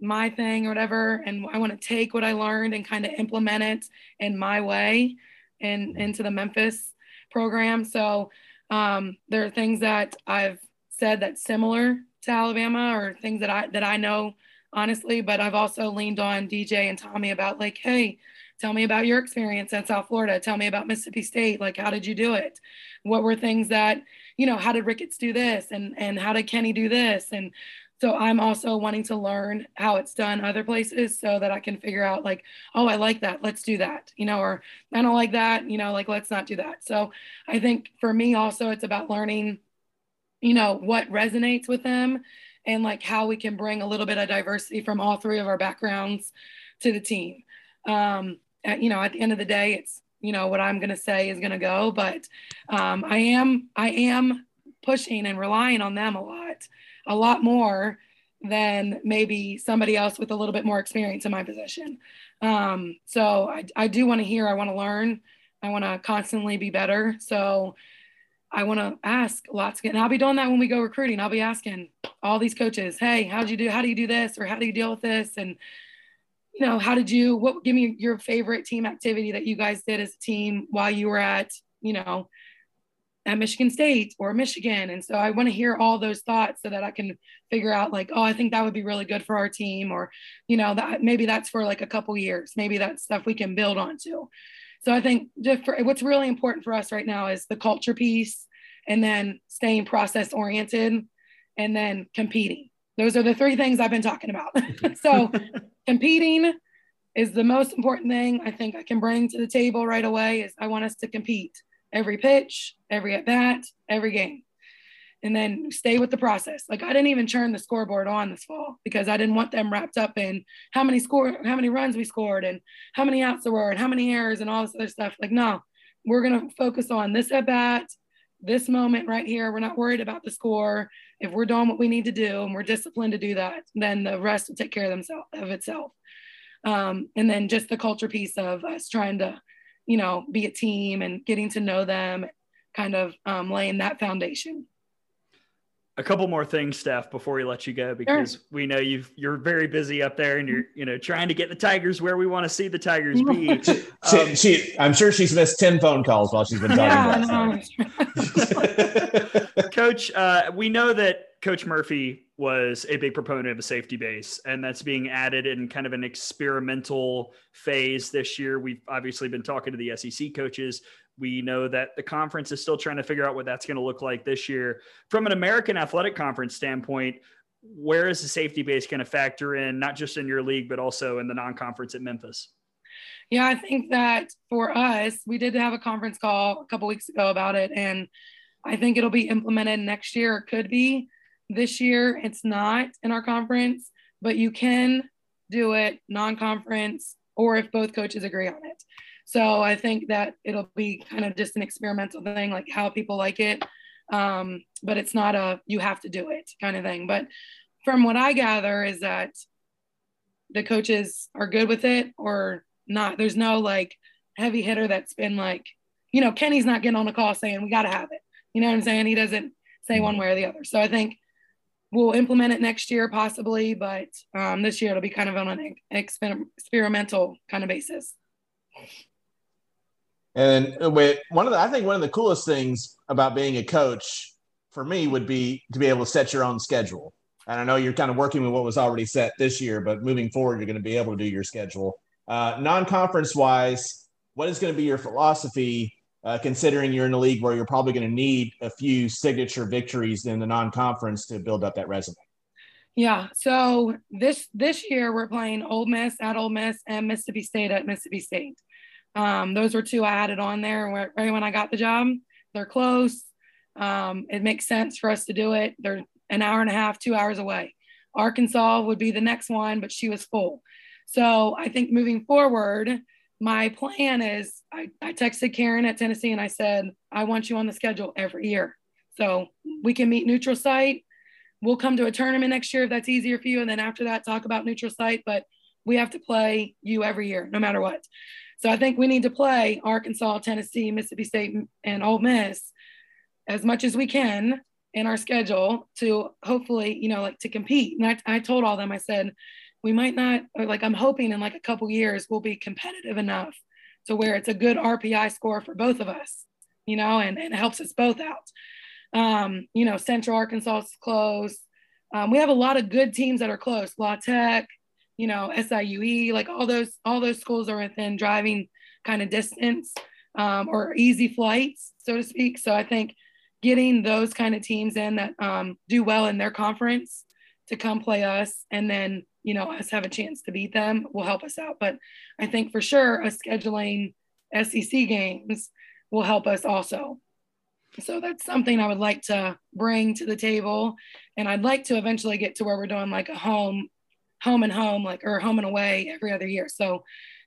my thing or whatever. And I want to take what I learned and kind of implement it in my way and into the Memphis program. So um, there are things that I've said that's similar to Alabama or things that I, that I know honestly, but I've also leaned on DJ and Tommy about like, hey, tell me about your experience at South Florida. Tell me about Mississippi State. Like, how did you do it? What were things that you know, how did Ricketts do this and and how did Kenny do this? And so I'm also wanting to learn how it's done other places so that I can figure out like, oh, I like that. Let's do that. You know, or I don't like that, you know, like let's not do that. So I think for me also it's about learning, you know, what resonates with them and like how we can bring a little bit of diversity from all three of our backgrounds to the team. Um, at, you know, at the end of the day, it's you know what i'm going to say is going to go but um, i am i am pushing and relying on them a lot a lot more than maybe somebody else with a little bit more experience in my position um, so I, I do want to hear i want to learn i want to constantly be better so I want to ask lots and I'll be doing that when we go recruiting. I'll be asking all these coaches, hey, how do you do? How do you do this? Or how do you deal with this? And, you know, how did you, what, give me your favorite team activity that you guys did as a team while you were at, you know, at Michigan State or Michigan. And so I want to hear all those thoughts so that I can figure out like, oh, I think that would be really good for our team. Or, you know, that maybe that's for like a couple years. Maybe that's stuff we can build onto. So I think just for, what's really important for us right now is the culture piece and then staying process oriented and then competing. Those are the three things I've been talking about. so competing is the most important thing I think I can bring to the table right away is I want us to compete every pitch, every at bat, every game and then stay with the process. Like I didn't even turn the scoreboard on this fall because I didn't want them wrapped up in how many score, how many runs we scored, and how many outs there were, and how many errors, and all this other stuff. Like no, we're gonna focus on this at bat, this moment right here. We're not worried about the score. If we're doing what we need to do and we're disciplined to do that, then the rest will take care of themselves of itself. Um, and then just the culture piece of us trying to, you know, be a team and getting to know them, kind of um, laying that foundation a couple more things, Steph, before we let you go, because sure. we know you you're very busy up there, and you're you know trying to get the Tigers where we want to see the Tigers be. um, she, I'm sure she's missed ten phone calls while she's been talking yeah, about Coach, uh, we know that Coach Murphy was a big proponent of a safety base, and that's being added in kind of an experimental phase this year. We've obviously been talking to the SEC coaches we know that the conference is still trying to figure out what that's going to look like this year. From an American Athletic Conference standpoint, where is the safety base going to factor in, not just in your league, but also in the non conference at Memphis? Yeah, I think that for us, we did have a conference call a couple weeks ago about it, and I think it'll be implemented next year. It could be this year. It's not in our conference, but you can do it non conference or if both coaches agree on it. So I think that it'll be kind of just an experimental thing, like how people like it. Um, but it's not a you have to do it kind of thing. But from what I gather is that the coaches are good with it or not. There's no like heavy hitter that's been like, you know, Kenny's not getting on a call saying we got to have it. You know what I'm saying? He doesn't say one way or the other. So I think we'll implement it next year possibly, but um, this year it'll be kind of on an experimental kind of basis. And with one of the, I think one of the coolest things about being a coach for me would be to be able to set your own schedule. And I know you're kind of working with what was already set this year, but moving forward, you're going to be able to do your schedule. Uh, non-conference wise, what is going to be your philosophy, uh, considering you're in a league where you're probably going to need a few signature victories in the non-conference to build up that resume? Yeah. So this this year we're playing Ole Miss at Ole Miss and Mississippi State at Mississippi State. Um, those were two I added on there right when I got the job. They're close. Um, it makes sense for us to do it. They're an hour and a half, two hours away. Arkansas would be the next one, but she was full. So I think moving forward, my plan is I, I texted Karen at Tennessee and I said, I want you on the schedule every year. So we can meet neutral site. We'll come to a tournament next year if that's easier for you. And then after that, talk about neutral site. But we have to play you every year, no matter what. So I think we need to play Arkansas, Tennessee, Mississippi State, and Ole Miss as much as we can in our schedule to hopefully, you know, like to compete. And I, I told all them, I said, we might not, like, I'm hoping in like a couple years we'll be competitive enough to where it's a good RPI score for both of us, you know, and, and it helps us both out. Um, you know, Central Arkansas is close. Um, we have a lot of good teams that are close. La Tech, you know, SIUE, like all those, all those schools are within driving kind of distance um, or easy flights, so to speak. So I think getting those kind of teams in that um, do well in their conference to come play us and then, you know, us have a chance to beat them will help us out. But I think for sure, a scheduling SEC games will help us also. So that's something I would like to bring to the table. And I'd like to eventually get to where we're doing like a home home and home, like or home and away every other year. So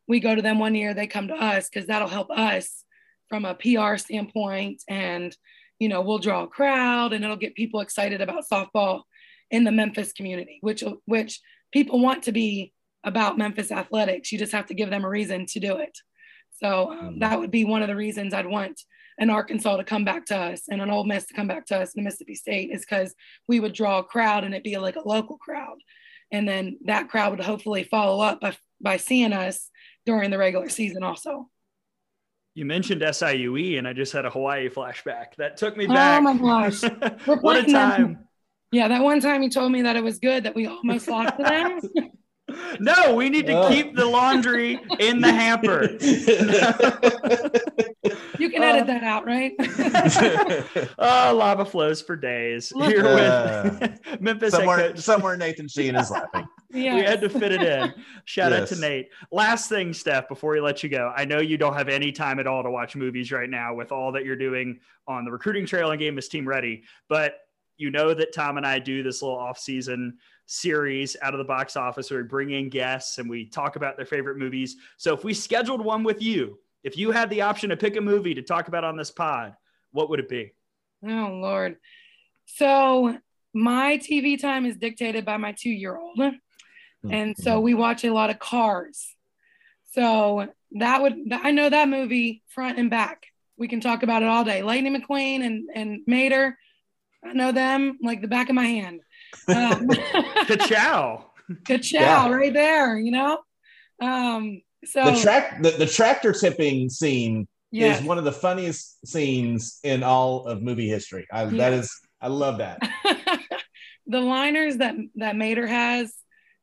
we go to them one year, they come to us because that'll help us from a PR standpoint. And, you know, we'll draw a crowd and it'll get people excited about softball in the Memphis community, which which people want to be about Memphis athletics. You just have to give them a reason to do it. So um, mm-hmm. that would be one of the reasons I'd want an Arkansas to come back to us and an Ole Miss to come back to us and Mississippi State is because we would draw a crowd and it'd be like a local crowd. And then that crowd would hopefully follow up by, by seeing us during the regular season also. You mentioned SIUE, and I just had a Hawaii flashback. That took me oh back. Oh my gosh. what a time. Yeah, that one time you told me that it was good that we almost lost to them. no, we need to oh. keep the laundry in the hamper. you can edit uh, that out, right? oh, lava flows for days. Here uh, with Memphis. Somewhere, somewhere Nathan Sheen is laughing. Yes. We had to fit it in. Shout yes. out to Nate. Last thing, Steph, before we let you go, I know you don't have any time at all to watch movies right now with all that you're doing on the recruiting trail and game is team ready, but you know that Tom and I do this little off season series out of the box office where we bring in guests and we talk about their favorite movies. So if we scheduled one with you, if you had the option to pick a movie to talk about on this pod, what would it be? Oh Lord. So my TV time is dictated by my two year old. Hmm. And so we watch a lot of cars. So that would I know that movie front and back. We can talk about it all day. Lightning McQueen and, and Mater. I know them like the back of my hand. Um, Ka-chow. Ka-chow yeah. right there, you know? Um, so the track the, the tractor tipping scene yes. is one of the funniest scenes in all of movie history. I, yes. That is I love that. the liners that that Mater has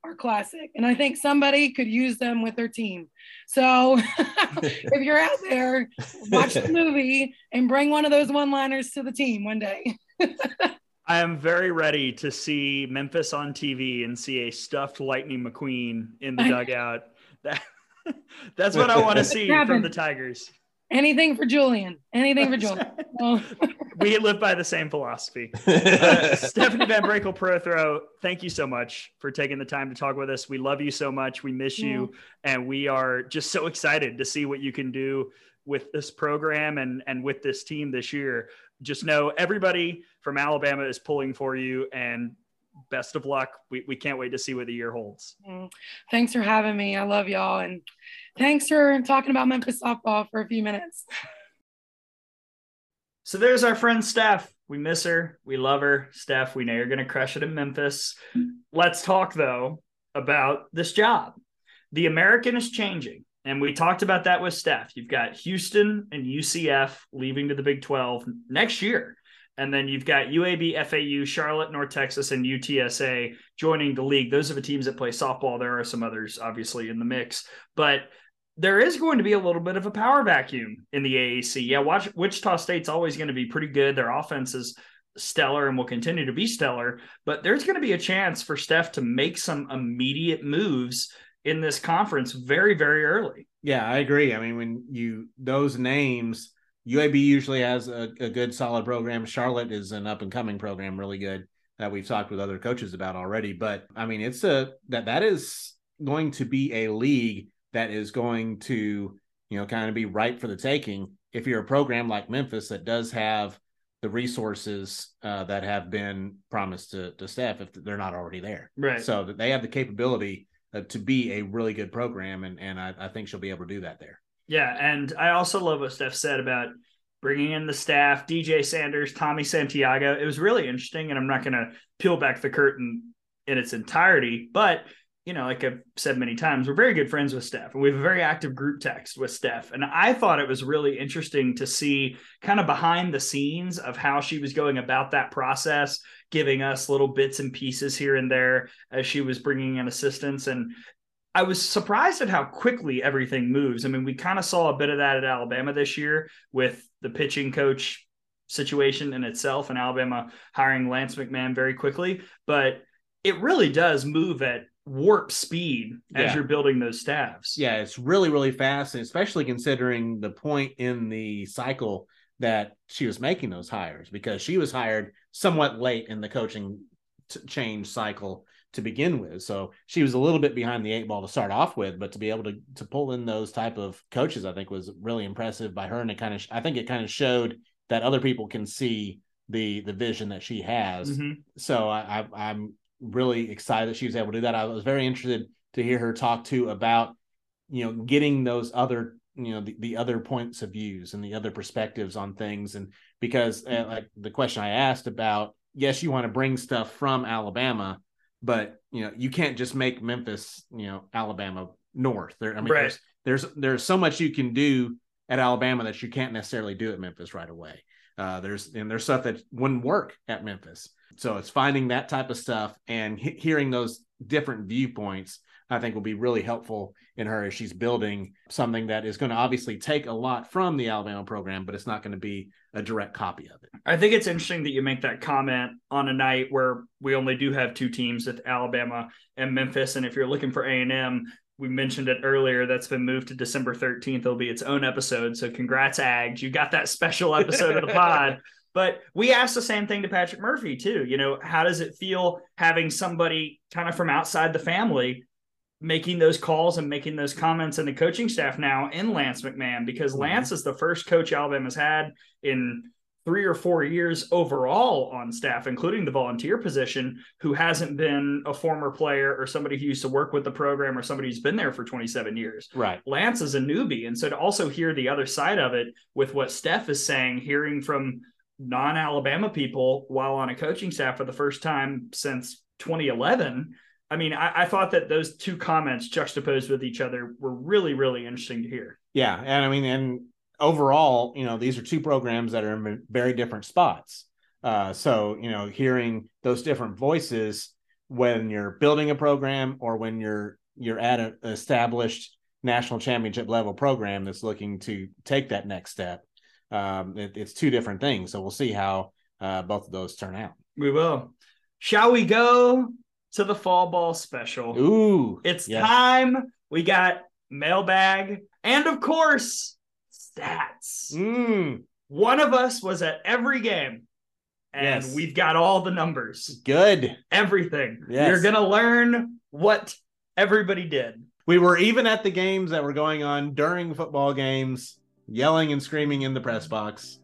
are classic, and I think somebody could use them with their team. So if you're out there, watch the movie and bring one of those one-liners to the team one day. I am very ready to see Memphis on TV and see a stuffed Lightning McQueen in the dugout. That, that's what I want to see from the Tigers. Anything for Julian. Anything for Julian. we live by the same philosophy. Uh, Stephanie VanBrakle Prothro, thank you so much for taking the time to talk with us. We love you so much. We miss you. And we are just so excited to see what you can do with this program and, and with this team this year just know everybody from Alabama is pulling for you and best of luck. We, we can't wait to see what the year holds. Mm. Thanks for having me. I love y'all. And thanks for talking about Memphis softball for a few minutes. So there's our friend Steph. We miss her. We love her. Steph, we know you're going to crush it in Memphis. Let's talk, though, about this job. The American is changing. And we talked about that with Steph. You've got Houston and UCF leaving to the Big 12 next year. And then you've got UAB, FAU, Charlotte, North Texas, and UTSA joining the league. Those are the teams that play softball. There are some others, obviously, in the mix. But there is going to be a little bit of a power vacuum in the AAC. Yeah, watch Wichita State's always going to be pretty good. Their offense is stellar and will continue to be stellar. But there's going to be a chance for Steph to make some immediate moves in this conference very, very early. Yeah, I agree. I mean, when you those names, UAB usually has a, a good, solid program. Charlotte is an up and coming program, really good that we've talked with other coaches about already. But I mean, it's a that that is going to be a league that is going to you know kind of be ripe for the taking if you're a program like Memphis that does have the resources uh, that have been promised to to Steph if they're not already there. Right. So that they have the capability uh, to be a really good program, and and I, I think she'll be able to do that there. Yeah, and I also love what Steph said about bringing in the staff, DJ Sanders, Tommy Santiago. It was really interesting, and I'm not going to peel back the curtain in its entirety, but you know, like I've said many times, we're very good friends with Steph and we have a very active group text with Steph. And I thought it was really interesting to see kind of behind the scenes of how she was going about that process, giving us little bits and pieces here and there as she was bringing in assistance. And I was surprised at how quickly everything moves. I mean, we kind of saw a bit of that at Alabama this year with the pitching coach situation in itself and Alabama hiring Lance McMahon very quickly. But it really does move at warp speed as yeah. you're building those staffs. Yeah, it's really, really fast, and especially considering the point in the cycle that she was making those hires because she was hired somewhat late in the coaching t- change cycle to begin with. So she was a little bit behind the eight ball to start off with, but to be able to to pull in those type of coaches, I think was really impressive by her. And it kind of, I think it kind of showed that other people can see the the vision that she has. Mm-hmm. So I, I I'm really excited that she was able to do that. I was very interested to hear her talk too about, you know, getting those other you know the, the other points of views and the other perspectives on things and because uh, like the question i asked about yes you want to bring stuff from alabama but you know you can't just make memphis you know alabama north. There i mean Right. there's, there's there's so much you can do at alabama that you can't necessarily do at memphis right away. Uh, there's and there's stuff that wouldn't work at memphis. So it's finding that type of stuff and he- hearing those different viewpoints I think will be really helpful in her as she's building something that is going to obviously take a lot from the Alabama program, but it's not going to be a direct copy of it. I think it's interesting that you make that comment on a night where we only do have two teams at Alabama and Memphis. And if you're looking for A and M, we mentioned it earlier. That's been moved to December 13th. It'll be its own episode. So congrats, Ags. You got that special episode of the pod. But we asked the same thing to Patrick Murphy too. You know, how does it feel having somebody kind of from outside the family making those calls and making those comments and the coaching staff now in Lance McMahon? Because mm-hmm. Lance is the first coach Alabama's had in three or four years overall on staff, including the volunteer position, who hasn't been a former player or somebody who used to work with the program or somebody who's been there for 27 years. Right. Lance is a newbie. And so to also hear the other side of it with what Steph is saying, hearing from non Alabama people while on a coaching staff for the first time since 2011. I mean, I, I, thought that those two comments juxtaposed with each other were really, really interesting to hear. Yeah. And I mean, and overall, you know, these are two programs that are in very different spots. Uh, so, you know, hearing those different voices when you're building a program or when you're you're at an established national championship level program that's looking to take that next step um, it, it's two different things. So we'll see how uh, both of those turn out. We will. Shall we go to the fall ball special? Ooh, it's yes. time. We got mailbag and, of course, stats. Mm. One of us was at every game. And yes. we've got all the numbers. Good. Everything. Yes. You're going to learn what everybody did. We were even at the games that were going on during football games yelling and screaming in the press box.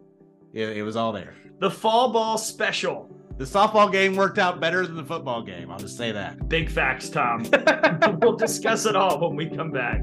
It, it, was all there. The fall ball special. The softball game worked out better than the football game. I'll just say that. Big facts, Tom. we'll discuss it all when we come back.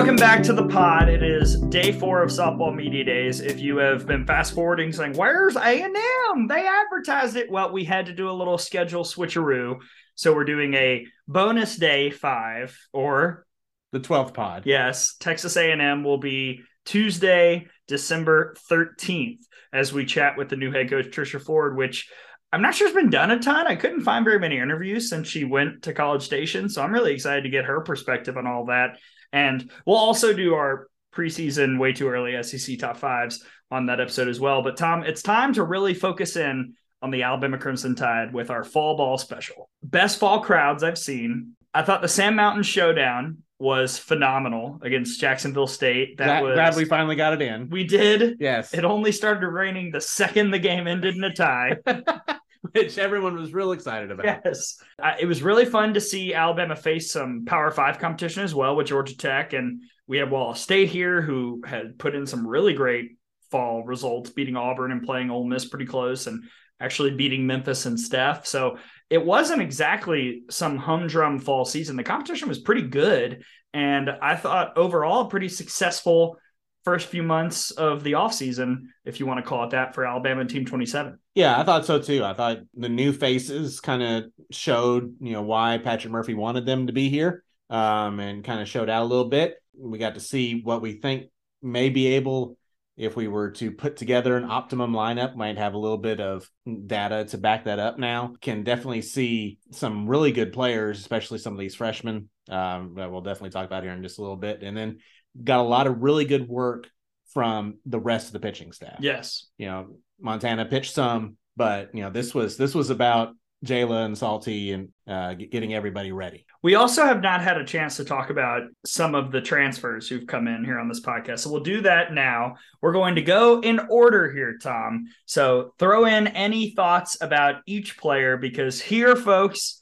Welcome back to the pod. It is day four of softball media days. If you have been fast forwarding, saying "Where's A and M?" They advertised it. Well, we had to do a little schedule switcheroo, so we're doing a bonus day five or the twelfth pod. Yes, Texas A and M will be Tuesday, December thirteenth, as we chat with the new head coach Trisha Ford, which. I'm not sure it's been done a ton. I couldn't find very many interviews since she went to College Station. So I'm really excited to get her perspective on all that. And we'll also do our preseason way too early SEC top fives on that episode as well. But Tom, it's time to really focus in on the Alabama Crimson Tide with our fall ball special. Best fall crowds I've seen. I thought the Sand Mountain Showdown was phenomenal against Jacksonville State. That glad, was glad we finally got it in. We did. Yes. It only started raining the second the game ended in a tie. which everyone was real excited about. Yes. Uh, it was really fun to see Alabama face some Power Five competition as well with Georgia Tech. And we have Wallace State here, who had put in some really great fall results, beating Auburn and playing Ole Miss pretty close and actually beating Memphis and Steph. So it wasn't exactly some humdrum fall season. The competition was pretty good. And I thought overall, pretty successful first few months of the offseason, if you want to call it that, for Alabama Team 27. Yeah, I thought so too. I thought the new faces kind of showed, you know, why Patrick Murphy wanted them to be here um, and kind of showed out a little bit. We got to see what we think may be able if we were to put together an optimum lineup, might have a little bit of data to back that up now. Can definitely see some really good players, especially some of these freshmen um, that we'll definitely talk about here in just a little bit. And then got a lot of really good work from the rest of the pitching staff. Yes. You know, Montana pitched some, but you know, this was this was about Jayla and Salty and uh, getting everybody ready. We also have not had a chance to talk about some of the transfers who've come in here on this podcast. So we'll do that now. We're going to go in order here, Tom. So throw in any thoughts about each player because here, folks,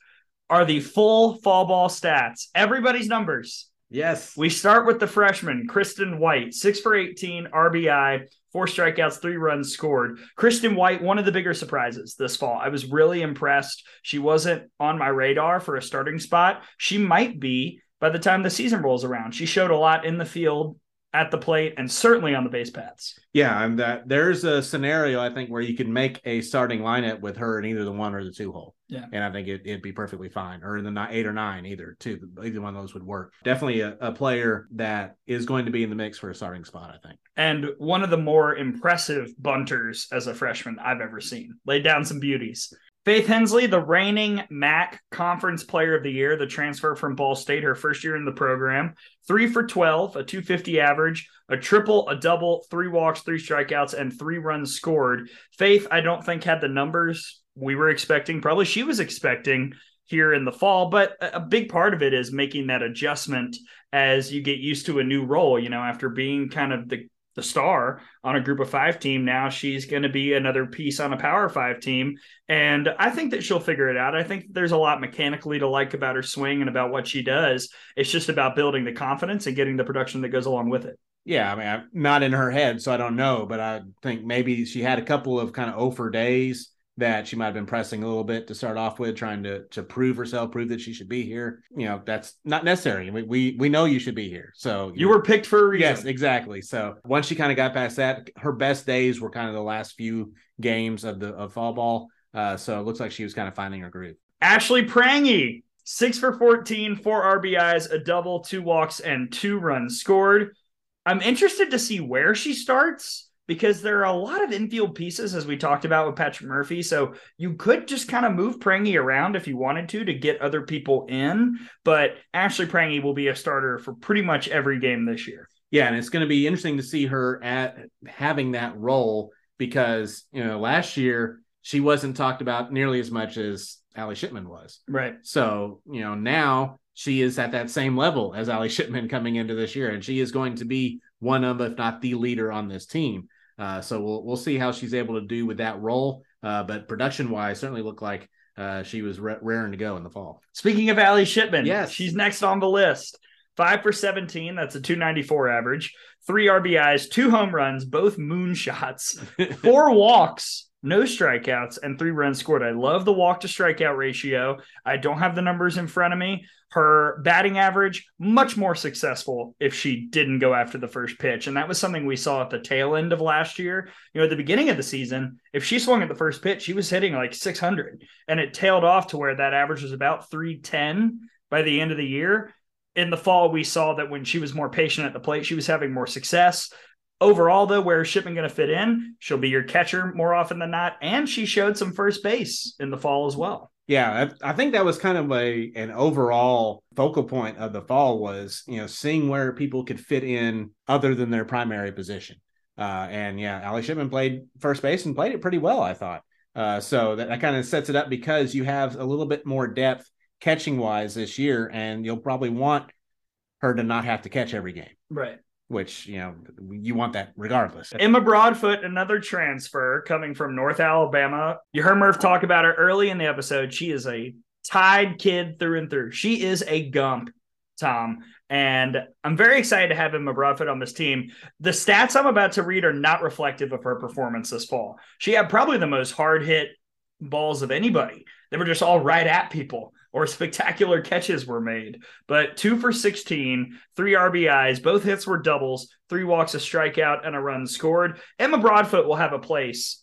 are the full fall ball stats. Everybody's numbers. Yes. We start with the freshman, Kristen White, six for 18, RBI, four strikeouts, three runs scored. Kristen White, one of the bigger surprises this fall. I was really impressed. She wasn't on my radar for a starting spot. She might be by the time the season rolls around. She showed a lot in the field at the plate and certainly on the base paths. Yeah, and that there's a scenario I think where you could make a starting lineup with her in either the one or the two hole. Yeah, and I think it, would be perfectly fine, or in the eight or nine either. Two, either one of those would work. Definitely a, a player that is going to be in the mix for a starting spot. I think, and one of the more impressive bunters as a freshman I've ever seen. Laid down some beauties. Faith Hensley, the reigning MAC Conference Player of the Year, the transfer from Ball State, her first year in the program. Three for 12, a 250 average, a triple, a double, three walks, three strikeouts, and three runs scored. Faith, I don't think had the numbers we were expecting. Probably she was expecting here in the fall, but a big part of it is making that adjustment as you get used to a new role, you know, after being kind of the the star on a group of five team. Now she's going to be another piece on a power five team. And I think that she'll figure it out. I think there's a lot mechanically to like about her swing and about what she does. It's just about building the confidence and getting the production that goes along with it. Yeah, I mean, I'm not in her head, so I don't know, but I think maybe she had a couple of kind of over days that she might have been pressing a little bit to start off with, trying to to prove herself, prove that she should be here. You know, that's not necessary. We we, we know you should be here. So you, were picked for a reason. Yes, exactly. So once she kind of got past that, her best days were kind of the last few games of the of fall ball. Uh, so it looks like she was kind of finding her groove. Ashley Prange, six for 14, four RBIs, a double, two walks, and two runs scored. I'm interested to see where she starts because there are a lot of infield pieces, as we talked about with Patrick Murphy. So you could just kind of move Prange around if you wanted to to get other people in. But Ashley Prange will be a starter for pretty much every game this year. Yeah, and it's going to be interesting to see her at having that role because you know last year she wasn't talked about nearly as much as Ali Shipman was. Right. So you know now she is at that same level as Ali Shipman coming into this year, and she is going to be one of, if not the leader on this team. Uh, so we'll we'll see how she's able to do with that role. Uh, but production wise, certainly looked like uh, she was re- raring to go in the fall. Speaking of Allie Shipman, yes, she's next on the list. Five for 17. That's a 294 average. Three RBIs, two home runs, both moonshots, four walks, no strikeouts, and three runs scored. I love the walk to strikeout ratio. I don't have the numbers in front of me. Her batting average, much more successful if she didn't go after the first pitch. And that was something we saw at the tail end of last year. You know, at the beginning of the season, if she swung at the first pitch, she was hitting like 600 and it tailed off to where that average was about 310 by the end of the year. In the fall, we saw that when she was more patient at the plate, she was having more success. Overall, though, where is Shipman going to fit in? She'll be your catcher more often than not, and she showed some first base in the fall as well. Yeah, I, I think that was kind of a an overall focal point of the fall was you know seeing where people could fit in other than their primary position. Uh, and yeah, Allie Shipman played first base and played it pretty well, I thought. Uh, so that, that kind of sets it up because you have a little bit more depth catching wise this year, and you'll probably want her to not have to catch every game. Right which you know you want that regardless. Emma Broadfoot, another transfer coming from North Alabama. You heard Murph talk about her early in the episode. She is a Tide kid through and through. She is a gump, Tom. And I'm very excited to have Emma Broadfoot on this team. The stats I'm about to read are not reflective of her performance this fall. She had probably the most hard hit balls of anybody. They were just all right at people or spectacular catches were made. But two for 16, three RBIs, both hits were doubles, three walks, a strikeout, and a run scored. Emma Broadfoot will have a place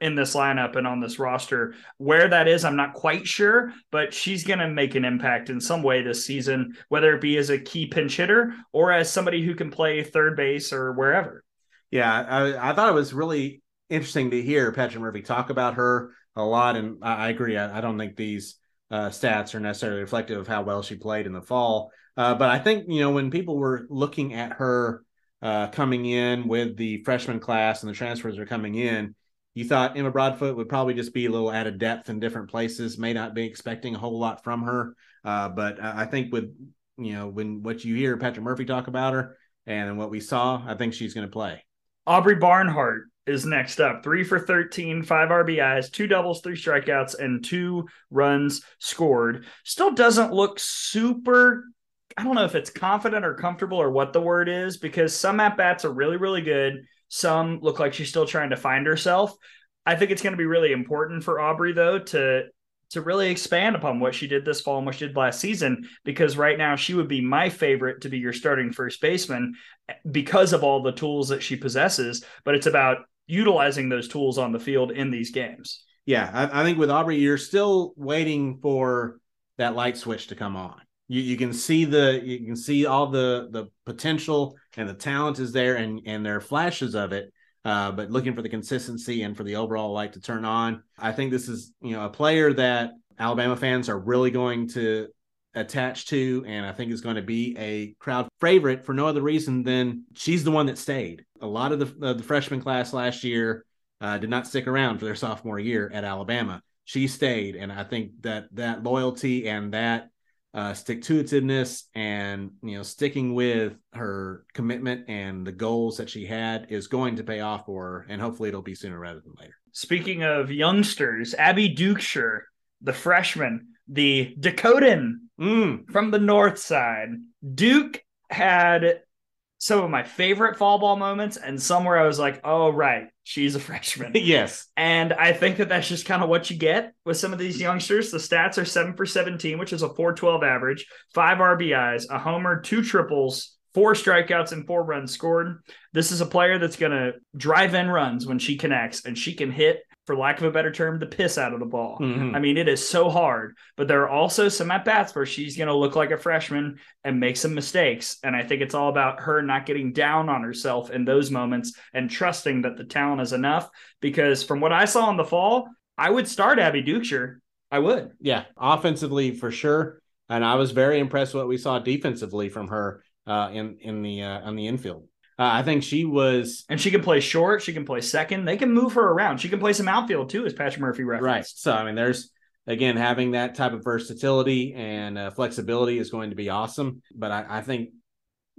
in this lineup and on this roster. Where that is, I'm not quite sure, but she's going to make an impact in some way this season, whether it be as a key pinch hitter or as somebody who can play third base or wherever. Yeah, I, I thought it was really interesting to hear Patrick Murphy talk about her a lot, and I, I agree. I, I, don't think these uh, stats are necessarily reflective of how well she played in the fall. Uh, but I think you know when people were looking at her uh, coming in with the freshman class and the transfers are coming in, you thought Emma Broadfoot would probably just be a little out of depth in different places, may not be expecting a whole lot from her. Uh, but I think with you know when what you hear Patrick Murphy talk about her and what we saw, I think she's going to play. Aubrey Barnhart is next up. Three for 13, five RBIs, two doubles, three strikeouts, and two runs scored. Still doesn't look super. I don't know if it's confident or comfortable or what the word is because some at bats are really, really good. Some look like she's still trying to find herself. I think it's going to be really important for Aubrey, though, to to really expand upon what she did this fall and what she did last season because right now she would be my favorite to be your starting first baseman eh, because of all the tools that she possesses but it's about utilizing those tools on the field in these games yeah I, I think with aubrey you're still waiting for that light switch to come on you, you can see the you can see all the the potential and the talent is there and and there are flashes of it uh, but looking for the consistency and for the overall light to turn on. I think this is, you know, a player that Alabama fans are really going to attach to, and I think is going to be a crowd favorite for no other reason than she's the one that stayed. A lot of the, the freshman class last year uh, did not stick around for their sophomore year at Alabama. She stayed, and I think that that loyalty and that uh, stick to itiveness and you know sticking with her commitment and the goals that she had is going to pay off for her and hopefully it'll be sooner rather than later speaking of youngsters abby dukeshire the freshman the dakotan mm. from the north side duke had some of my favorite fall ball moments and some where I was like, oh, right, she's a freshman. yes. And I think that that's just kind of what you get with some of these youngsters. The stats are seven for 17, which is a 412 average, five RBIs, a homer, two triples, four strikeouts, and four runs scored. This is a player that's going to drive in runs when she connects and she can hit for lack of a better term, the piss out of the ball. Mm-hmm. I mean, it is so hard, but there are also some at bats where she's going to look like a freshman and make some mistakes. And I think it's all about her not getting down on herself in those moments and trusting that the talent is enough. Because from what I saw in the fall, I would start Abby Dukeshire. I would. Yeah, offensively for sure. And I was very impressed what we saw defensively from her uh, in in the uh, on the infield. Uh, I think she was, and she can play short. She can play second. They can move her around. She can play some outfield too, as Patrick Murphy referenced. Right. So I mean, there's again having that type of versatility and uh, flexibility is going to be awesome. But I, I think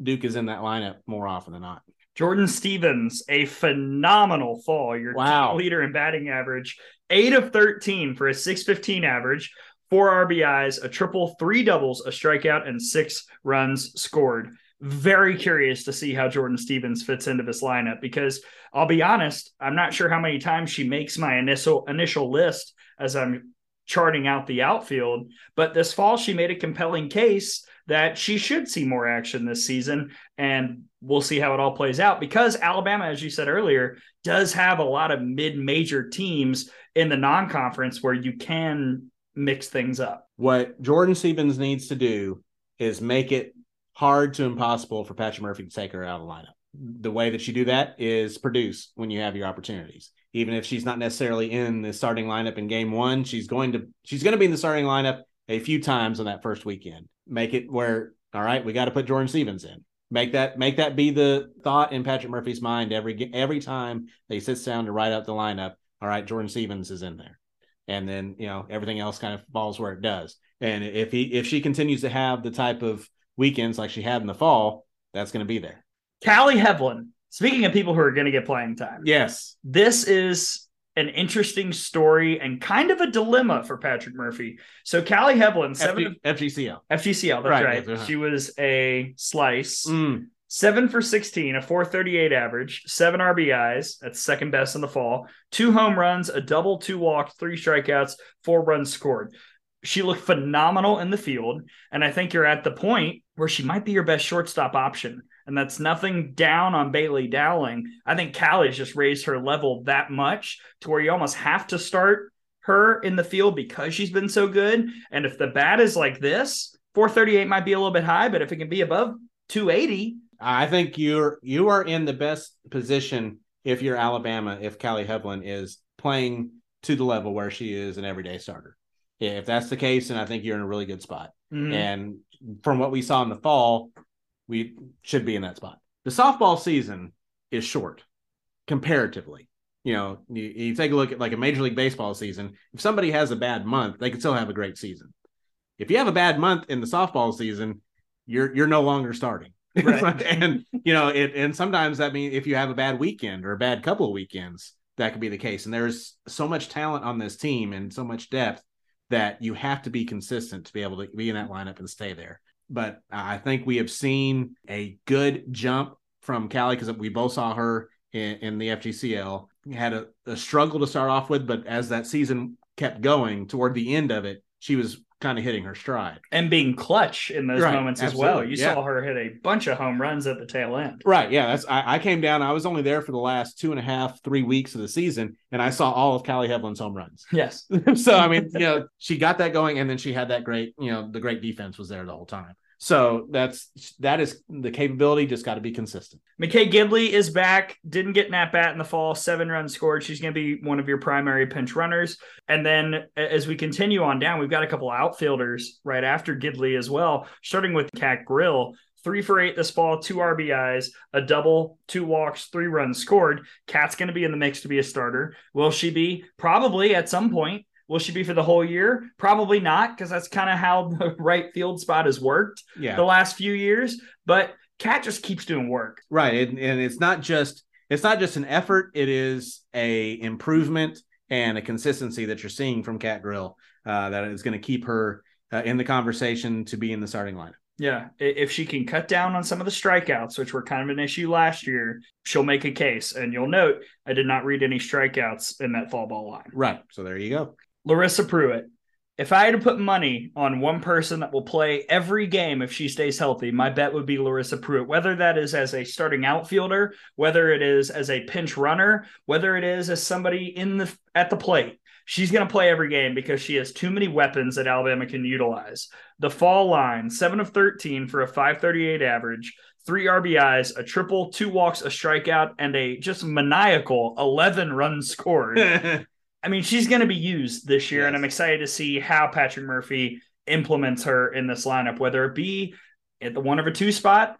Duke is in that lineup more often than not. Jordan Stevens, a phenomenal fall. Your wow. leader in batting average, eight of 13 for a 615 average, four RBIs, a triple, three doubles, a strikeout, and six runs scored very curious to see how Jordan Stevens fits into this lineup because I'll be honest, I'm not sure how many times she makes my initial initial list as I'm charting out the outfield, but this fall she made a compelling case that she should see more action this season and we'll see how it all plays out because Alabama as you said earlier does have a lot of mid-major teams in the non-conference where you can mix things up. What Jordan Stevens needs to do is make it hard to impossible for Patrick Murphy to take her out of the lineup. The way that you do that is produce when you have your opportunities. Even if she's not necessarily in the starting lineup in game one, she's going to she's going to be in the starting lineup a few times on that first weekend. Make it where all right, we got to put Jordan Stevens in. Make that make that be the thought in Patrick Murphy's mind every every time he sits down to write out the lineup. All right, Jordan Stevens is in there, and then you know everything else kind of falls where it does. And if he if she continues to have the type of weekends like she had in the fall, that's going to be there. Kali Heivilin. Speaking of people who are going to get playing time, yes, this is an interesting story and kind of a dilemma for Patrick Murphy. So Kali Heivilin, seven FGCL, FGCL, that's right. right. She was a slice. Mm. Seven for 16, a 438 average, seven RBIs. That's second best in the fall. Two home runs, a double, two walks, three strikeouts, four runs scored. She looked phenomenal in the field. And I think you're at the point where she might be your best shortstop option. And that's nothing down on Bailey Dowling. I think Kali's just raised her level that much to where you almost have to start her in the field because she's been so good. And if the bat is like this, 438 might be a little bit high, but if it can be above 280, I think you're you are in the best position if you're Alabama if Kali Heivilin is playing to the level where she is an everyday starter. If that's the case, then I think you're in a really good spot. Mhm. And from what we saw in the fall, we should be in that spot. The softball season is short comparatively. You know, you, you take a look at like a Major League Baseball season. If somebody has a bad month, they can still have a great season. If you have a bad month in the softball season, you're you're no longer starting. Right. and you know, it and sometimes that means if you have a bad weekend or a bad couple of weekends, that could be the case. And there's so much talent on this team and so much depth that you have to be consistent to be able to be in that lineup and stay there. But I think we have seen a good jump from Kali because we both saw her in, in the FGCL. Had a, a struggle to start off with, but as that season kept going toward the end of it, she was kind of hitting her stride. and being clutch in those Right, moments as well. You yeah. saw her hit a bunch of home runs at the tail end. Right. Yeah. That's I, I came down. I was only there for the last two and a half, three weeks of the season, and I saw all of Kali Heivilin's home runs. Yes. so I mean, you know, she got that going, and then she had that great, you know, the great defense was there the whole time. So that's that is the capability. Just got to be consistent. McKay Gidley is back. Didn't get an at bat in the fall. Seven runs scored. She's going to be one of your primary pinch runners. And then as we continue on down, we've got a couple outfielders right after Gidley as well. Starting with Kat Grill, three for eight this fall, two RBIs, a double, two walks, three runs scored. Kat's going to be in the mix to be a starter. Will she be? Probably at some point. Will she be for the whole year? Probably not, because that's kind of how the right field spot has worked Yeah. the last few years. But Kat just keeps doing work. Right. And, and it's not just it's not just an effort. It is a improvement and a consistency that you're seeing from Kat Grill uh, that is going to keep her uh, in the conversation to be in the starting lineup. Yeah, if she can cut down on some of the strikeouts, which were kind of an issue last year, she'll make a case. And you'll note I did not read any strikeouts in that fall ball line. Right. So there you go. Larissa Preuitt. If I had to put money on one person that will play every game if she stays healthy, my bet would be Larissa Preuitt. Whether that is as a starting outfielder, whether it is as a pinch runner, whether it is as somebody in the at the plate, she's going to play every game because she has too many weapons that Alabama can utilize. The fall line, seven of thirteen for a five thirty eight average, three RBIs, a triple, two walks, a strikeout, and a just maniacal eleven runs scored. I mean, she's going to be used this year, and I'm excited to see how Patrick Murphy implements her in this lineup, whether it be at the one of a two spot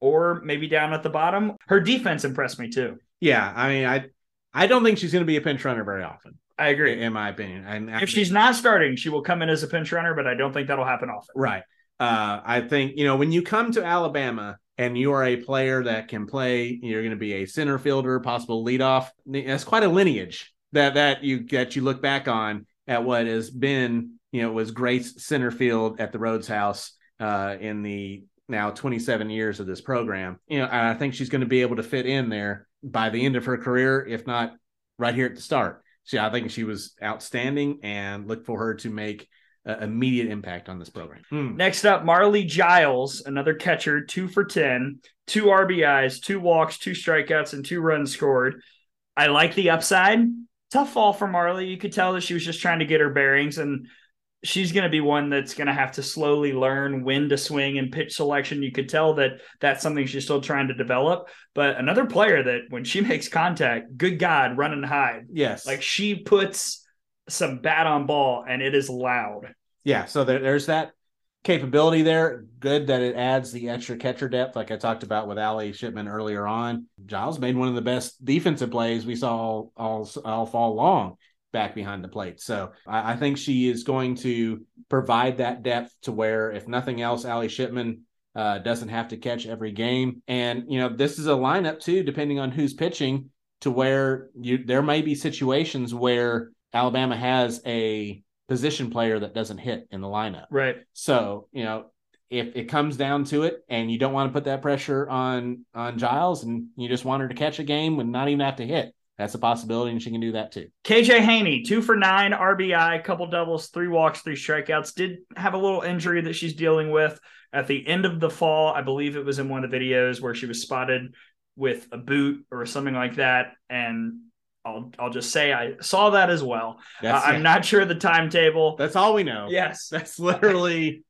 or maybe down at the bottom. Her defense impressed me too. yeah. I mean, I I don't think she's going to be a pinch runner very often, I agree. in my opinion. And I If she's not starting, she will come in as a pinch runner, but I don't think that'll happen often. Right. Uh, I think, you know, when you come to Alabama and you are a player that can play, you're going to be a center fielder, possible leadoff. That's quite a lineage that that you that you look back on at what has been, you know, was Grace center field at the Rhoads House uh, in the now 27 years of this program. You know, I think she's going to be able to fit in there by the end of her career, if not right here at the start. So I think she was outstanding and look for her to make immediate impact on this program. Hmm. Next up, Marley Giles, another catcher, two for 10, two RBIs, two walks, two strikeouts, and two runs scored. I like the upside. Tough fall for Marley. You could tell that she was just trying to get her bearings, and she's going to be one that's going to have to slowly learn when to swing and pitch selection. You could tell that that's something she's still trying to develop. But another player that when she makes contact, good God, run and hide. Yes. Like she puts some bat on ball, and it is loud. yeah. So there, there's that capability there. Good that it adds the extra catcher depth, like I talked about with Ali Shipman earlier on. Giles made one of the best defensive plays we saw all all, all fall long back behind the plate. So I, I think she is going to provide that depth to where, if nothing else, Ali Shipman uh, doesn't have to catch every game. And you know, this is a lineup too, depending on who's pitching, to where you there may be situations where Alabama has a position player that doesn't hit in the lineup. Right. So, you know, if it comes down to it and you don't want to put that pressure on on Giles and you just want her to catch a game and not even have to hit, that's a possibility and she can do that too. KJ Haney, two for nine, RBI, couple doubles, three walks, three strikeouts. Did have a little injury that she's dealing with at the end of the fall. I believe it was in one of the videos where she was spotted with a boot or something like that. And I'll I'll just say I saw that as well. I- uh, I'm not sure the timetable. that's all we know. Yes. That's literally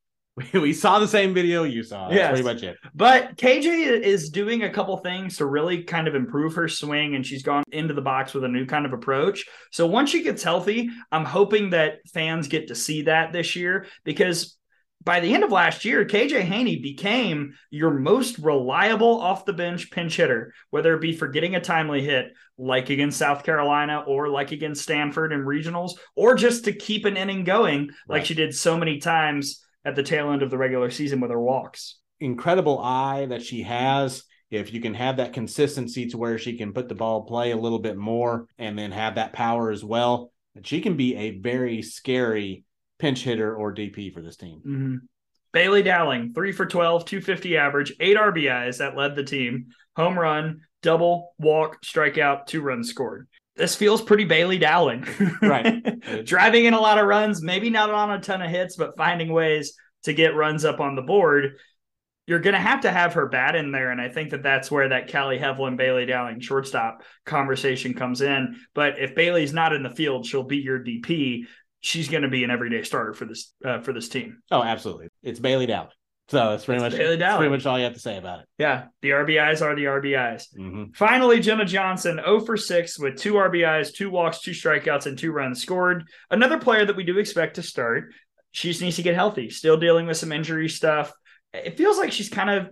we saw the same video you saw. Yeah, pretty much it. But KJ is doing a couple things to really kind of improve her swing, and she's gone into the box with a new kind of approach. So once she gets healthy, I'm hoping that fans get to see that this year because by the end of last year, KJ Haney became your most reliable off the bench pinch hitter, whether it be for getting a timely hit, like against South Carolina or like against Stanford in regionals, or just to keep an inning going, like Right. she did so many times at the tail end of the regular season with her walks. Incredible eye that she has. If you can have that consistency to where she can put the ball play a little bit more and then have that power as well, she can be a very scary pinch hitter or DP for this team. Mhm. Bailey Dowling, three for 12, 250 average, eight RBIs that led the team. Home run, double, walk, strikeout, two runs scored. This feels pretty Bailey Dowling. Right. Driving in a lot of runs, maybe not on a ton of hits, but finding ways to get runs up on the board. You're going to have to have her bat in there. And I think that that's where that Kali Heivilin, Bailey Dowling shortstop conversation comes in. But if Bailey's not in the field, she'll be your DP. She's going to be an everyday starter for this uh, for this team. Oh, absolutely. It's Bailey Dowling. So that's pretty It's much Bailey Dowling. pretty much all you have to say about it. Yeah, the RBIs are the RBIs. hmm Finally, Jenna Johnson, 0 for 6 with two RBIs, two walks, two strikeouts, and two runs scored. Another player that we do expect to start. She just needs to get healthy. Still dealing with some injury stuff. It feels like she's kind of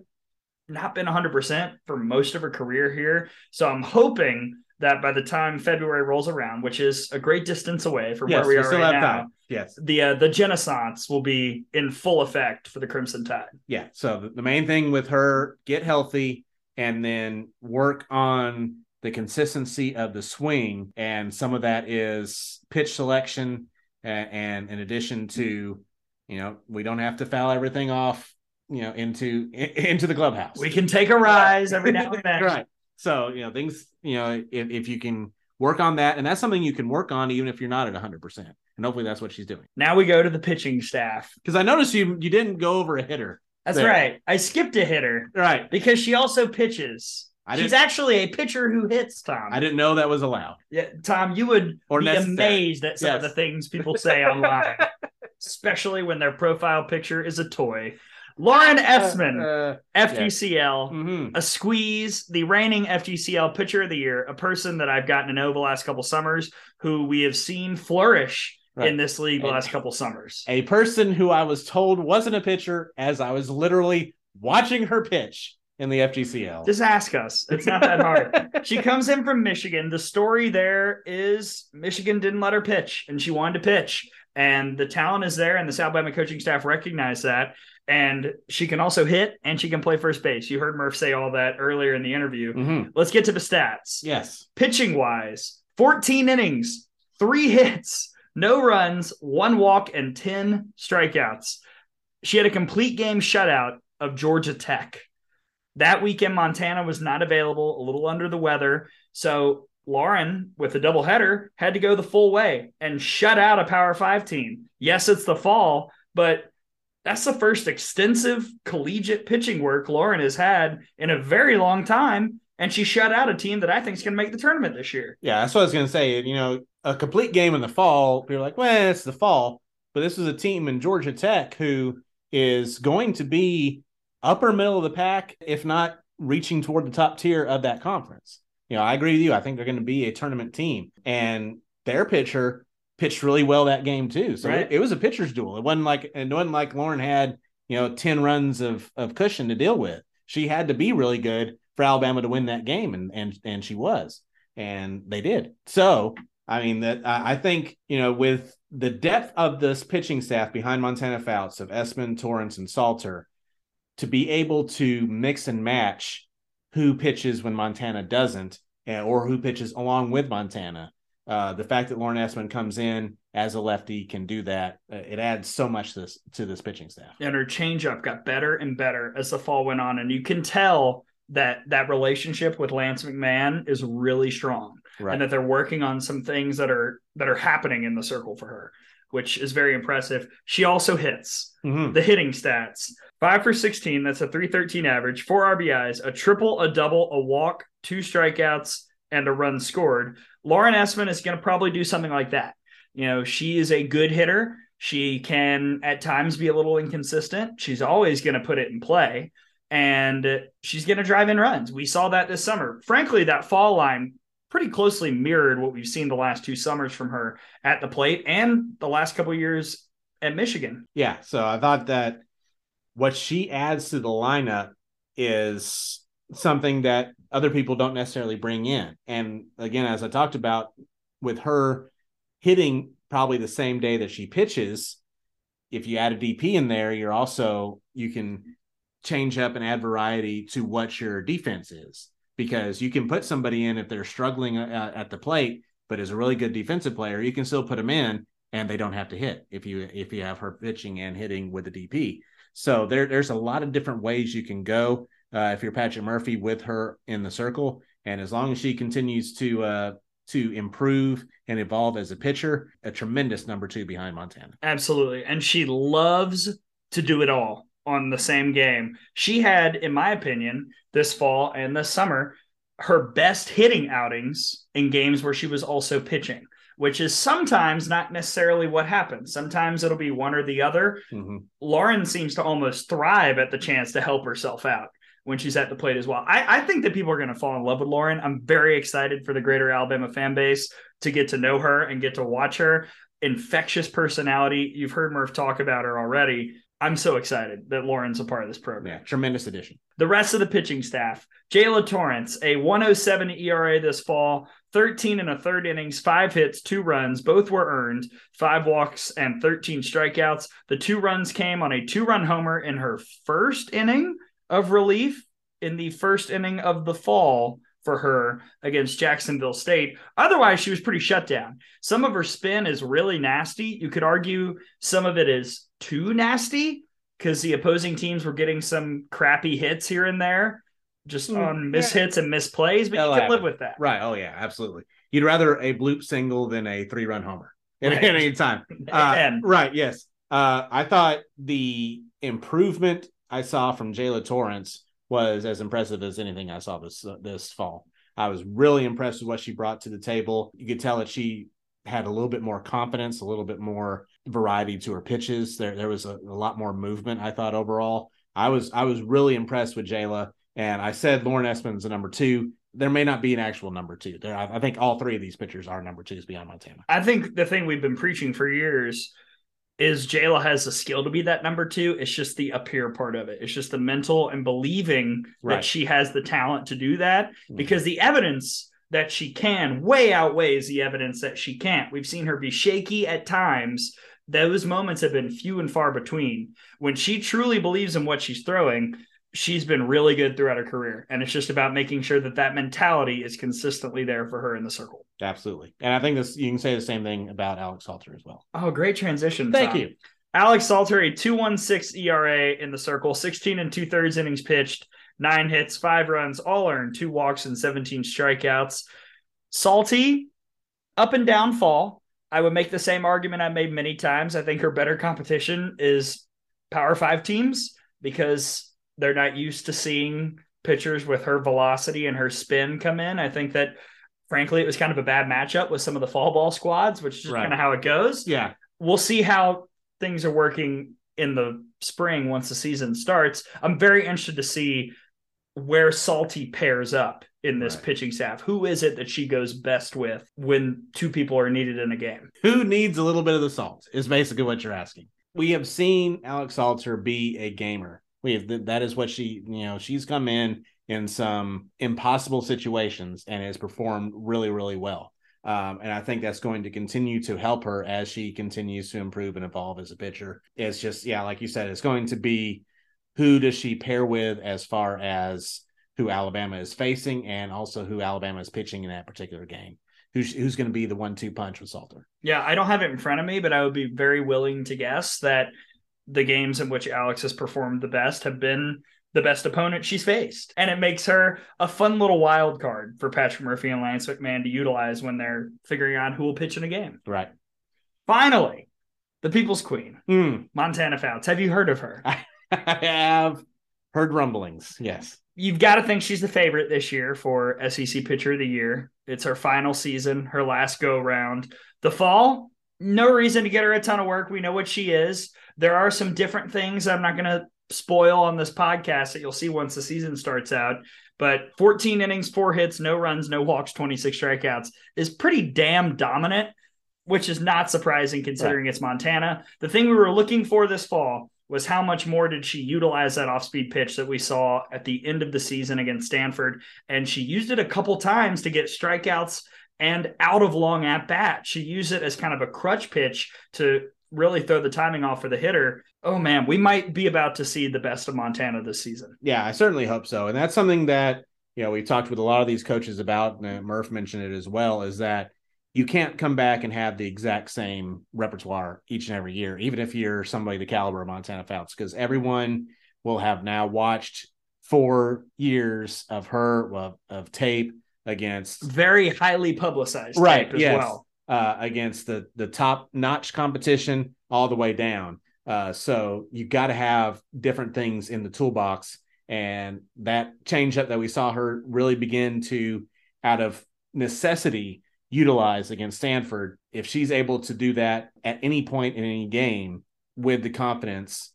not been 100% for most of her career here. So I'm hoping that by the time February rolls around, which is a great distance away from Yes, where we we are still right have now, time. Yes. the uh, the Genaissance will be in full effect for the Crimson Tide. Yeah. So the- the main thing with her, get healthy and then work on the consistency of the swing. And some of that is pitch selection. And, and in addition to, you know, we don't have to foul everything off, you know, into into the clubhouse. We can take a rise every now and then. right. So, you know, things, you know, if, if you can work on that, and that's something you can work on even if you're not at 100%. And hopefully that's what she's doing. Now we go to the pitching staff. Because I noticed you you didn't go over a hitter. That's There. right. I skipped a hitter Right. because she also pitches. I She's actually a pitcher who hits, Tom. I didn't know that was allowed. Yeah, Tom, you would Or be necessary. amazed at some of the things people say online, especially when their profile picture is a toy. Lauren Esman, Uh, FGCL, mhm. a squeeze, the reigning FGCL pitcher of the year, a person that I've gotten to know the last couple summers, who we have seen flourish Right. in this league the last couple summers. A person who I was told wasn't a pitcher as I was literally watching her pitch in the FGCL. Just ask us. It's not that hard. she comes in from Michigan. The story there is Michigan didn't let her pitch, and she wanted to pitch. And the talent is there, and the South Alabama coaching staff recognized that. And she can also hit, and she can play first base. You heard Murph say all that earlier in the interview. Mhm. Let's get to the stats. Yes. Pitching wise, 14 innings, three hits, no runs, one walk, and 10 strikeouts. She had a complete game shutout of Georgia Tech. That weekend, Montana was not available, a little under the weather. So Lauren, with a doubleheader, had to go the full way and shut out a Power Five team. Yes, it's the fall, but that's the first extensive collegiate pitching work Lauren has had in a very long time. And she shut out a team that I think is going to make the tournament this year. Yeah, that's what I was going to say. You know, a complete game in the fall, you're like, well, it's the fall. But this is a team in Georgia Tech who is going to be upper middle of the pack, if not reaching toward the top tier of that conference. You know, I agree with you. I think they're going to be a tournament team. And their pitcher pitched really well that game too. So Right. it, it was a pitcher's duel. It wasn't like it wasn't like Lauren had, you know, 10 runs of of cushion to deal with. She had to be really good for Alabama to win that game, and and and she was. And they did. So I mean that I I think, you know, with the depth of this pitching staff behind Montana Fouts of Esman, Torrence, and Salter, to be able to mix and match who pitches when Montana doesn't, eh, or who pitches along with Montana. Uh, the fact that Lauren Esman comes in as a lefty can do that. Uh, it adds so much to this to this pitching staff. and her changeup got better and better as the fall went on. And you can tell that that relationship with Lance McMahon is really strong and that they're working on some things that are that are happening in the circle for her, which is very impressive. She also hits Mhm. the hitting stats. Five for 16, that's a 313 average, four RBIs, a triple, a double, a walk, two strikeouts, and a run scored. Lauren Esman is going to probably do something like that. You know, she is a good hitter. She can at times be a little inconsistent. She's always going to put it in play and she's going to drive in runs. We saw that this summer. Frankly, that fall line pretty closely mirrored what we've seen the last two summers from her at the plate and the last couple years at Michigan. Yeah, so I thought that what she adds to the lineup is something that other people don't necessarily bring in. And again, as I talked about with her hitting probably the same day that she pitches, if you add a DP in there, you're also you can change up and add variety to what your defense is. Because you can put somebody in if they're struggling uh, at the plate but is a really good defensive player you can still put them in and they don't have to hit if you if you have her pitching and hitting with a DP so there there's a lot of different ways you can go uh, if you're Patrick Murphy with her in the circle and as long as she continues to uh, to improve and evolve as a pitcher a tremendous number 2 behind Montana absolutely and she loves to do it all on the same game. She had, in my opinion, this fall and this summer, her best hitting outings in games where she was also pitching, which is sometimes not necessarily what happens. Sometimes it'll be one or the other. Mm-hmm. Lauren seems to almost thrive at the chance to help herself out when she's at the plate as well. I, I think that people are going to fall in love with Lauren. I'm very excited for the greater Alabama fan base to get to know her and get to watch her. Infectious personality. You've heard Murph talk about her already. I'm so excited that Lauren's a part of this program. Yeah, tremendous addition. The rest of the pitching staff Jaala Torrence, a 107 ERA this fall, 13 and a third innings, five hits, two runs. Both were earned, five walks, and 13 strikeouts. The two runs came on a two run homer in her first inning of relief in the first inning of the fall for her against Jacksonville State. Otherwise, she was pretty shut down. Some of her spin is really nasty. You could argue some of it is too nasty because the opposing teams were getting some crappy hits here and there, just mm, on miss hits and misplays. But That'll you can happen. live with that, right? Oh yeah, absolutely. You'd rather a bloop single than a three run homer at right. any time. Uh, right? Yes. Uh, I thought the improvement I saw from Jaala Torrence was as impressive as anything I saw this uh, this fall. I was really impressed with what she brought to the table. You could tell that she had a little bit more confidence, a little bit more variety to her pitches. There there was a, a lot more movement. I thought overall, I was I was really impressed with Jaala. And I said Lauren Esman's a number two. There may not be an actual number two. There, I, I think all three of these pitchers are number twos beyond Montana. I think the thing we've been preaching for years is Jaala has the skill to be that number two. It's just the appear part of it. It's just the mental and believing right. that she has the talent to do that mm-hmm. because the evidence that she can way outweighs the evidence that she can't. We've seen her be shaky at times. Those moments have been few and far between. When she truly believes in what she's throwing, she's been really good throughout her career. And it's just about making sure that that mentality is consistently there for her in the circle. Absolutely. And I think this you can say the same thing about Alex Salter as well. Oh, great transition. Thank Tom. you. Alex Salter, a 216 ERA in the circle, 16 and two thirds innings pitched, nine hits, five runs, all earned, two walks, and 17 strikeouts. Salty, up and down fall. I would make the same argument I've made many times. I think her better competition is Power Five teams because they're not used to seeing pitchers with her velocity and her spin come in. I think that frankly, it was kind of a bad matchup with some of the fall ball squads, which is right. kind of how it goes. Yeah. We'll see how things are working in the spring once the season starts. I'm very interested to see where Salty pairs up in this right. pitching staff. Who is it that she goes best with when two people are needed in a game? Who needs a little bit of the salt is basically what you're asking. We have seen Alex Salter be a gamer. We have that is what she, you know, she's come in in some impossible situations and has performed really, really well. Um, and I think that's going to continue to help her as she continues to improve and evolve as a pitcher. It's just, yeah, like you said, it's going to be who does she pair with as far as who Alabama is facing and also who Alabama is pitching in that particular game. Who's, who's going to be the one two punch with Salter? Yeah, I don't have it in front of me, but I would be very willing to guess that the games in which Alex has performed the best have been the best opponent she's faced. And it makes her a fun little wild card for Patrick Murphy and Lance McMahon to utilize when they're figuring out who will pitch in a game. Right. Finally, the People's Queen, mm. Montana Fouts. Have you heard of her? I have heard rumblings. Yes. You've got to think she's the favorite this year for SEC Pitcher of the Year. It's her final season, her last go round. The fall, no reason to get her a ton of work. We know what she is. There are some different things I'm not going to spoil on this podcast that you'll see once the season starts out. But 14 innings, four hits, no runs, no walks, 26 strikeouts is pretty damn dominant, which is not surprising considering right. it's Montana. The thing we were looking for this fall was how much more did she utilize that off speed pitch that we saw at the end of the season against Stanford? And she used it a couple times to get strikeouts and out of long at bat. She used it as kind of a crutch pitch to really throw the timing off for the hitter. Oh man, we might be about to see the best of Montana this season. Yeah, I certainly hope so. And that's something that, you know, we talked with a lot of these coaches about, and Murph mentioned it as well, is that you can't come back and have the exact same repertoire each and every year, even if you're somebody the caliber of Montana Fouts, because everyone will have now watched four years of her of, of tape against very highly publicized right as yes. well uh, against the the top notch competition all the way down. Uh, so you got to have different things in the toolbox, and that changeup that we saw her really begin to, out of necessity, utilize against Stanford. If she's able to do that at any point in any game with the confidence,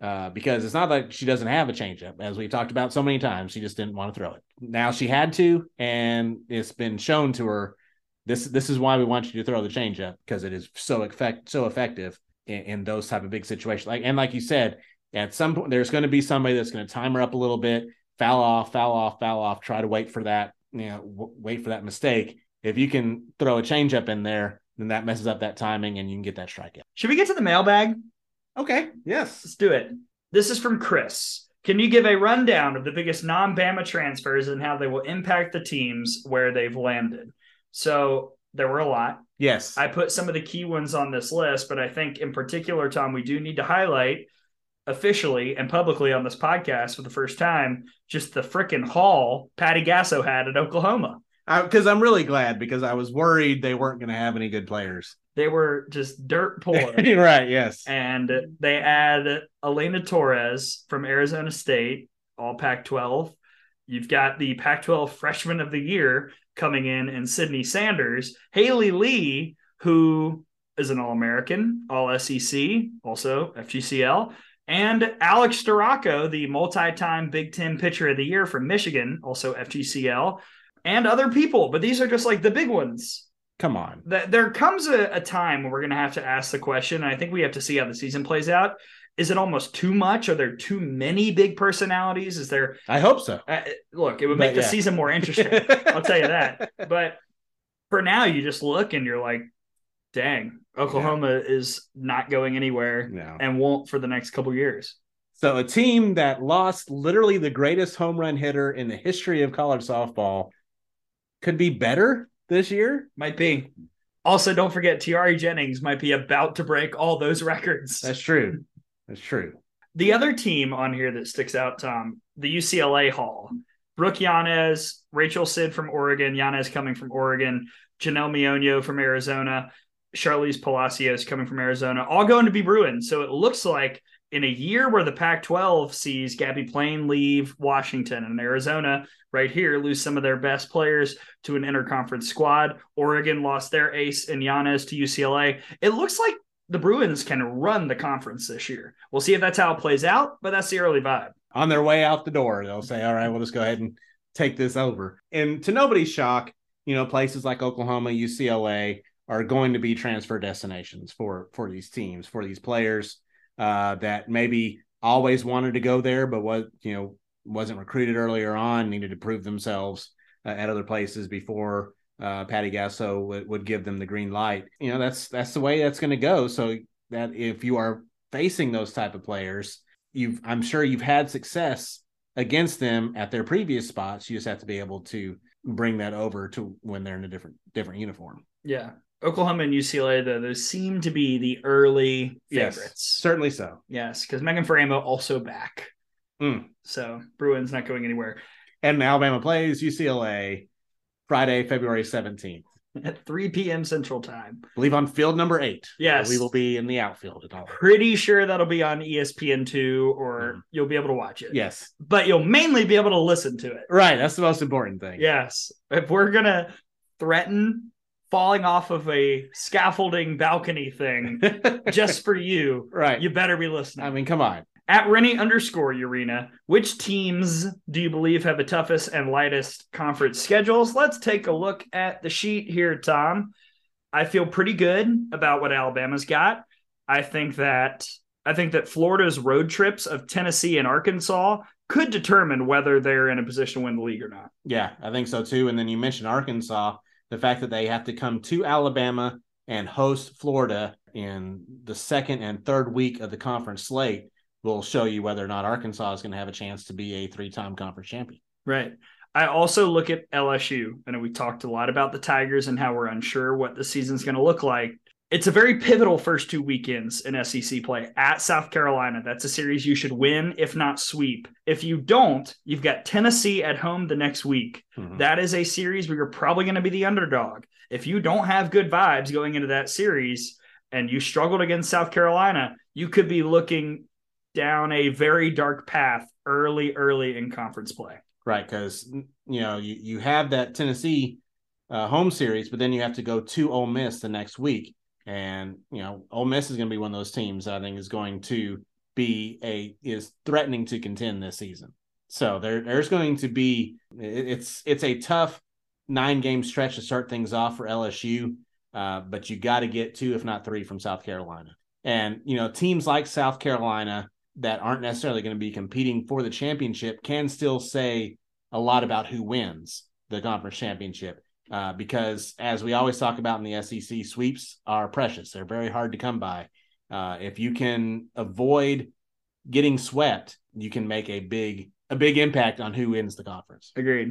uh, because it's not like she doesn't have a changeup, as we've talked about so many times. She just didn't want to throw it. Now she had to, and it's been shown to her this this is why we want you to throw the changeup because it is so effect so effective in, in, those type of big situations. Like and like you said, at some point there's going to be somebody that's going to time her up a little bit, foul off, foul off, foul off. Try to wait for that, you know, w- wait for that mistake. If you can throw a changeup in there, then that messes up that timing and you can get that strikeout. Should we get to the mailbag? Okay. Yes. Let's do it. This is from Chris. Can you give a rundown of the biggest non Bama transfers and how they will impact the teams where they've landed? So there were a lot. Yes. I put some of the key ones on this list, but I think in particular, Tom, we do need to highlight officially and publicly on this podcast for the first time just the freaking haul Patty Gasso had at Oklahoma. Because I'm really glad because I was worried they weren't going to have any good players. They were just dirt poor. right. Yes. And they add Alynah Torres from Arizona State, all Pac 12. You've got the Pac 12 freshman of the year coming in and Sydney Sanders, Haley Lee, who is an All American, All SEC, also FGCL, and Alex Storako, the multi time Big Ten pitcher of the year from Michigan, also FGCL, and other people. But these are just like the big ones. Come on. There comes a, a time when we're going to have to ask the question. I think we have to see how the season plays out is it almost too much? Are there too many big personalities? Is there? I hope so. Uh, look, it would make but, the yeah. season more interesting. I'll tell you that. But for now, you just look and you're like, dang, Oklahoma yeah. is not going anywhere no. and won't for the next couple years. So a team that lost literally the greatest home run hitter in the history of college softball could be better this year. Might be. Also, don't forget Tiare Jennings might be about to break all those records. That's true. That's true. The other team on here that sticks out, Tom, the UCLA Hall. Brooke Yanez, Rachel Sid from Oregon, Yanez coming from Oregon, Janelle Meoño from Arizona, Sharlize Palacios coming from Arizona, all going to be Bruins. So it looks like in a year where the Pac 12 sees Gabby Plain leave Washington and Arizona right here lose some of their best players to an interconference squad, Oregon lost their ace in Yanez to UCLA. It looks like the Bruins can run the conference this year. We'll see if that's how it plays out, but that's the early vibe. On their way out the door, they'll say, "All right, we'll just go ahead and take this over." And to nobody's shock, you know, places like Oklahoma, UCLA are going to be transfer destinations for for these teams, for these players uh, that maybe always wanted to go there, but was you know wasn't recruited earlier on, needed to prove themselves uh, at other places before uh, Patty Gasso would, would give them the green light. You know, that's that's the way that's going to go. So that if you are facing those type of players, you've I'm sure you've had success against them at their previous spots. You just have to be able to bring that over to when they're in a different different uniform. Yeah. Oklahoma and UCLA, though, those seem to be the early favorites. Yes, certainly so. Yes, because Megan Faraimo also back. Mm. So Bruins not going anywhere. And Alabama plays UCLA Friday, February 17th. At 3 p.m. Central Time. I believe on field number eight. Yes. we will be in the outfield at all. Pretty sure that'll be on ESPN2 or mm. you'll be able to watch it. Yes. But you'll mainly be able to listen to it. Right. That's the most important thing. Yes. If we're going to threaten falling off of a scaffolding balcony thing just for you, right. you better be listening. I mean, come on. At Rennie underscore Urena, which teams do you believe have the toughest and lightest conference schedules? Let's take a look at the sheet here, Tom. I feel pretty good about what Alabama's got. I think that I think that Florida's road trips of Tennessee and Arkansas could determine whether they're in a position to win the league or not. Yeah, I think so too. And then you mentioned Arkansas, the fact that they have to come to Alabama and host Florida in the second and third week of the conference slate will show you whether or not Arkansas is going to have a chance to be a three-time conference champion. Right. I also look at LSU. I know we talked a lot about the Tigers and how we're unsure what the season's going to look like. It's a very pivotal first two weekends in SEC play at South Carolina. That's a series you should win, if not sweep. If you don't, you've got Tennessee at home the next week. Mhm. That is a series where you're probably going to be the underdog. If you don't have good vibes going into that series and you struggled against South Carolina, you could be looking down a very dark path early, early in conference play. Right, because you know you, you have that Tennessee uh, home series, but then you have to go to Ole Miss the next week, and you know Ole Miss is going to be one of those teams I think is going to be a is threatening to contend this season. So there there's going to be it's it's a tough nine game stretch to start things off for LSU, uh, but you got to get two if not three from South Carolina, and you know teams like South Carolina that aren't necessarily going to be competing for the championship can still say a lot about who wins the conference championship. Uh, because as we always talk about in the SEC, sweeps are precious. They're very hard to come by. Uh, if you can avoid getting swept, you can make a big a big impact on who wins the conference. Agreed.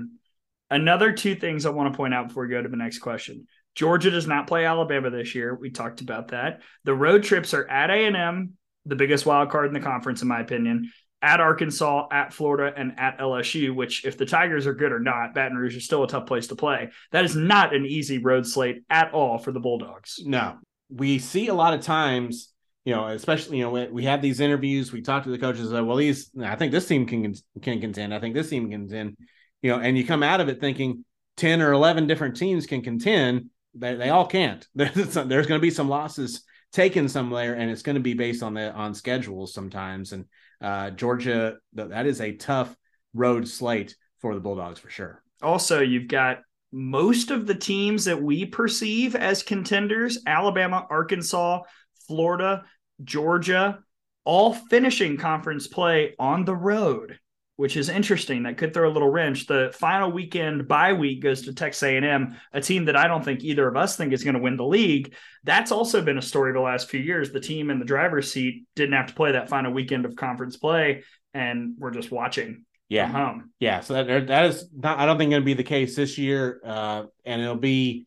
Another two things I want to point out before we go to the next question. Georgia does not play Alabama this year. We talked about that. The road trips are at A&M, the biggest wild card in the conference, in my opinion, at Arkansas, at Florida, and at LSU, which if the Tigers are good or not, Baton Rouge is still a tough place to play. That is not an easy road slate at all for the Bulldogs. No, we see a lot of times, you know, especially you know we, have these interviews. We talk to the coaches. Uh, well, these I think this team can can contend. I think this team can contend. You know, and you come out of it thinking ten or eleven different teams can contend. They, they all can't. There's there's going to be some losses taken somewhere, and it's going to be based on the on schedules sometimes. And uh, Georgia, th- that is a tough road slate for the Bulldogs for sure. Also, you've got most of the teams that we perceive as contenders Alabama, Arkansas, Florida, Georgia, all finishing conference play on the road, which is interesting. That could throw a little wrench. The final weekend bye week goes to Texas A&M, a team that I don't think either of us think is going to win the league. That's also been a story the last few years. The team in the driver's seat didn't have to play that final weekend of conference play, and we're just watching Yeah, from home. Yeah, so that that is not. I don't think going to be the case this year, uh, and it'll be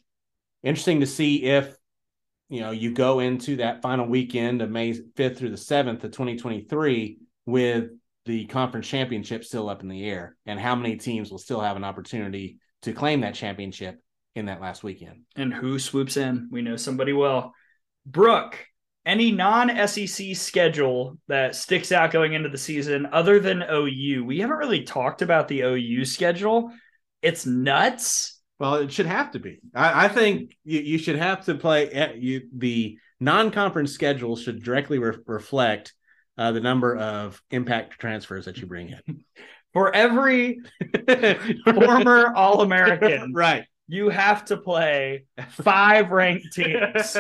interesting to see if you know you go into that final weekend of May fifth through the seventh of twenty twenty three with the conference championship still up in the air, and how many teams will still have an opportunity to claim that championship in that last weekend. And who swoops in? We know somebody well. Brooke, any non SEC schedule that sticks out going into the season other than OU? We haven't really talked about the OU schedule. It's nuts. Well, it should have to be. I, I think you, you should have to play. eh, You, the non-conference schedule should directly re- reflect uh, the number of impact transfers that you bring in. For every former All American, right? you have to play five ranked teams.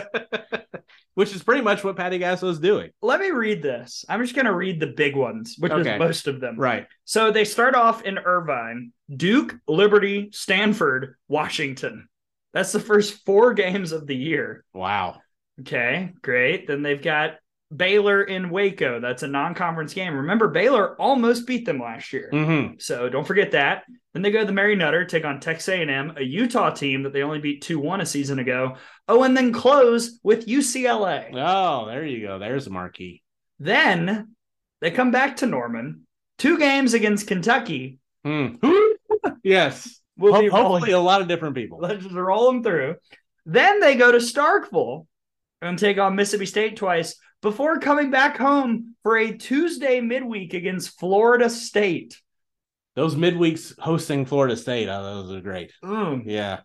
Which is pretty much what Patty Gasso is doing. Let me read this. I'm just going to read the big ones, which Okay. is most of them. Right. So they start off in Irvine, Duke, Liberty, Stanford, Washington. That's the first four games of the year. Wow. Okay, great. Then they've got Baylor in Waco. That's a non-conference game. Remember, Baylor almost beat them last year. Mm-hmm. So don't forget that. Then they go to the Mary Nutter, take on Texas A&M, a Utah team that they only beat 2-1 a season ago. Oh, and then close with UCLA. Oh, there you go. There's a marquee. Then they come back to Norman. Two games against Kentucky. Hmm. yes. We'll Ho- be rolling. hopefully, a lot of different people. Let's just roll them through. Then they go to Starkville and take on Mississippi State twice before coming back home for a Tuesday midweek against Florida State. Those midweeks hosting Florida State, oh, those are great. Mm. Yeah.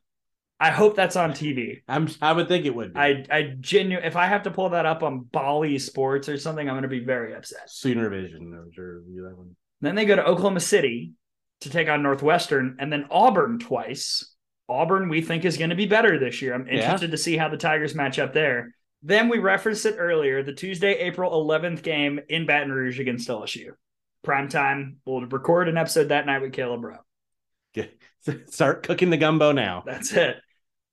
I hope that's on TV. I'm I would think it would be. I I genuine if I have to pull that up on Bally Sports or something, I'm going to be very upset. Sooner Vision. I'm sure that one. Then they go to Oklahoma City to take on Northwestern, and then Auburn twice. Auburn, we think, is going to be better this year. I'm Yeah. interested to see how the Tigers match up there. Then we referenced it earlier the Tuesday, April 11th game in Baton Rouge against LSU. Prime time. We'll record an episode that night with Caleb Rowe. Get, start cooking the gumbo now. That's it.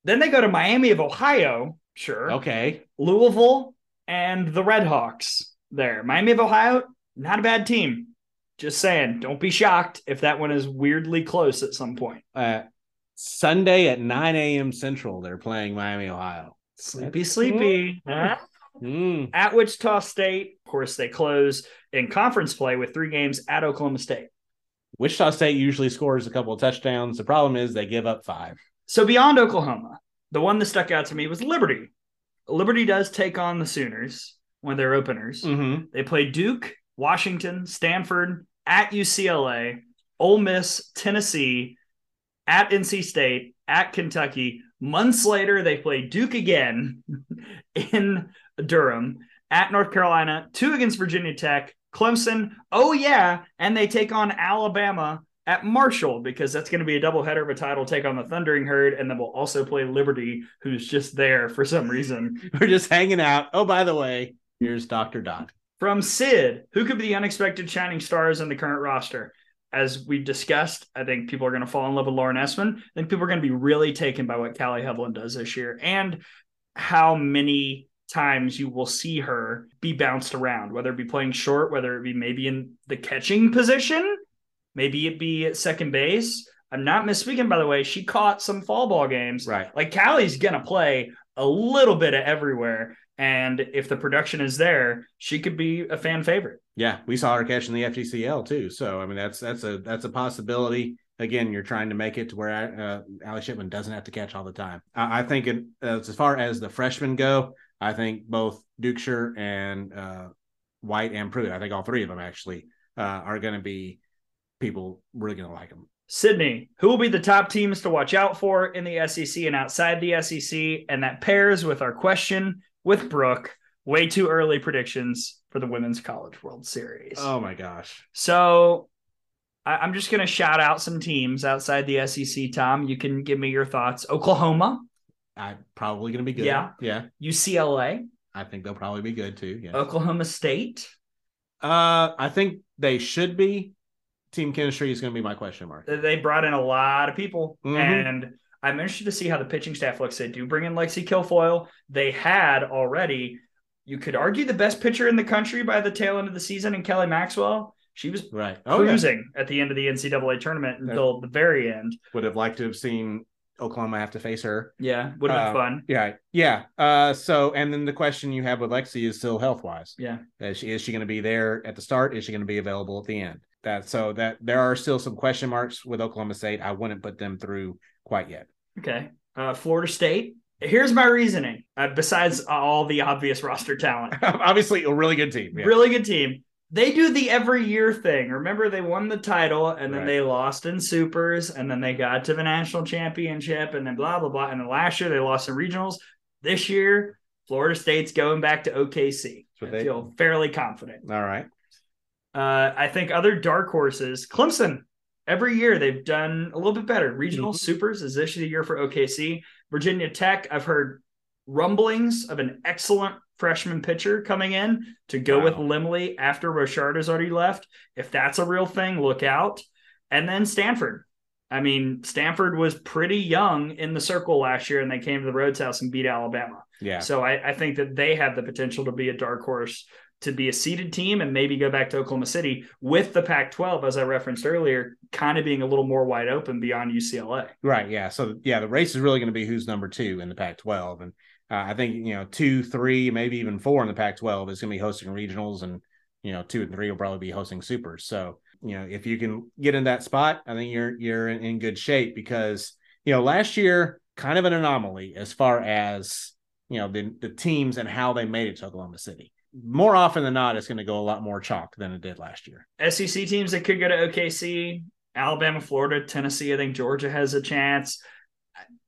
Then they go to Miami of Ohio. Sure. Okay. Louisville and the Red Hawks there. Miami of Ohio, not a bad team. Just saying, don't be shocked if that one is weirdly close at some point. Uh, Sunday at 9 a.m. Central, they're playing Miami, Ohio. Sleepy, sleepy. Huh? Mm. At Wichita State, of course, they close in conference play with three games at Oklahoma State. Wichita State usually scores a couple of touchdowns. The problem is they give up five. So beyond Oklahoma, the one that stuck out to me was Liberty. Liberty does take on the Sooners when they're openers. Mm-hmm. They play Duke, Washington, Stanford, at UCLA, Ole Miss, Tennessee, at NC State, at Kentucky. Months later, they play Duke again in Durham, at North Carolina, two against Virginia Tech, Clemson. Oh, yeah. And they take on Alabama at Marshall because that's going to be a doubleheader of a title take on the Thundering Herd. And then we'll also play Liberty, who's just there for some reason. We're just hanging out. Oh, by the way, here's Dr. Dot. From Sid, who could be the unexpected shining stars in the current roster? As we discussed, I think people are going to fall in love with Lauren Esman. I think people are going to be really taken by what Kali Heivilin does this year and how many times you will see her be bounced around, whether it be playing short, whether it be maybe in the catching position, maybe it be at second base. I'm not misspeaking, by the way. She caught some fall ball games. Right. Like Kali's going to play a little bit of everywhere. And if the production is there, she could be a fan favorite. Yeah, we saw her catching the FGCL too. So I mean, that's that's a that's a possibility. Again, you're trying to make it to where uh, Ali Shipman doesn't have to catch all the time. I, I think it, as far as the freshmen go, I think both Dukeshire and uh, White and Preuitt, I think all three of them actually uh, are going to be people really going to like them. Sydney, who will be the top teams to watch out for in the SEC and outside the SEC? And that pairs with our question with Brooke. Way too early predictions for the Women's College World Series. Oh my gosh! So I- I'm just going to shout out some teams outside the SEC. Tom, you can give me your thoughts. Oklahoma, I'm probably going to be good. Yeah. yeah. UCLA, I think they'll probably be good too. Yeah. Oklahoma State. Uh, I think they should be. Team chemistry is going to be my question mark. They brought in a lot of people, Mhm. and I'm interested to see how the pitching staff looks. They do bring in Lexi Kilfoyle. They had already, you could argue, the best pitcher in the country by the tail end of the season in Kelly Maxwell. She was Right. Oh, yeah. cruising at the end of the NCAA tournament until the very end. Would have liked to have seen Oklahoma have to face her. Yeah, would have Uh, been fun. Yeah, yeah. Uh, so, and then the question you have with Lexi is still health wise. Yeah. Is she, is she going to be there at the start? Is she going to be available at the end? That so that there are still some question marks with Oklahoma State. I wouldn't put them through quite yet. Okay. Uh, Florida State. Here's my reasoning. Uh, besides all the obvious roster talent, Obviously, a really good team. Yeah. really good team. They do the every year thing. Remember, they won the title and then Right. they lost in supers and then they got to the national championship and then blah, blah, blah. And then last year they lost in regionals. This year, Florida State's going back to OKC. So I they- feel fairly confident. All right. Uh, I think other dark horses, Clemson. Every year they've done a little bit better. Regional Mhm. supers is this year for OKC. Virginia Tech, I've heard rumblings of an excellent freshman pitcher coming in to go with Lemley after Rochard has already left. If that's a real thing, look out. And then Stanford. I mean, Stanford was pretty young in the circle last year, and they came to the Rhoads House and beat Alabama. Yeah. So I, I think that they have the potential to be a dark horse to be a seeded team and maybe go back to Oklahoma City with the Pac 12, as I referenced earlier, kind of being a little more wide open beyond UCLA. Right. Yeah. So yeah, the race is really going to be who's number two in the Pac-12, and uh, I think you know two, three, maybe even four in the Pac-12 is going to be hosting regionals, and you know two and three will probably be hosting supers. So you know if you can get in that spot, I think you're you're in, in good shape because you know last year kind of an anomaly as far as you know the the teams and how they made it to Oklahoma City. More often than not, it's going to go a lot more chalk than it did last year. SEC teams that could go to OKC, Alabama, Florida, Tennessee. I think Georgia has a chance.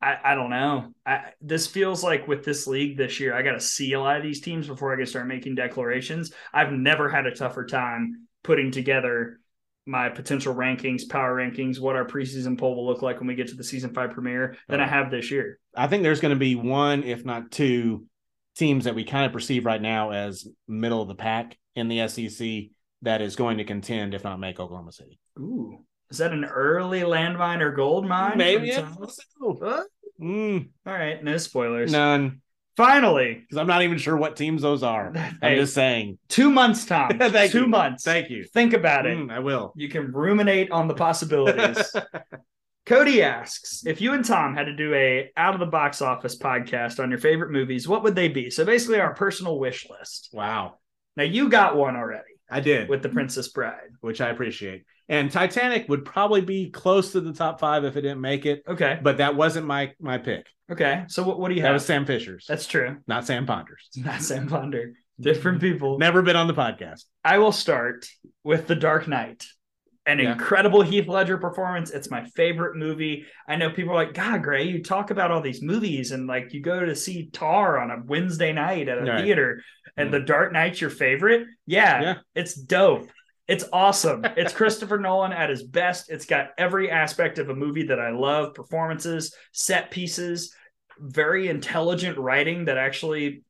I, I don't know. I, this feels like with this league this year, I got to see a lot of these teams before I can start making declarations. I've never had a tougher time putting together my potential rankings, power rankings, what our preseason poll will look like when we get to the season five premiere than I have this year. I think there's going to be one, if not two, teams that we kind of perceive right now as middle of the pack in the SEC that is going to contend, if not make Oklahoma City. Ooh, is that an early landmine or gold mine? Maybe. Tom? What? Mm, All right, no spoilers. none, Finally, because I'm not even sure what teams those are. I'm just saying. two months, Tom. Two you. months. Thank you. Think about it. Mm, I will. You can ruminate on the possibilities. Cody asks if you and Tom had to do a out of the box office podcast on your favorite movies, what would they be? So basically, our personal wish list. wow, Now you got one already I did, with the Princess Bride. which I appreciate. And Titanic would probably be close to the top five if it didn't make it, Okay, but that wasn't my my pick. okay. So what, what do you That have? That was Sam Fisher's, That's true. not Sam Ponders. Not Sam Ponder. Different people. Never been on the podcast. I will start with The Dark Knight. An Yeah. incredible Heath Ledger performance. It's my favorite movie. I know people are like, God, Gray, you talk about all these movies and like you go to see Tar on a Wednesday night at a Right. theater and Mhm. The Dark Knight's your favorite. Yeah, Yeah. it's dope. It's awesome. It's Christopher Nolan at his best. It's got every aspect of a movie that I love performances, set pieces, very intelligent writing that actually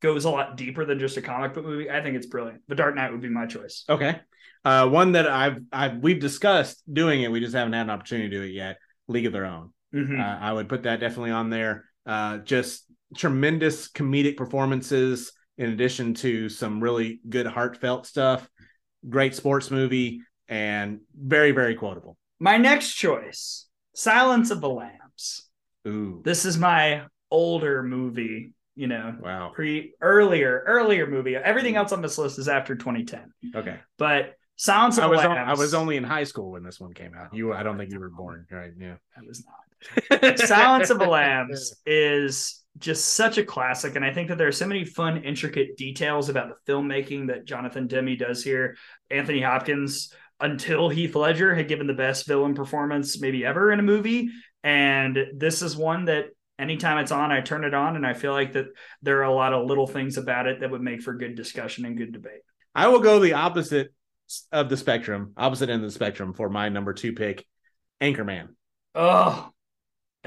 goes a lot deeper than just a comic book movie. I think it's brilliant. The Dark Knight would be my choice. Okay. Uh, one that I've I've we've discussed doing it. We just haven't had an opportunity to do it yet. League of Their Own. Mhm. Uh, I would put that definitely on there. Uh, just tremendous comedic performances in addition to some really good heartfelt stuff. Great sports movie and very very quotable. My next choice, Silence of the Lambs. Ooh. This is my older movie, you know, Wow. pre earlier, earlier movie. Everything else on this list is after 2010. Okay. But Silence of I the was on, Lambs. I was only in high school when this one came out. You I don't think you were born, right? Yeah. I was not. Silence of the Lambs is just such a classic. And I think that there are so many fun, intricate details about the filmmaking that Jonathan Demme does here. Anthony Hopkins, until Heath Ledger, had given the best villain performance maybe ever in a movie. And this is one that anytime it's on, I turn it on. And I feel like that there are a lot of little things about it that would make for good discussion and good debate. I will go the opposite of the spectrum, opposite end of the spectrum for my number two pick, Anchorman. Oh,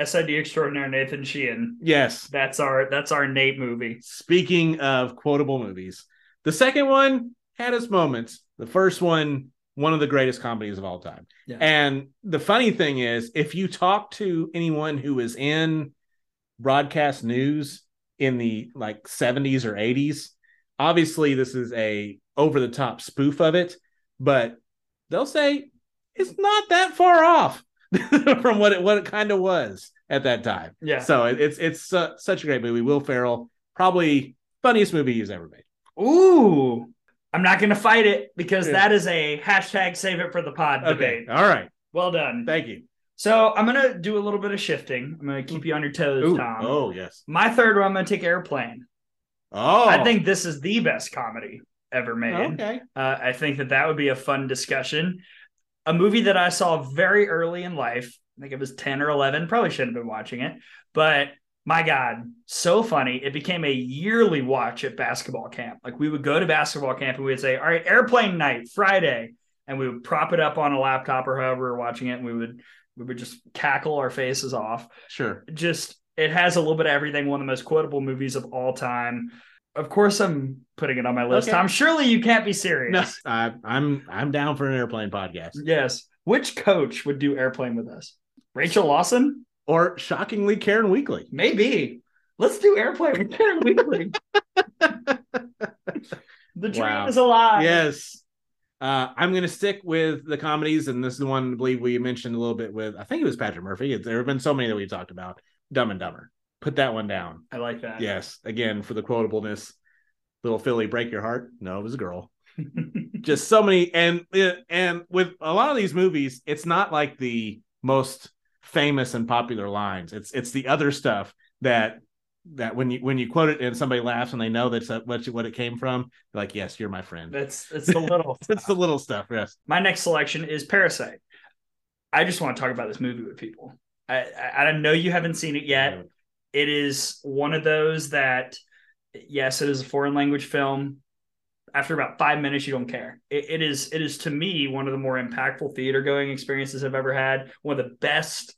SID extraordinaire Nathan Sheehan. Yes. That's our that's our Nate movie. Speaking of quotable movies, the second one had its moments. The first one, one of the greatest comedies of all time. Yeah. And the funny thing is, if you talk to anyone who is in broadcast news in the like 70s or 80s, obviously this is a over the top spoof of it, but they'll say it's not that far off from what it what it kind of was at that time. Yeah. So it, it's it's su- such a great movie. Will Ferrell, probably funniest movie he's ever made. Ooh, I'm not going to fight it because Yeah. that is a hashtag save it for the pod Okay, debate. all right. Well done. Thank you. So I'm going to do a little bit of shifting. I'm going to keep you on your toes, Ooh, Tom. oh yes. My third one, I'm going to take Airplane. Oh, I think this is the best comedy ever made. okay. Uh, I think that that would be a fun discussion. A movie that I saw very early in life. I think it was 10 or 11. Probably shouldn't have been watching it, but my God, so funny. It became a yearly watch at basketball camp. Like we would go to basketball camp and we would say, All right, airplane night, Friday. And we would prop it up on a laptop or however we were watching it. And we would we would just cackle our faces off Sure. just it has a little bit of everything. One of the most quotable movies of all time. Of course, I'm putting it on my list. Okay. Tom, surely you can't be serious. No, I, I'm I'm down for an airplane podcast. Yes. Which coach would do airplane with us? Rachel Lawson? Or shockingly, Karen Weekly. Maybe. Let's do airplane with Karen Weekly. the dream Wow. is alive. Yes. Uh, I'm going to stick with the comedies, and this is the one I believe we mentioned a little bit with. I think it was Patrick Murphy. There have been so many that we've talked about. Dumb and Dumber. Put that one down. I like that. Yes. Again, for the quotableness. Little Philly, break your heart. No, it was a girl. Just so many, and and with a lot of these movies, it's not like the most famous and popular lines. It's it's the other stuff that that when you when you quote it and somebody laughs and they know that's what what it came from, like, yes, you're my friend. That's it's the little. It's the little stuff. Yes. My next selection is Parasite. I just want to talk about this movie with people. I, I I know you haven't seen it yet. It is one of those that, yes, it is a foreign language film. After about five minutes, you don't care. It, it is it is to me one of the more impactful theater going experiences I've ever had. One of the best,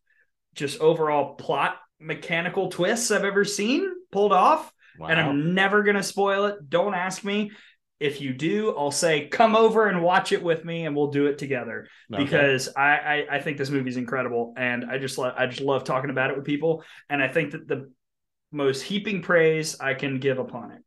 just overall plot mechanical twists I've ever seen pulled off. Wow. And I'm never gonna spoil it. Don't ask me. If you do, I'll say come over and watch it with me, and we'll do it together Okay. because I, I I think this movie is incredible, and I just love I just love talking about it with people, and I think that the most heaping praise I can give upon it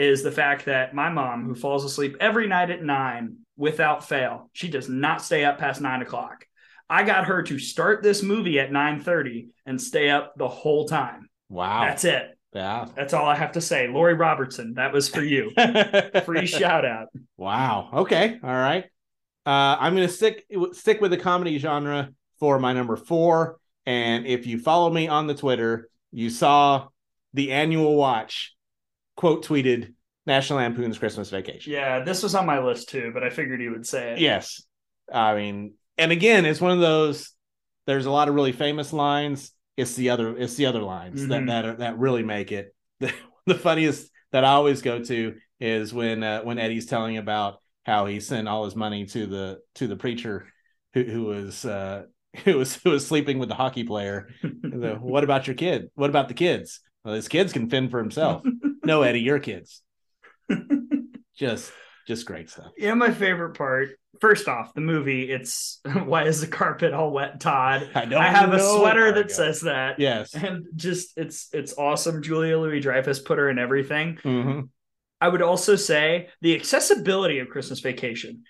is the fact that my mom, who falls asleep every night at nine without fail, she does not stay up past nine o'clock. I got her to start this movie at nine thirty and stay up the whole time. wow. That's it. Yeah. That's all I have to say. Lori Robertson, that was for you. Free shout out. Wow. Okay. All right. Uh, I'm going to stick stick with the comedy genre for my number four. And if you follow me on the Twitter, you saw the annual watch quote tweeted National Lampoon's Christmas Vacation. Yeah, this was on my list too, but I figured you would say it. Yes. I mean, and again, it's one of those. There's a lot of really famous lines. It's the other. It's the other lines that Mhm. that are, that really make it. The, the funniest that I always go to is when uh, when Eddie's telling about how he sent all his money to the to the preacher who who was uh, who was who was sleeping with the hockey player. The, what about your kid? What about the kids? Well, his kids can fend for himself. no, Eddie, your kids. just just great stuff. Yeah, my favorite part. First off, the movie. It's why is the carpet all wet, Todd? I don't I have a sweater that says that. yes. And just it's it's awesome. Julia Louis Dreyfus put her in everything. Mhm. I would also say the accessibility of Christmas Vacation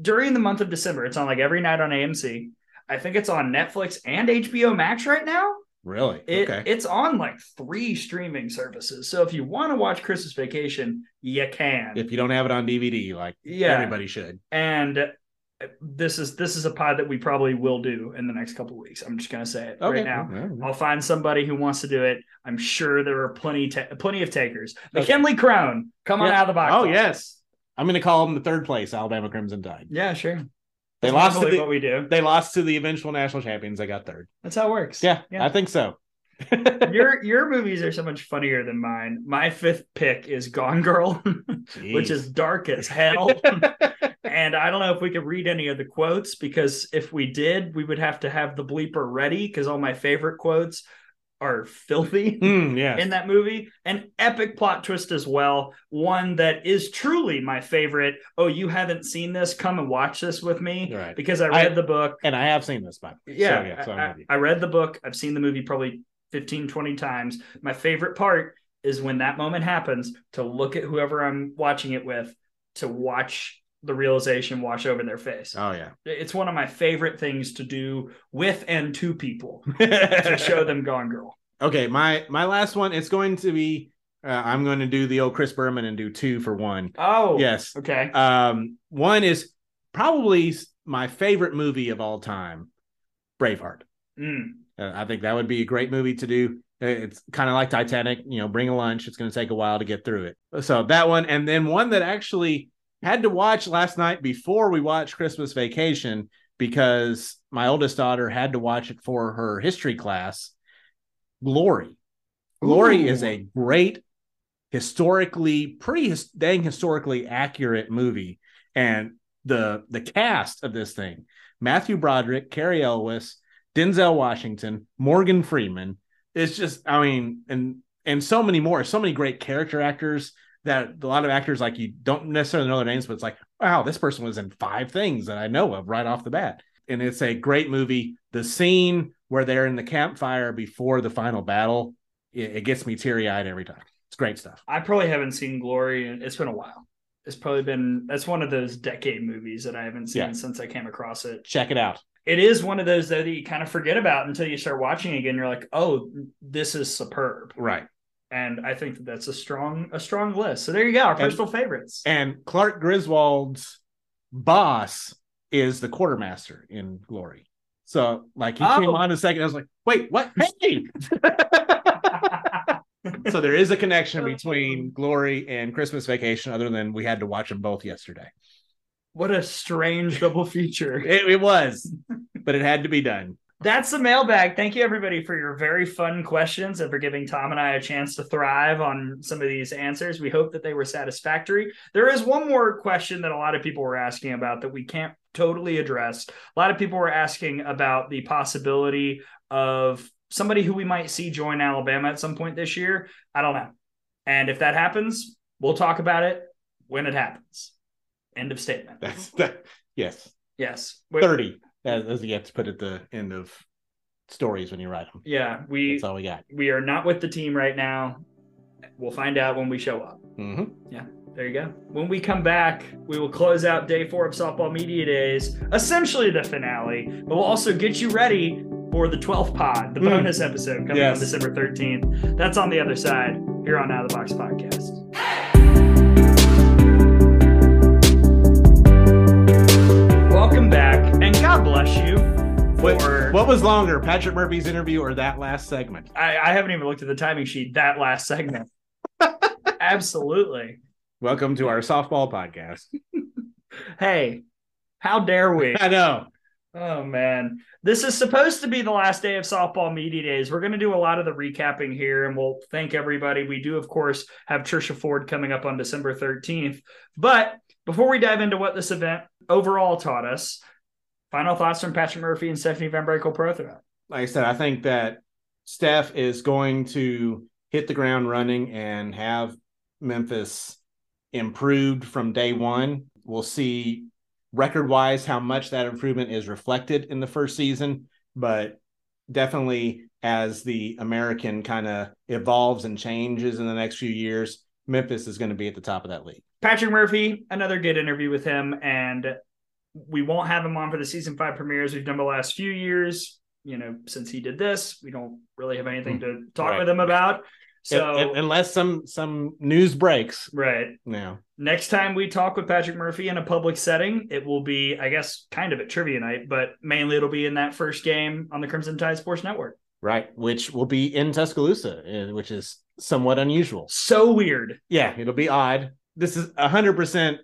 during the month of December. It's on like every night on AMC. I think it's on Netflix and HBO Max right now. Really? It, okay. It's on like three streaming services. So if you want to watch Christmas Vacation, you can. if you don't have it on DVD, like yeah. everybody should. and uh, this is this is a pod that we probably will do in the next couple of weeks. I'm just gonna say it Okay. right now. I'll find somebody who wants to do it. I'm sure there are plenty ta- plenty of takers. Oh. Okay. McKinley Crone, come on out of the box. Oh office. yes, I'm to call them the third place Alabama Crimson Tide. yeah, sure. They That's lost to the what we do. they lost to the eventual national champions. They got third. That's how it works. Yeah, yeah. I think so. Your your movies are so much funnier than mine. My fifth pick is Gone Girl, which is dark as hell. and I don't know if we could read any of the quotes because if we did, we would have to have the bleeper ready because all my favorite quotes are filthy. Mm, yeah. in that movie. An epic plot twist as well. One that is truly my favorite. Oh, you haven't seen this? Come and watch this with me Right. because I read I- the book. and I have seen this, by the way. Yeah, So, yeah. So I. I read the book. I've seen the movie probably 15, 20 times. My favorite part is when that moment happens to look at whoever I'm watching it with to watch the realization wash over their face. Oh yeah. It's one of my favorite things to do with and to people to show them Gone Girl. Okay, my my last one. It's going to be. Uh, I'm going to do the old Chris Berman and do two for one. Oh, Yes. Okay. Um, one is probably my favorite movie of all time, Braveheart. Mm. Uh, I think that would be a great movie to do. Uh, It's kind of like Titanic, you know, bring a lunch. It's going to take a while to get through it. So that one, and then one that actually had to watch last night before we watched Christmas Vacation because my oldest daughter had to watch it for her history class. Glory. Glory Ooh. is a great historically pretty his, dang historically accurate movie and the the cast of this thing matthew broderick cary elwes denzel washington morgan freeman it's just i mean and and so many more so many great character actors that a lot of actors like you don't necessarily know their names but it's like wow this person was in five things that i know of right off the bat and it's a great movie the scene where they're in the campfire before the final battle it, it gets me teary-eyed every time it's great stuff I probably haven't seen Glory, and it's been a while. It's probably been that's one of those decade movies that I haven't seen Yeah. since I came across it. check it out It is one of those though that you kind of forget about until you start watching again. You're like, oh, this is superb, right and I think that that's a strong a strong list. So there you go, our And- personal favorites. and clark griswold's boss is the quartermaster in glory so like he came Oh. on a second i was like wait what hey so there is a connection between glory and christmas vacation other than we had to watch them both yesterday what a strange double feature. it, it was but it had to be done That's the mailbag. Thank you, everybody, for your very fun questions and for giving Tom and I a chance to thrive on some of these answers. We hope that they were satisfactory. There is one more question that a lot of people were asking about that we can't totally address. A lot of people were asking about the possibility of somebody who we might see join Alabama at some point this year. I don't know. And if that happens, we'll talk about it when it happens. End of statement. That's that. Yes, Yes. thirty. As, as you have to put at the end of stories when you write them. Yeah, we That's all we got. we are not with the team right now. We'll find out when we show up. Mm-hmm. Yeah. There you go. When we come back, we will close out day four of softball media days, essentially the finale, but we'll also get you ready for the 12th pod, the Mm. bonus episode coming Yes. on December 13th. That's on the other side here on Out of the Box Podcast. Welcome back, and God bless you What, for. what was longer, Patrick Murphy's interview or that last segment? I, I haven't even looked at the timing sheet that last segment. Absolutely. Welcome to our softball podcast. Hey, how dare we? I know. Oh man, this is supposed to be the last day of softball media days. We're going to do a lot of the recapping here, and we'll thank everybody. We do, of course, have Trisha Ford coming up on December thirteenth. But before we dive into what this event overall taught us, final thoughts from Patrick Murphy and Stephanie VanBrakle Prothro. Like I said, I think that Steph is going to hit the ground running and have Memphis improved from day one. We'll see record wise how much that improvement is reflected in the first season, but definitely as the American kind of evolves and changes in the next few years, Memphis is going to be at the top of that league. Patrick Murphy, another good interview with him, and we won't have him on for the season five premieres we've done the last few years. You know, since he did this, we don't really have anything to talk Right. with him about. So, Un- un- unless some some news breaks right. now. Next time we talk with Patrick Murphy in a public setting, it will be, I guess, kind of at trivia night, but mainly it'll be in that first game on the Crimson Tide Sports Network. Right, which will be in Tuscaloosa, uh, which is somewhat unusual. So weird. Yeah, it'll be odd. This is 100%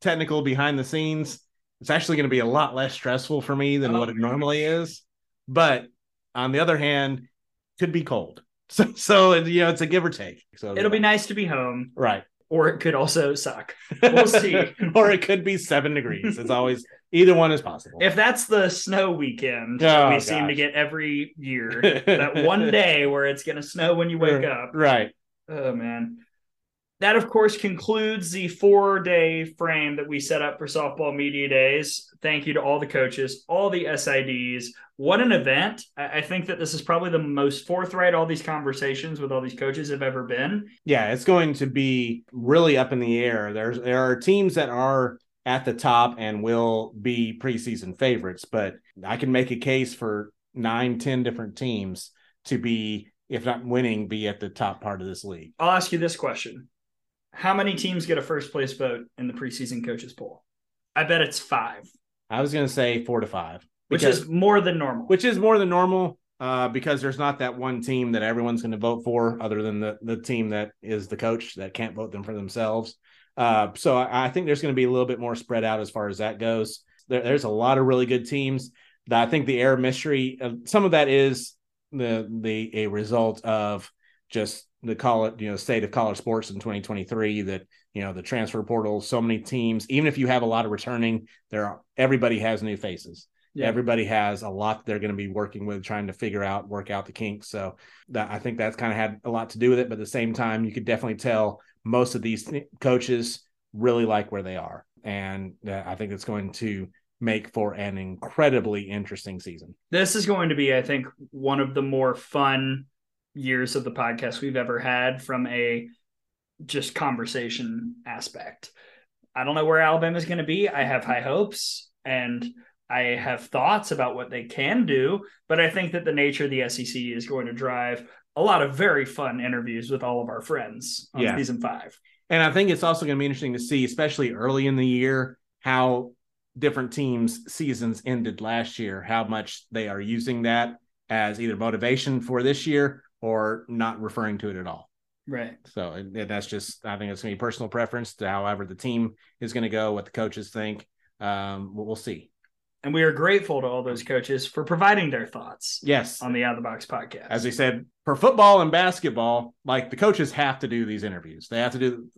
technical behind the scenes. It's actually going to be a lot less stressful for me than Oh, what it really? normally is. But on the other hand, could be cold. So, so you know, it's a give or take. So It'll be nice to be home, right. or it could also suck. We'll see. or it could be seven degrees. It's always either one is possible. If that's the snow weekend Oh, we seem to get every year, that one day where it's going to snow when you wake up. right. Oh man. That of course concludes the four day frame that we set up for softball media days. Thank you to all the coaches, all the SIDs. What an event. I I think that this is probably the most forthright all these conversations with all these coaches have ever been. Yeah, it's going to be really up in the air. There's there are teams that are at the top and will be preseason favorites, but I can make a case for nine, ten different teams to be, if not winning, be at the top part of this league. I'll ask you this question. How many teams get a first place vote in the preseason coaches poll? I bet it's five, I was going to say four to five, which is more than normal. which is more than normal uh, because there's not that one team that everyone's going to vote for other than the, the team that is the coach that can't vote them for themselves. Uh, so I, I think there's going to be a little bit more spread out as far as that goes. There, there's a lot of really good teams. That I think the air mystery, uh, some of that is the the a result of just the college, you know, state of college sports in 2023. That you know the transfer portal, so many teams. Even if you have a lot of returning, there are everybody has new faces Yeah. everybody has a lot they're going to be working with trying to figure out work out the kinks so that i think that's kind of had a lot to do with it but at the same time you could definitely tell most of these th- coaches really like where they are and uh, i think it's going to make for an incredibly interesting season this is going to be, I think, one of the more fun years of the podcast we've ever had from a just conversation aspect. I don't know where Alabama is going to be. I have high hopes and I have thoughts about what they can do, but I think that the nature of the SEC is going to drive a lot of very fun interviews with all of our friends on Yeah. season five. and i think it's also going to be interesting to see especially early in the year how different teams seasons ended last year how much they are using that as either motivation for this year or not referring to it at all Right. So that's just I think it's gonna be personal preference to however the team is gonna go, what the coaches think. Um, we'll, we'll see. And we are grateful to all those coaches for providing their thoughts Yes. on the Out of the Box podcast. As we said, for football and basketball, like the coaches have to do these interviews. They have to do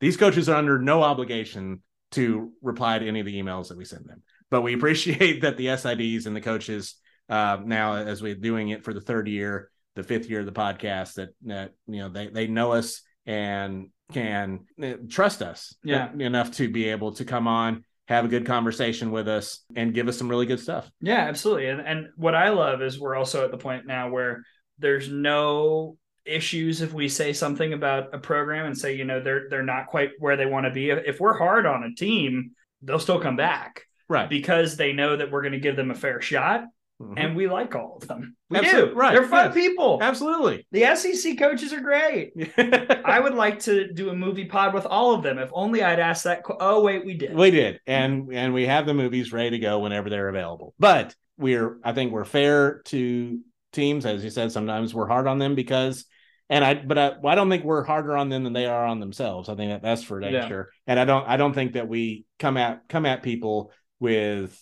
these coaches are under no obligation to reply to any of the emails that we send them. But we appreciate that the SIDs and the coaches uh, now, as we're doing it for the third year, the fifth year of the podcast, that that you know they they know us and can uh, trust us Yeah. enough to be able to come on have a good conversation with us and give us some really good stuff Yeah, absolutely. And and what I love is we're also at the point now where there's no issues if we say something about a program and say, you know, they're they're not quite where they want to be. If we're hard on a team, they'll still come back right because they know that we're going to give them a fair shot Mhm. and we like all of them. We Absolutely, do. right, They're fun yes. people. absolutely The SEC coaches are great. I would like to do a movie pod with all of them. If only I'd asked that. qu- Oh wait, we did. We did, and and we have the movies ready to go whenever they're available. But we're, I think, we're fair to teams, as you said. Sometimes we're hard on them because, and I, but I, well, I don't think we're harder on them than they are on themselves. I think that that's for Yeah. sure. And I don't, I don't think that we come at come at people with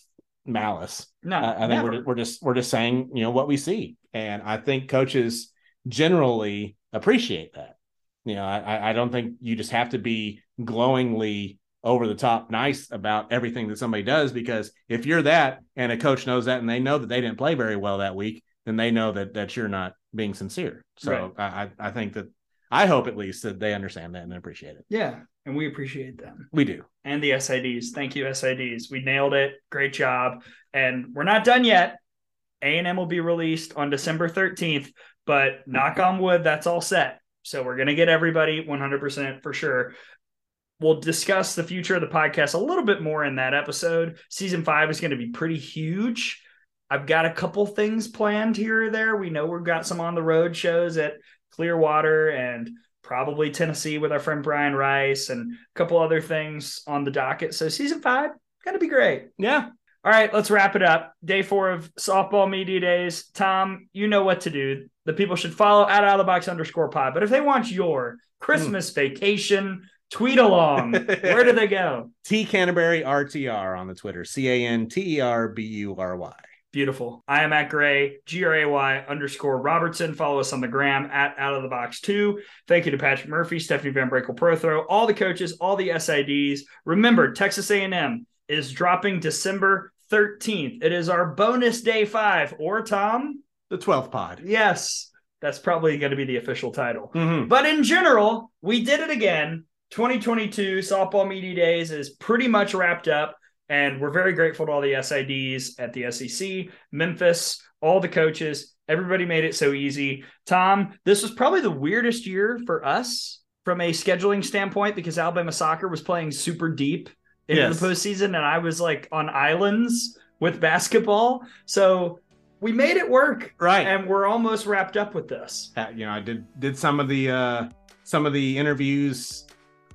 malice. No, I, I think never. we're we're just we're just saying you know what we see, and I think coaches generally appreciate that. You know, I I- don't think you just have to be glowingly over the top nice about everything that somebody does because if you're that and a coach knows that and they know that they didn't play very well that week, then they know that that you're not being sincere. So I I I think that I hope at least that they understand that and appreciate it. yeah, and we appreciate them. We do. and the SIDs. Thank you, SIDs. We nailed it. Great job. And we're not done yet. A&M will be released on December 13th, but knock on wood, that's all set. So we're going to get everybody 100% for sure. We'll discuss the future of the podcast a little bit more in that episode. Season five is going to be pretty huge. I've got a couple things planned here or there. We know we've got some on the road shows at Clearwater and probably Tennessee with our friend Brian Rice and a couple other things on the docket. So season five, gonna be great. Yeah. All right, let's wrap it up. Day four of softball media days. Tom, you know what to do. The people should follow at out of the box underscore pod. But if they want your Christmas hmm. vacation tweet along, where do they go? T Canterbury RTR on the Twitter. C A N T E R B U R Y. Beautiful. I am at Gray, G R A Y underscore Robertson. Follow us on the gram at Out of the Box 2. Thank you to Patrick Murphy, Stephanie VanBrakle Prothro, all the coaches, all the SIDs. Remember, Texas A&M is dropping December 13th. It is our bonus day five. Or, Tom? The 12th pod. Yes, that's probably going to be the official title. Mhm. But in general, we did it again. 2022 softball media days is pretty much wrapped up, and we're very grateful to all the SIDs at the SEC, Memphis, all the coaches. Everybody made it so easy. Tom, this was probably the weirdest year for us from a scheduling standpoint because Alabama soccer was playing super deep into Yes. the postseason, and I was like on islands with basketball. So we made it work, Right. and we're almost wrapped up with this. Uh, you know, I did did some of the uh some of the interviews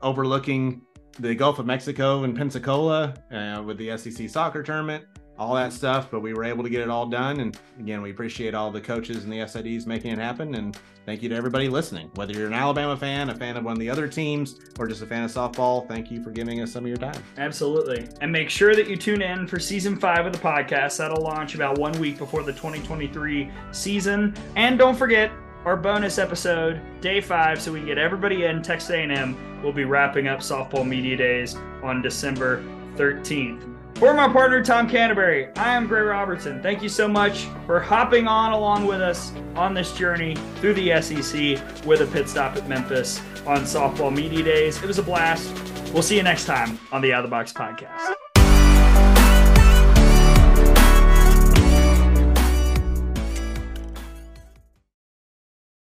overlooking the Gulf of Mexico and Pensacola uh, with the SEC soccer tournament, all that stuff. But we were able to get it all done, and again, we appreciate all the coaches and the SIDs making it happen. And thank you to everybody listening. Whether you're an Alabama fan, a fan of one of the other teams, or just a fan of softball, thank you for giving us some of your time. Absolutely. And make sure that you tune in for season five of the podcast. That'll launch about one week before the 2023 season. And don't forget our bonus episode, day five, so we can get everybody in. Texas A&M will be wrapping up softball media days on December 13th. For my partner, Tom Canterbury, I am Gray Robertson. Thank you so much for hopping on along with us on this journey through the SEC with a pit stop at Memphis on softball media days. It was a blast. We'll see you next time on the Out of the Box podcast.